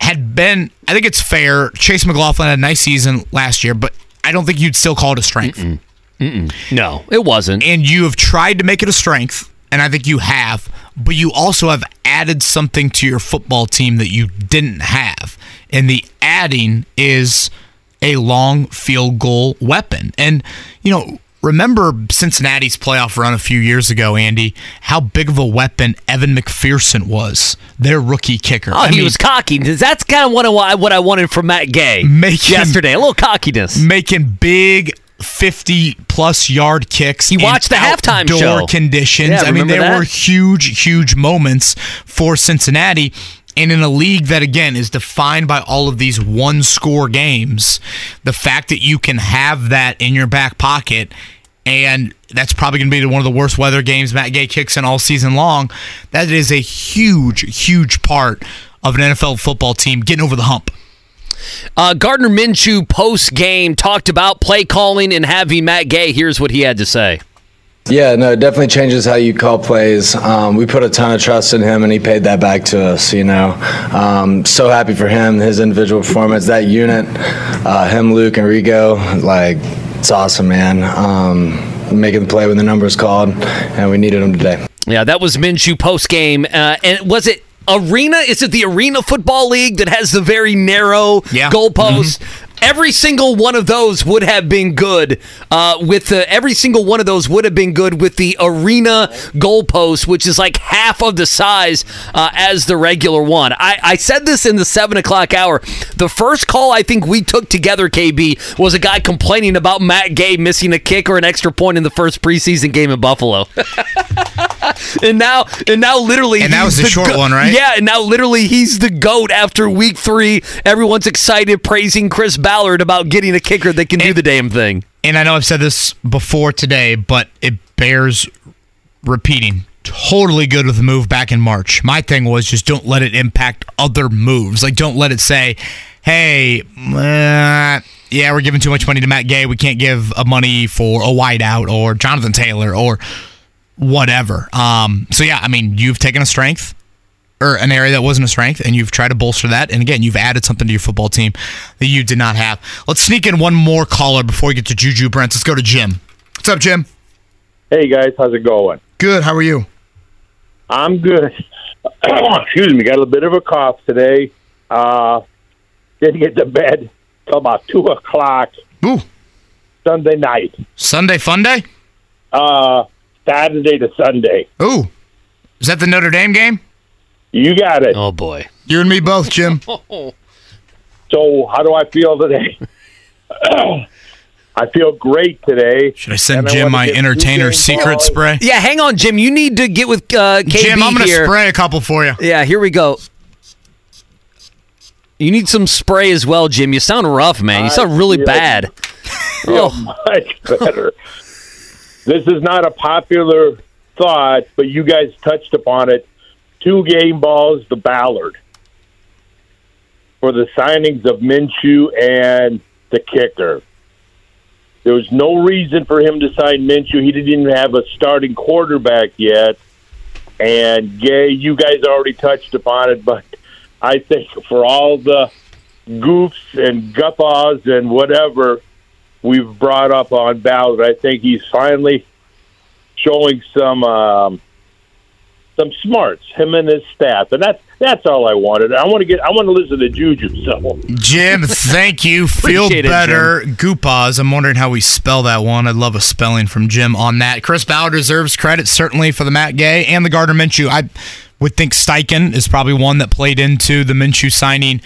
had been, I think it's fair. Chase McLaughlin had a nice season last year, but I don't think you'd still call it a strength. No, it wasn't. And you have tried to make it a strength, and I think you have, but you also have added something to your football team that you didn't have. And the adding is a long field goal weapon. And, you know, remember Cincinnati's playoff run a few years ago, Andy, how big of a weapon Evan McPherson was, their rookie kicker. Oh, he was cocky. That's kind of what I, what I wanted from Matt Gay Making- yesterday. A little cockiness. making big 50 plus yard kicks. He watched the halftime show. conditions. Yeah, I mean, there that? were huge, huge moments for Cincinnati. And in a league that, again, is defined by all of these one score games, the fact that you can have that in your back pocket, and that's probably going to be one of the worst weather games Matt Gay kicks in all season long, that is a huge, huge part of an NFL football team getting over the hump. Uh, Gardner Minshew post game talked about play calling and having Matt Gay. Here's what he had to say. Yeah, no, it definitely changes how you call plays. Um, we put a ton of trust in him, and he paid that back to us. You know, um, so happy for him, his individual performance, that unit, uh, him, Luke, and Rigo. Like, it's awesome, man. Um, making the play when the number was called, and we needed him today. Yeah, that was Minshew post game. Uh, and was it Arena? Is it the Arena Football League that has the very narrow goalposts? Every single one of those would have been good. Uh, with the, every single one of those would have been good with the arena goalpost, which is like half of the size uh, as the regular one. I, I said this in the seven o'clock hour. The first call I think we took together, KB, was a guy complaining about Matt Gay missing a kick or an extra point in the first preseason game in Buffalo. and now and now literally And that was the short one, right? Yeah, and now literally he's the goat after week three. Everyone's excited, praising Chris Ballard about getting a kicker that can do the damn thing. and I know I've said this before today, but it bears repeating. Totally good with the move back in March. My thing was just don't let it impact other moves. Like, don't let it say, hey, uh, yeah, we're giving too much money to Matt Gay. We can't give a money for a wideout or Jonathan Taylor or whatever. Um, so, yeah, I mean, you've taken a strength or an area that wasn't a strength, and you've tried to bolster that. And again, you've added something to your football team that you did not have. Let's sneak in one more caller before we get to Juju Brents. Let's go to Jim. What's up, Jim? Hey guys, how's it going? Good. How are you? I'm good. Excuse me, got a little bit of a cough today. Uh, didn't get to bed till about two o'clock. Ooh. Sunday night. Sunday fun day? Uh, Saturday to Sunday. Ooh. Is that the Notre Dame game? You got it. Oh boy. You and me both, Jim. So how do I feel today? I feel great today. Should I send And I Jim my entertainer secret balls. spray? Yeah, hang on, Jim. You need to get with uh, KB Jim, I'm going to here. spray a couple for you. Yeah, here we go. You need some spray as well, Jim. You sound rough, man. You sound really feel- bad. feel much better. this is not a popular thought, but you guys touched upon it. Two game balls, the Ballard for the signings of Minshew and the kicker. There was no reason for him to sign Minshew. He didn't even have a starting quarterback yet. And Gay, you guys already touched upon it, but I think for all the goofs and guffaws and whatever we've brought up on Ballard, I think he's finally showing some um, some smarts, him and his staff, and that's that's all I wanted. I want to get, I want to listen to Juju. So, Jim, thank you. Feel Appreciate it, better. Goopaws. I'm wondering how we spell that one. I'd love a spelling from Jim on that. Chris Ballard deserves credit certainly for the Matt Gay and the Gardner Minshew. I would think Steichen is probably one that played into the Minshew signing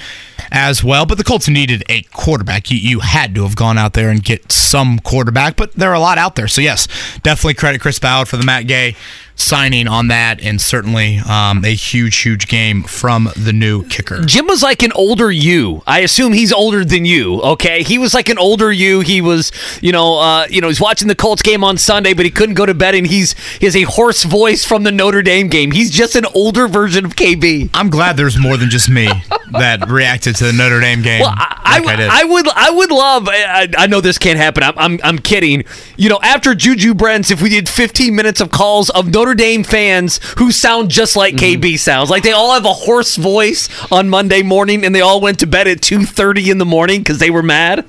as well. But the Colts needed a quarterback. You, you had to have gone out there and get some quarterback, but there are a lot out there. So yes, definitely credit Chris Ballard for the Matt Gay signing on that, and certainly um, a huge, huge game from the new kicker. Jim was like an older you. I assume he's older than you. Okay, he was like an older you. He was, you know, uh, you know, he's watching the Colts game on Sunday, but he couldn't go to bed, and he's he has a hoarse voice from the Notre Dame game. He's just an older version of KB. I'm glad there's more than just me that reacted to the Notre Dame game. Well, I, like I, did. I would I would love I, I know this can't happen. I'm, I'm I'm kidding. You know, after Juju Brents, if we did 15 minutes of calls of Notre Dame fans who sound just like Mm-hmm. KB sounds, like they all have a hoarse voice on Monday morning, and they all went to bed at 2:30 in the morning because they were mad.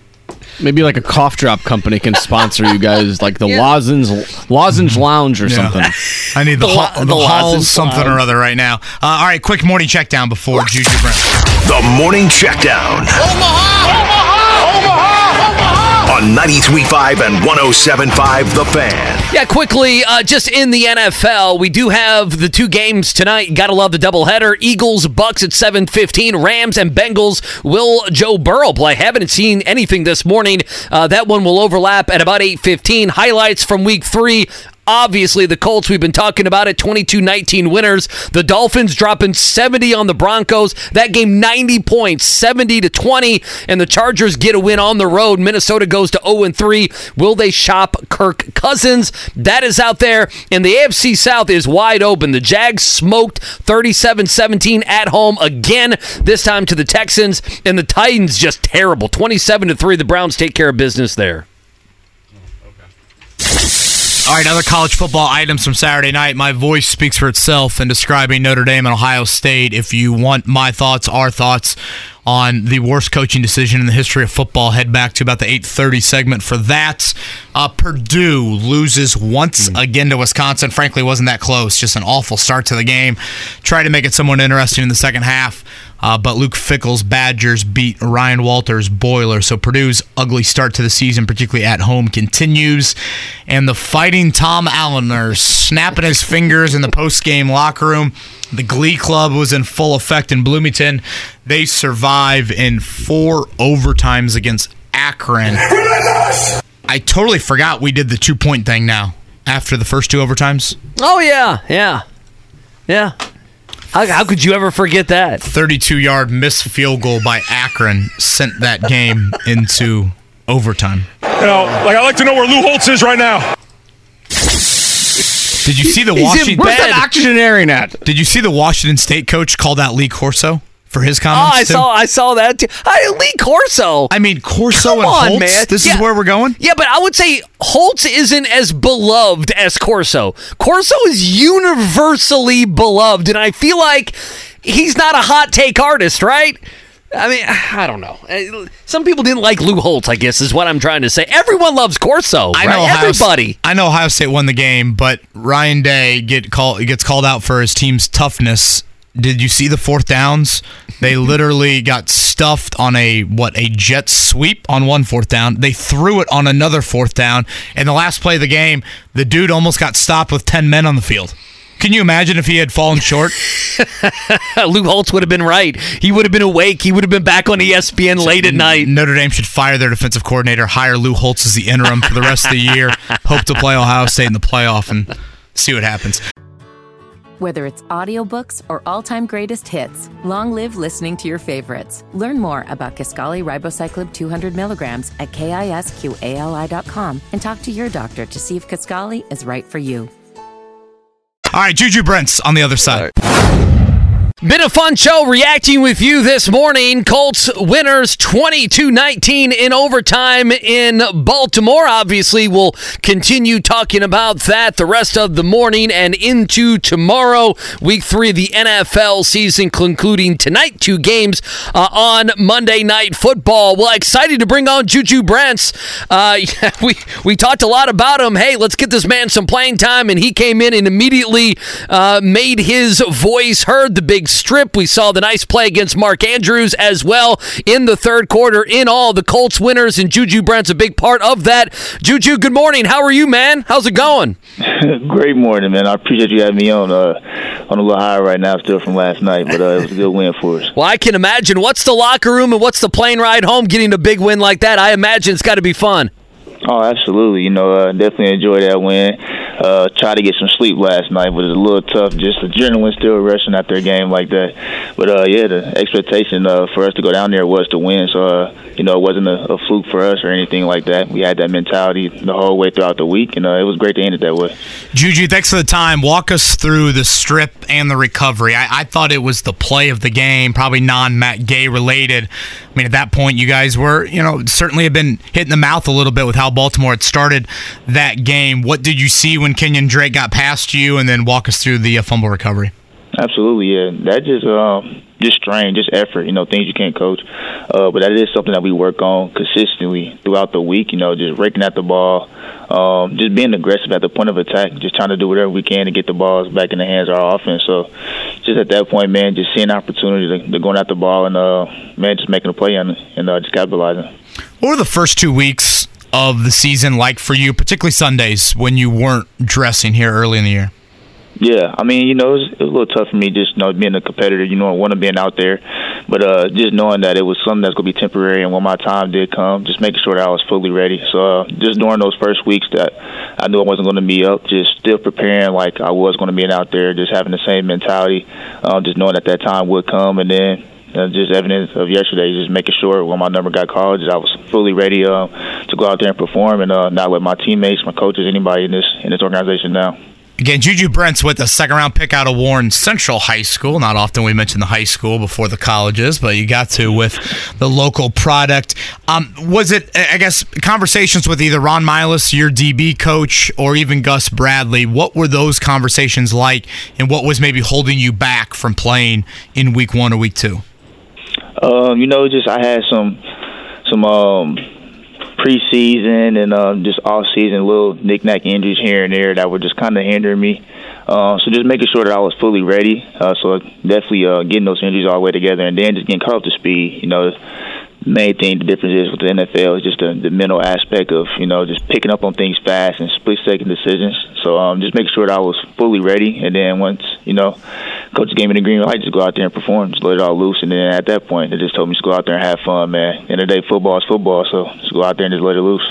Maybe like a cough drop company can sponsor you guys, like the Yeah. Lozenge Lozenge Lounge or Yeah. something. I need the, The hall, lo- the the halls lozenge something or other right now. Uh, all right, quick morning check down before Juju Brown. The morning checkdown Omaha! Omaha! Omaha! Omaha! on 93.5 and 107.5 The Fan. Yeah, quickly, uh, just in the NFL, we do have the two games tonight. Got to love the doubleheader. Eagles, Bucks at 7.15. Rams and Bengals. Will Joe Burrow play? Haven't seen anything this morning. Uh, that one will overlap at about 8.15. Highlights from week three. Obviously, the Colts, we've been talking about it, 22 19 winners. The Dolphins dropping 70 on the Broncos. That game, 90 points, 70 to 20. And the Chargers get a win on the road. Minnesota goes to 0 3. Will they shop Kirk Cousins? That is out there. And the AFC South is wide open. The Jags smoked 37 17 at home again, this time to the Texans. And the Titans just terrible. 27 to 3. The Browns take care of business there. Oh, All right, other college football items from Saturday night. My voice speaks for itself in describing Notre Dame and Ohio State. If you want my thoughts, our thoughts on the worst coaching decision in the history of football, head back to about the 8:30 segment for that. Uh, Purdue loses once again to Wisconsin. Frankly, wasn't that close. Just an awful start to the game. Tried to make it somewhat interesting in the second half. Uh, but Luke Fickell's Badgers beat Ryan Walters' Boilers. So Purdue's ugly start to the season, particularly at home, continues. And the fighting Tom Allen are snapping his fingers in the post-game locker room. The Glee Club was in full effect in Bloomington. They survive in four overtimes against Akron. I totally forgot we did the two-point thing now after the first two overtimes. Oh, yeah. Yeah. Yeah. How, how could you ever forget that? 32 yard missed field goal by Akron sent that game into overtime. You know, like I like to know where Lou Holtz is right now. Did you see the He's in Washington? Where's that octogenarian at? Did you see the Washington State coach called out Lee Corso for his comments? Oh. I too? saw I saw that too. I, Lee Corso. I mean, Corso Come and on, Holtz. man. This Yeah. is where we're going. Yeah, but I would say Holtz isn't as beloved as Corso. Corso is universally beloved, and I feel like he's not a hot take artist, right? I mean, I don't know. Uh, Some people didn't like Lou Holtz, I guess, is what I'm trying to say. Everyone loves Corso. I right? know Ohio, everybody. I know Ohio State won the game, but Ryan Day get call, gets called out for his team's toughness. Did you see the fourth downs? They literally got stuffed on a what a jet sweep on one fourth down. They threw it on another fourth down, and the last play of the game, the dude almost got stopped with ten men on the field. Can you imagine if he had fallen short? Lou Holtz would have been right. He would have been awake. He would have been back on ESPN late at night. Notre Dame should fire their defensive coordinator, hire Lou Holtz as the interim for the rest of the year. Hope to play Ohio State in the playoff and see what happens. Whether it's audiobooks or all-time greatest hits, long live listening to your favorites. Learn more about Kisqali Ribociclib 200 milligrams at kisqali.com and talk to your doctor to see if Kisqali is right for you. All right, Juju Brents on the other side. Been a fun show reacting with you this morning. Colts winners 22 19 in overtime in Baltimore. Obviously, we'll continue talking about that the rest of the morning and into tomorrow. Week three of the NFL season, concluding tonight, two games uh, on Monday Night Football. Well, excited to bring on Juju Brents. Uh, yeah, we, we talked a lot about him. Hey, let's get this man some playing time. And he came in and immediately uh, made his voice heard. The big strip. We saw the nice play against Mark Andrews as well in the third quarter. In all, the Colts winners and Juju Brent's a big part of that. Juju, good morning. How are you, man? How's it going? Great morning, man. I appreciate you having me on. Uh, on a little high right now, still from last night, but uh, it was a good win for us. Well, I can imagine. What's the locker room and what's the plane ride home? Getting a big win like that, I imagine it's got to be fun. Oh, absolutely. You know, uh, definitely enjoyed that win. Uh, tried to get some sleep last night, but it was a little tough. Just adrenaline still rushing after a game like that. But uh, yeah, the expectation uh, for us to go down there was to win. So uh, you know, it wasn't a, a fluke for us or anything like that. We had that mentality the whole way throughout the week, and uh, it was great to end it that way. Juju, thanks for the time. Walk us through the strip and the recovery. I, I thought it was the play of the game, probably non Matt Gay related. I mean, at that point, you guys were, you know, certainly have been hit in the mouth a little bit with how Baltimore had started that game. What did you see when Kenyon Drake got past you, and then walk us through the uh, fumble recovery? Absolutely, yeah. That just um, just strain, just effort. You know, things you can't coach. Uh, but that is something that we work on consistently throughout the week. You know, just raking at the ball, um, just being aggressive at the point of attack, just trying to do whatever we can to get the balls back in the hands of our offense. So, just at that point, man, just seeing opportunity to, to going at the ball and uh, man, just making a play on it and uh, just capitalizing. What were the first two weeks of the season like for you, particularly Sundays when you weren't dressing here early in the year? Yeah, I mean, you know, it was, it was a little tough for me just you know being a competitor. You know, I want to being out there, but uh, just knowing that it was something that's gonna be temporary, and when my time did come, just making sure that I was fully ready. So uh, just during those first weeks that I knew I wasn't gonna be up, just still preparing like I was gonna be out there, just having the same mentality, uh, just knowing that that time would come, and then uh, just evidence of yesterday, just making sure when my number got called, I was fully ready uh, to go out there and perform, and uh, not let my teammates, my coaches, anybody in this in this organization down. Again, Juju Brents with a second round pick out of Warren Central High School. Not often we mention the high school before the colleges, but you got to with the local product. Um, was it, I guess, conversations with either Ron Milus, your DB coach, or even Gus Bradley? What were those conversations like, and what was maybe holding you back from playing in week one or week two? Um, you know, just I had some some um, preseason and um, just off season little knick-knack injuries here and there that were just kind of hindering me. Uh, so just making sure that I was fully ready. Uh, so definitely uh, getting those injuries all the way together, and then just getting caught up to speed. You know, main thing the difference is with the NFL is just the, the mental aspect of you know just picking up on things fast and split second decisions. So um, just making sure that I was fully ready, and then once you know, coach gave me the green light, just go out there and perform, just let it all loose. And then at that point, they just told me to go out there and have fun, man. End of the day, football is football, so just go out there and just let it loose.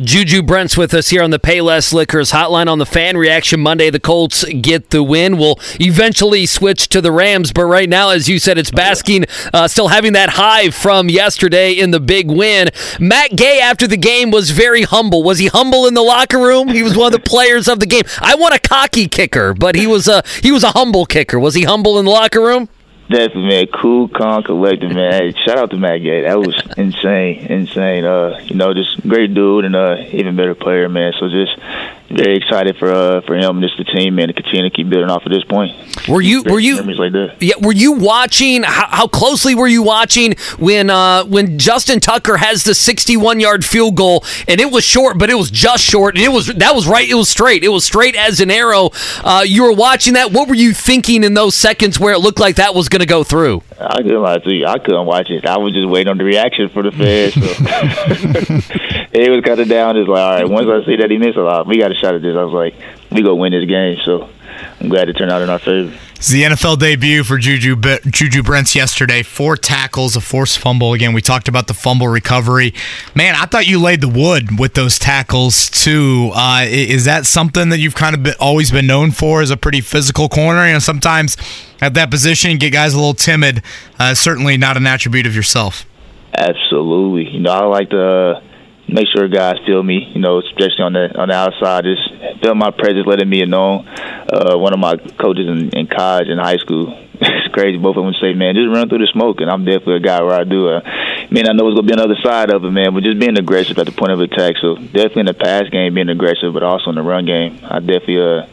Juju Brents with us here on the Payless Liquors hotline on the fan reaction Monday. The Colts get the win. We'll eventually switch to the Rams, but right now, as you said, it's basking, uh, still having that high from yesterday in the big win. Matt Gay after the game was very humble. Was he humble in the locker room? He was one of the players of the game. I want a cocky kicker, but he was a he was a humble kicker. Was he humble in the locker room? Definitely, man. Cool, calm, collected, man. Hey, shout out to Matt Gay. That was insane, insane. Uh, you know, just great dude and uh, even better player, man. So just very excited for uh, for him and just the team, man, to continue to keep building off of this point. Were you were you like? Yeah, were you watching? How, how closely were you watching when uh, when Justin Tucker has the 61 yard field goal and it was short, but it was just short, and it was that was right. It was straight. It was straight as an arrow. Uh, you were watching that. What were you thinking in those seconds where it looked like that was going to go through? I couldn't lie to you. I couldn't watch it. I was just waiting on the reaction for the fans. So. it was kind of down. It's like, all right, once I see that he missed a lot, we got a shot at this. I was like, we go win this game. So I'm glad it turned out in our favor. It's the NFL debut for Juju Juju Brents yesterday. Four tackles, a forced fumble. Again, we talked about the fumble recovery. Man, I thought you laid the wood with those tackles too. Uh, is that something that you've kind of been, always been known for as a pretty physical corner? You know, sometimes at that position, get guys a little timid. Uh, certainly not an attribute of yourself. Absolutely. You know, I like to make sure guys feel me. You know, especially on the on the outside, just feel my presence, letting me know. Uh, one of my coaches in, in college and high school, it's crazy. Both of them say, man, just run through the smoke, and I'm definitely a guy where I do. Uh, man, I know it's gonna be another side of it, man, but just being aggressive at the point of attack. So definitely in the pass game, being aggressive, but also in the run game, I definitely uh,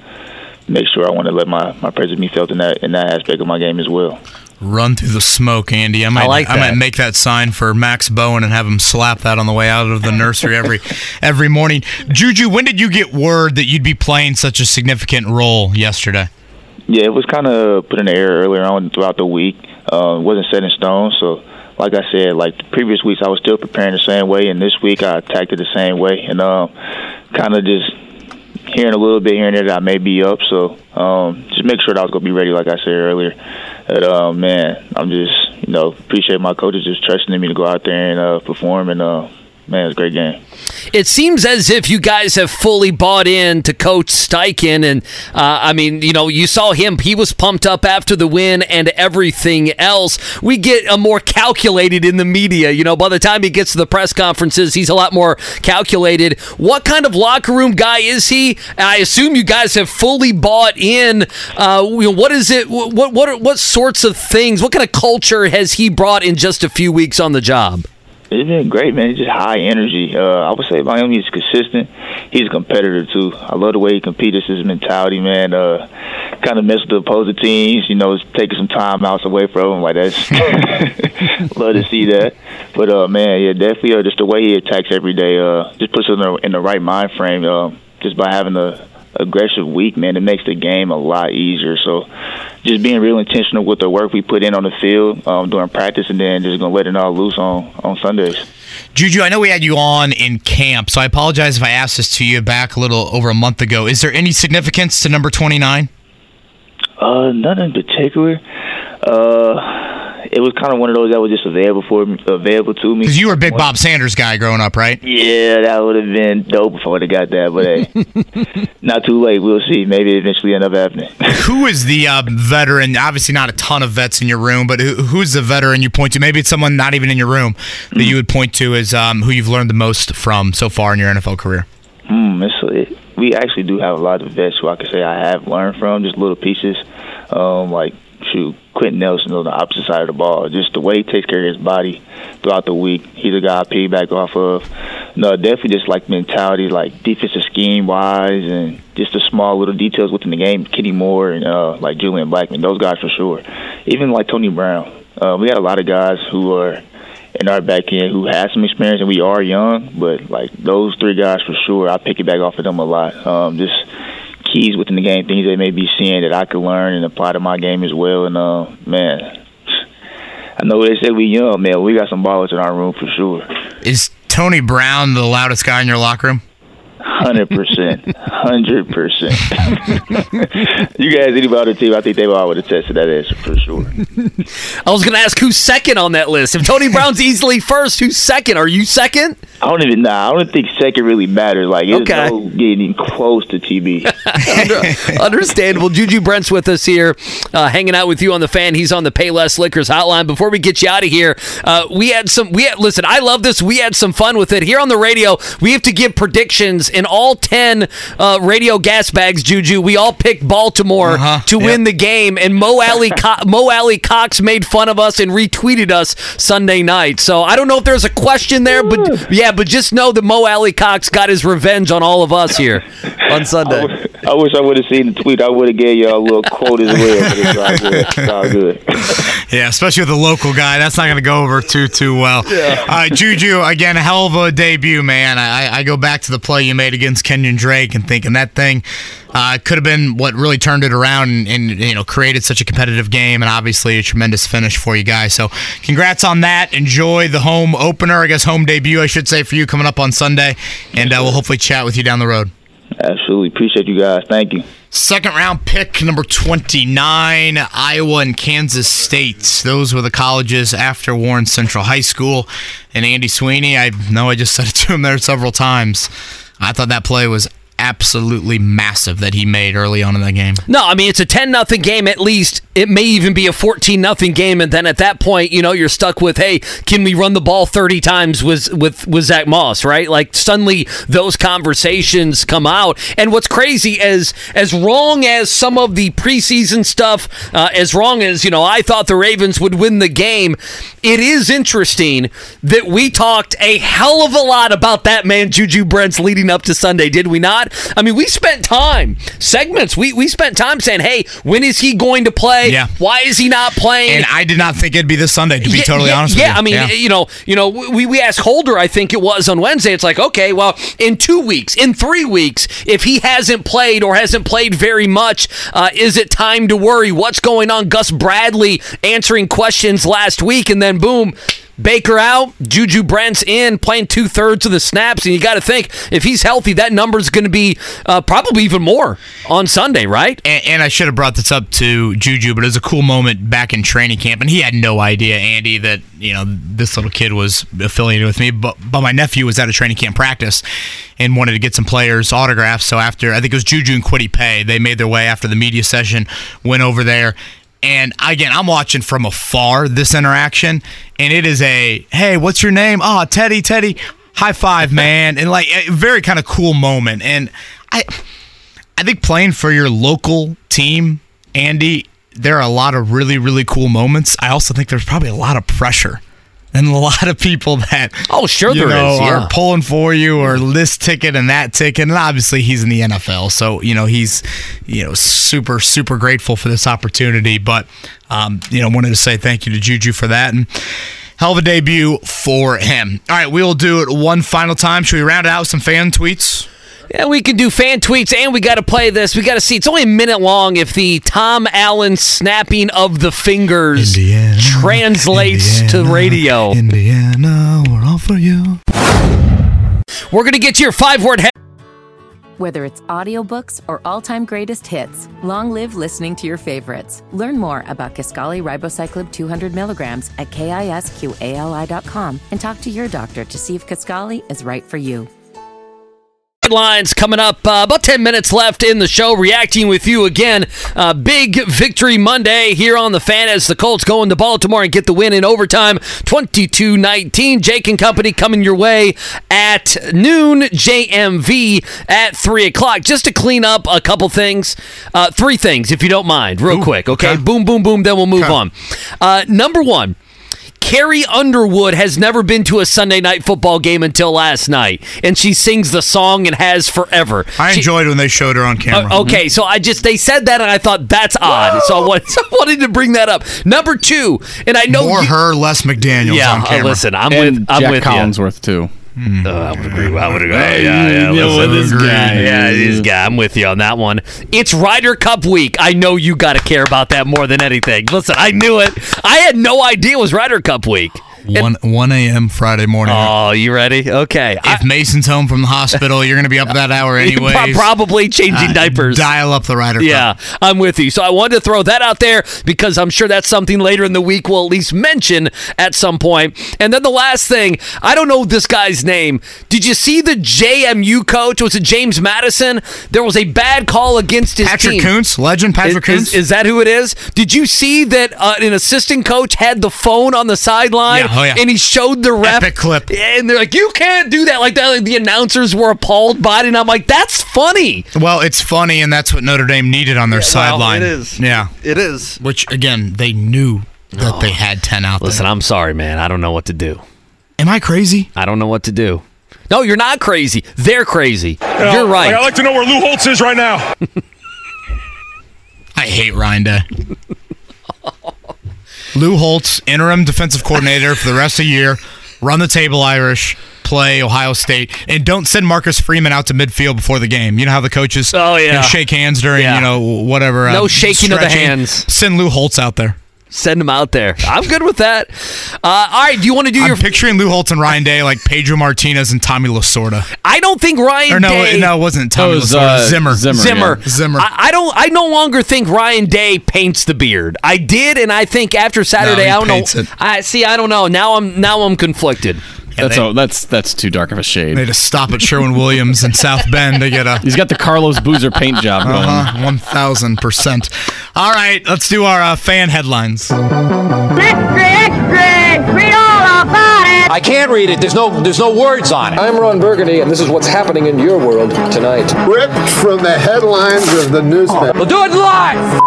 make sure I want to let my my presence be felt in that in that aspect of my game as well. Run through the smoke, Andy. I might, like I might make that sign for Max Bowen and have him slap that on the way out of the nursery every every morning. Juju, when did you get word that you'd be playing such a significant role yesterday? Yeah, it was kind of put in the air earlier on throughout the week. Uh, it wasn't set in stone, so like I said, like the previous weeks, I was still preparing the same way, and this week I attacked it the same way, and um, kind of just hearing a little bit here and there that I may be up. So um, just make sure that I was gonna be ready, like I said earlier. And uh, man, I'm just you know appreciate my coaches just trusting me to go out there and uh, perform, and uh, man, it's a great game. It seems as if you guys have fully bought in to Coach Steichen, and uh, I mean, you know, you saw him; he was pumped up after the win and everything else. We get a more calculated in the media. You know, by the time he gets to the press conferences, he's a lot more calculated. What kind of locker room guy is he? I assume you guys have fully bought in. Uh, you know, what is it? What what what sorts of things? What kind of culture has he brought in just a few weeks on the job? It's been great, man. He's just high energy. Uh, I would say Miami is consistent. He's a competitor too. I love the way he competes. His mentality, man. Uh, kind of mess with the opposing teams. You know, taking some time outs away from him. Like that's love to see that. But uh, man, yeah, definitely. Uh, just the way he attacks every day. Uh, just puts him in the, in the right mind frame. Uh, just by having a aggressive week, man, it makes the game a lot easier. So, just being real intentional with the work we put in on the field um, during practice, and then just gonna let it all loose on on Sundays. Juju, I know we had you on in camp, so I apologize if I asked this to you back a little over a month ago. Is there any significance to number 29? Uh, none in particular. Uh, it was kind of one of those that was just available for me, available to me. Because you were a big Bob Sanders guy growing up, right? Yeah, that would have been dope if I would have got that, but hey, not too late. We'll see. Maybe eventually end up happening. Who is the uh, veteran? Obviously, not a ton of vets in your room, but who, who's the veteran you point to? Maybe it's someone not even in your room that you would point to as um, who you've learned the most from so far in your NFL career. Hmm, it's, it, we actually do have a lot of vets who I can say I have learned from, just little pieces. Um, like shoot, Quenton Nelson on the opposite side of the ball. Just the way he takes care of his body throughout the week. He's a guy I piggyback off of. No, definitely just like mentality, like defensive scheme wise, and just the small little details within the game. Kenny Moore and uh, like Julian Blackmon, those guys for sure. Even like Tony Brown. Uh, we got a lot of guys who are in our back end who have some experience, and we are young. But like those three guys for sure, I piggyback off of them a lot. Um, just keys within the game, things they may be seeing that I could learn and apply to my game as well. And uh, man, I know they say we young, man. We got some ballers in our room for sure. Is Tony Brown the loudest guy in your locker room? Hundred percent, hundred percent. You guys, anybody on the team, I think they all would attest to that answer for sure. I was going to ask who's second on that list. If Tony Brown's easily first, who's second? Are you second? I don't even know. I don't think second really matters. Like it's Okay. no getting close to TB. Understandable. Juju Brents with us here, uh, hanging out with you on the fan. He's on the Payless Liquors hotline. Before we get you out of here, uh, we had some. We had listen. I love this. We had some fun with it here on the radio. We have to give predictions in all ten uh, radio gas bags. Juju, we all picked Baltimore to win the game, and Mo Alie Co- Mo Alie-Cox made fun of us and retweeted us Sunday night. So I don't know if there's a question there, but yeah, but just know that Mo Alie-Cox got his revenge on all of us here on Sunday. I wish I would have seen the tweet. I would have gave y'all a little quote as well. But it's all good. It's all good. Yeah, especially with the local guy, that's not going to go over too too well. Yeah. Uh, Juju, again, a hell of a debut, man. I, I go back to the play you made against Kenyon Drake and thinking that thing uh, could have been what really turned it around and, and you know created such a competitive game and obviously a tremendous finish for you guys. So, congrats on that. Enjoy the home opener, I guess home debut, I should say, for you coming up on Sunday, and uh, we'll hopefully chat with you down the road. Absolutely. Appreciate you guys. Thank you. Second round pick, number 29, Iowa and Kansas State. Those were the colleges after Warren Central High School. And Andy Sweeney, I know I just said it to him there several times. I thought that play was absolutely massive that he made early on in that game. No, I mean it's a ten nothing game at least. It may even be a fourteen nothing game, and then at that point, you know, you're stuck with, hey, can we run the ball thirty times with with with Zach Moss, right? Like suddenly those conversations come out. And what's crazy is as wrong as some of the preseason stuff, uh, as wrong as you know, I thought the Ravens would win the game. It is interesting that we talked a hell of a lot about that man Juju Brents leading up to Sunday, did we not? I mean, we spent time segments. We we spent time saying, hey, when is he going to play? Yeah. Why is he not playing? And I did not think it'd be this Sunday, to be Yeah, totally yeah, honest yeah, with you. I mean, you know, you know, we, we asked Holder, I think it was on Wednesday. It's like, okay, well, in two weeks, in three weeks, if he hasn't played or hasn't played very much, uh, is it time to worry? What's going on? Gus Bradley answering questions last week, and then boom. Baker out, Juju Brents in, playing two thirds of the snaps, and you got to think if he's healthy, that number is going to be uh, probably even more on Sunday, right? And, and I should have brought this up to Juju, but it was a cool moment back in training camp, and he had no idea, Andy, that you know this little kid was affiliated with me. But but my nephew was at a training camp practice and wanted to get some players' autographs. So after I think it was Juju and Kwity Paye, they made their way after the media session, went over there. And again, I'm watching from afar this interaction, and it is a hey, what's your name? Oh, Teddy, Teddy, high five, man, and like a very kind of cool moment. And I, I think playing for your local team, Andy, there are a lot of really, really cool moments. I also think there's probably a lot of pressure. And a lot of people that oh sure there know, is, yeah. are pulling for you or this ticket and that ticket, and obviously he's in the NFL, so you know he's you know super super grateful for this opportunity. But um, you know wanted to say thank you to Juju for that and hell of a debut for him. All right, we will do it one final time. Should we round it out with some fan tweets? Yeah, we can do fan tweets, and we got to play this. We got to see. It's only a minute long. If the Tom Allen snapping of the fingers translates to radio, Indiana, we're all for you. we're gonna get your five-word. He- Whether it's audiobooks or all-time greatest hits, long live listening to your favorites. Learn more about Kisqali Ribociclib 200 milligrams at kisqali.com and talk to your doctor to see if Kisqali is right for you. Headlines coming up. Uh, about 10 minutes left in the show. Reacting with you again. Uh, big victory Monday here on the fan as the Colts go into Baltimore and get the win in overtime 22 19. Jake and Company coming your way at noon. JMV at 3 o'clock. Just to clean up a couple things. Uh, three things, if you don't mind, real quick. Okay? Boom, boom, boom. Then we'll move on. Uh, number one. Carrie Underwood has never been to a Sunday night football game until last night, and she sings the song and has forever. I She- enjoyed when they showed her on camera. uh, okay, so I just they said that and I thought that's odd, so I wanted, so I wanted to bring that up. Number two, and I know More you- her, less McDaniels Yeah, on uh, listen, I'm And with I'm Jack with Collinsworth too. You. Uh, I would agree. I would agree. Hey, yeah, yeah. you know listen, this guy. Yeah, this guy. I'm with you on that one. It's Ryder Cup week. I know you got to care about that more than anything. Listen, I knew it. I had no idea it was Ryder Cup week. One one a.m. Friday morning. Oh, you ready? Okay. if Mason's home from the hospital, you're going to be up that hour anyway. Probably changing diapers. Dial up the Ryder Cup. Yeah, I'm with you. So I wanted to throw that out there because I'm sure that's something later in the week we'll at least mention at some point. And then the last thing, I don't know this guy's name. Did you see the JMU coach? Was it James Madison? There was a bad call against his Patrick team. Kuntz, legend Patrick Is-. Is, is that who it is? Did you see that uh, an assistant coach had the phone on the sideline Yeah, oh, yeah. and he showed the rep? Epic clip. And they're like, you can't do that like that. Like the announcers were appalled by it. And I'm like, that's funny. Well, it's funny, and that's what Notre Dame needed on their sideline. it is. Yeah, It is. which again they knew that they oh. had ten out Listen, there. I'm sorry, man. I don't know what to do. Am I crazy? I don't know what to do. No, you're not crazy. They're crazy. You're right. Like, I'd like to know where Lou Holtz is right now. I hate Ryan Day. Lou Holtz, interim defensive coordinator for the rest of the year. Run the table, Irish. Play Ohio State, and don't send Marcus Freeman out to midfield before the game. You know how the coaches, Oh, yeah. you know, shake hands during, Yeah. you know, whatever. No uh, shaking of the hands. Send Lou Holtz out there. Send them out there. I'm good with that. Uh, all right. Do you want to do I'm your? picturing Lou Holtz and Ryan Day like Pedro Martinez and Tommy Lasorda. I don't think Ryan Or no, Day. no, it wasn't Tommy It was, Lasorda. uh, Zimmer. Zimmer, Zimmer. yeah. Zimmer. I, I don't. I no longer think Ryan Day paints the beard. I did, and I think after Saturday, he I don't know. it. I see. I don't know. Now I'm now I'm conflicted. That's they- a, that's that's too dark of a shade. They had to stop at Sherwin Williams in South Bend to get a. He's got the Carlos Boozer paint job going. Uh-huh, one thousand percent. All right, let's do our uh, fan headlines. Extra, extra! Read all about it! I can't read it. There's no there's no words on it. I'm Ron Burgundy, and this is what's happening in your world tonight. Ripped from the headlines of the newspaper. We'll do it live.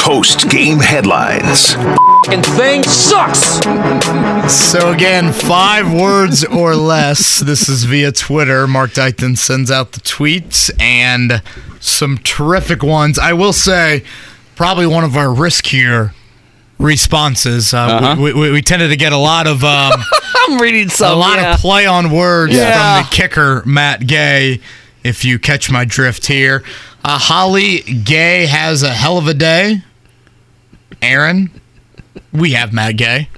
Post game headlines. it. thing sucks. So again, five words or less. This is via Twitter. Mark Dykton sends out the tweets and some terrific ones. I will say, probably one of our riskier responses. Uh, Uh-huh. we, we, we tended to get a lot of um, I'm reading some. a lot yeah. of play on words Yeah. from the kicker Matt Gay. If you catch my drift here, uh, Holly Gay has a hell of a day. Aaron, we have Matt Gay.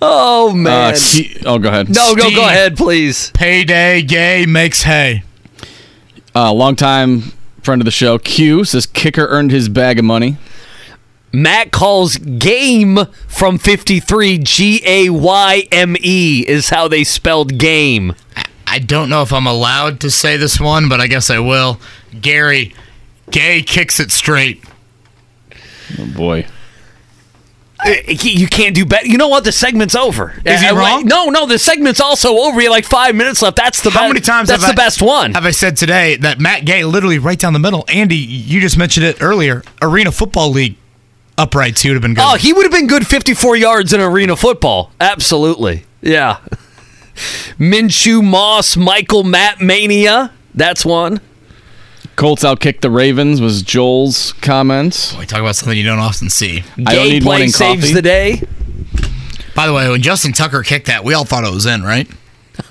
Oh man. Uh, Ke- oh, go ahead. no, go Steve. go ahead, please. Payday Gay makes hay. Uh, longtime friend of the show, Q says kicker earned his bag of money. Matt calls game from 53 G A Y M E is how they spelled game. I don't know if I'm allowed to say this one, but I guess I will. Gary, Gay kicks it straight. Oh boy. Uh, You can't do better. You know what? The segment's over. Is he Uh, wrong? No, no. The segment's also over. You have like five minutes left. That's the How best. many times That's the I- best one. Have I said today that Matt Gay literally right down the middle? Andy, you just mentioned it earlier. Arena Football League uprights, he would have been good. Oh, he would have been good 54 yards in arena football. Absolutely. Yeah. Minshew, Moss, Michael, Matt Mania. That's one. Colts outkicked the Ravens was Joel's comments. We talk about something you don't often see. I don't Gay need one play in saves coffee. the day. By the way, when Justin Tucker kicked that, we all thought it was in, right?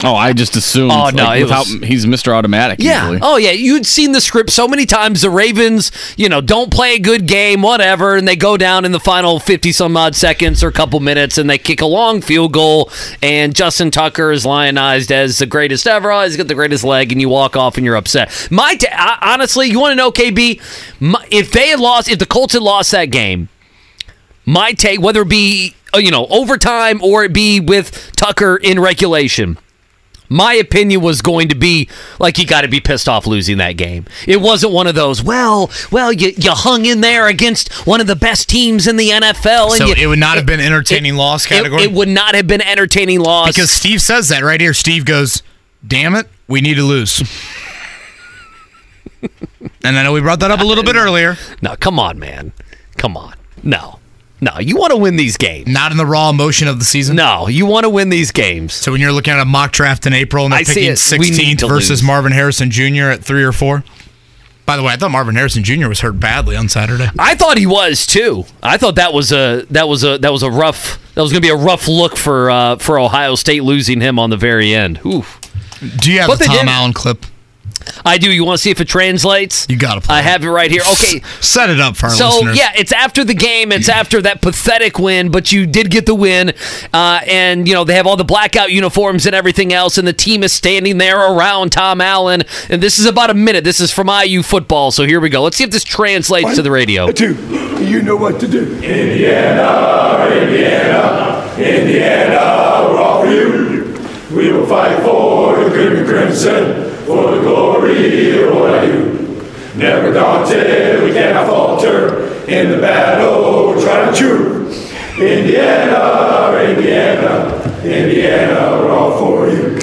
Oh, I just assumed. Oh, no, like, without, was- he's Mr. Automatic. Yeah. Usually. Oh, yeah. You'd seen the script so many times. The Ravens, you know, don't play a good game, whatever, and they go down in the final 50 some odd seconds or a couple minutes and they kick a long field goal. And Justin Tucker is lionized as the greatest ever. Oh, he's got the greatest leg, and you walk off and you're upset. My ta- I- honestly, you want to know, KB? My, if they had lost, if the Colts had lost that game, my take, whether it be, uh, you know, overtime or it be with Tucker in regulation, my opinion was going to be like you got to be pissed off losing that game. It wasn't one of those. Well, well, you you hung in there against one of the best teams in the NFL, and So you- it would not have been entertaining loss it- category? It, would not have been entertaining loss because Steve says that right here. Steve goes, "Damn it, we need to lose." and I know we brought that up a little bit earlier. No, come on, man, come on, no, no. You want to win these games. Not in the raw emotion of the season. No, you want to win these games. So when you're looking at a mock draft in April and they're I picking it. We need 16th versus lose. Marvin Harrison Jr. at three or four. By the way, I thought Marvin Harrison Jr. was hurt badly on Saturday. I thought he was too. I thought that was a that was a that was a rough that was going to be a rough look for uh, for Ohio State losing him on the very end. Oof. Do you have But the Tom Allen clip? I do. You want to see if it translates? You got to play. I have it right here. Okay. Set it up for our so listeners. yeah, it's after the game. It's after that pathetic win, but you did get the win, uh, and you know they have all the blackout uniforms and everything else, and the team is standing there around Tom Allen. And this is about a minute. This is from IU football. So here we go. Let's see if this translates to the radio. Two, you know what to do. Indiana, Indiana, Indiana, we're all for you. We will fight for the green and crimson, for the glory of what I do. Never daunted, we cannot falter. In the battle, we're trying to chew. Indiana, Indiana, Indiana, we're all for you.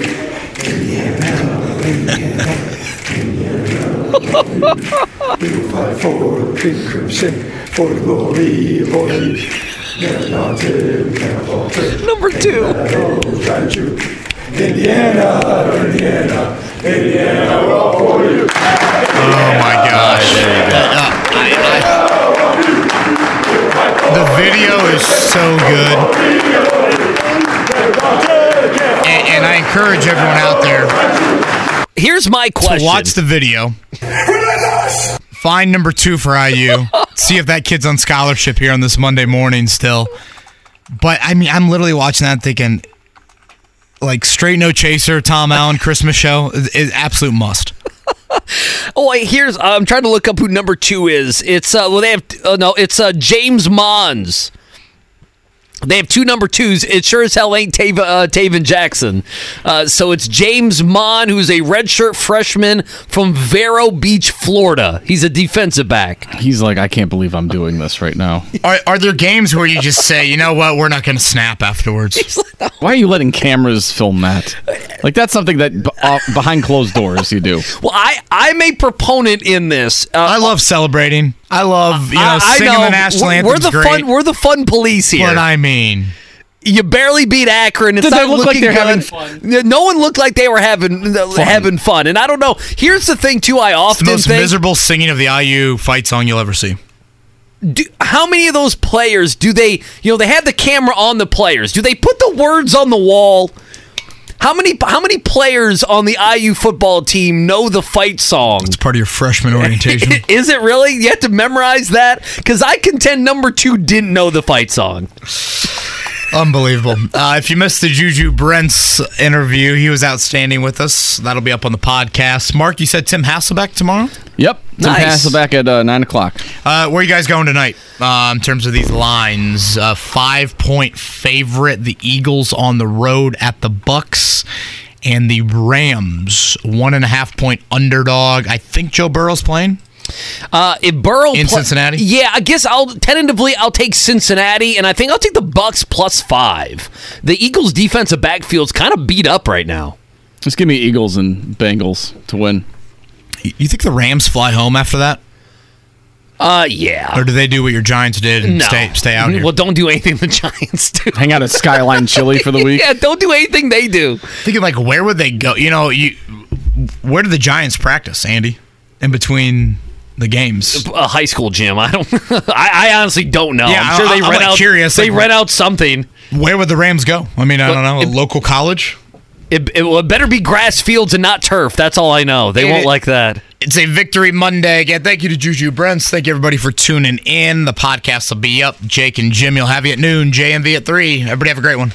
Indiana, Indiana, Indiana, we will fight for the and crimson, for the glory of what I do. Never daunted, we cannot falter. Number two. Trying to chew. Indiana, Indiana, Indiana, we're all for you. Oh my gosh. Uh, I- I- the video is so good. And, and I encourage everyone out there Here's my question. to watch the video. Find number two for IU. See if that kid's on scholarship here on this Monday morning still. But I mean, I'm literally watching that thinking, like, straight no chaser, Tom Allen Christmas show is, is absolute must. Oh, wait, here's I'm trying to look up who number two is. It's uh, well, they have uh, no, it's uh, James Monds. They have two number twos. It sure as hell ain't Tav- uh, Tayven Jackson. Uh, so it's James Mon, who's a redshirt freshman from Vero Beach, Florida. He's a defensive back. He's like, I can't believe I'm doing this right now. Are, are there games where you just say, you know what, we're not going to snap afterwards? Why are you letting cameras film that? Like that's something that b- off, behind closed doors you do. Well, I I'm a proponent in this. Uh, I love celebrating. I love you know I- I singing know. the national We're- anthem. We're the fun. We're the fun police here. But I mean, you barely beat Akron. It's Did they not look like looking they're good. having No one looked like they were having having fun. And I don't know. Here's the thing too. I it's often the most think miserable singing of the IU fight song you'll ever see. Do, how many of those players do they you know they have the camera on the players do they put the words on the wall how many how many players on the IU football team know the fight song It's part of your freshman orientation. is it really you have to memorize that because I contend number two didn't know the fight song Unbelievable. Uh, if you missed the Juju Brents interview, he was outstanding with us. That'll be up on the podcast. Mark, you said Tim Hasselbeck tomorrow? Yep. Tim Nice. back at uh, nine o'clock. Uh, where are you guys going tonight uh, in terms of these lines? Uh, five point favorite, the Eagles on the road at the Bucks, and the Rams one and a half point underdog. I think Joe Burrow's playing. Uh, if Burrow In pla- Cincinnati? yeah, I guess I'll tentatively I'll take Cincinnati, and I think I'll take the Bucks plus five. The Eagles' defensive backfield's kind of beat up right now. Just give me Eagles and Bengals to win. You think the Rams fly home after that? Uh, yeah. Or do they do what your Giants did and No. stay stay out here? Well, don't do anything the Giants do. Hang out at Skyline Chili for the week. yeah, don't do anything they do. Thinking like, where would they go? You know, you where do the Giants practice, Andy? In between the games, A high school gym. I don't. I, I honestly don't know. Yeah, I'm sure they I- I'm, rent like, out. curious, They like, rent out something. Where would the Rams go? I mean, I don't know. A local college. It, it, it better be grass fields and not turf. That's all I know. They won't like that. It's a victory Monday. Again, thank you to Juju Brents. Thank you everybody for tuning in. The podcast will be up. Jake and Jim, you'll have you at noon. JMV at three. Everybody have a great one.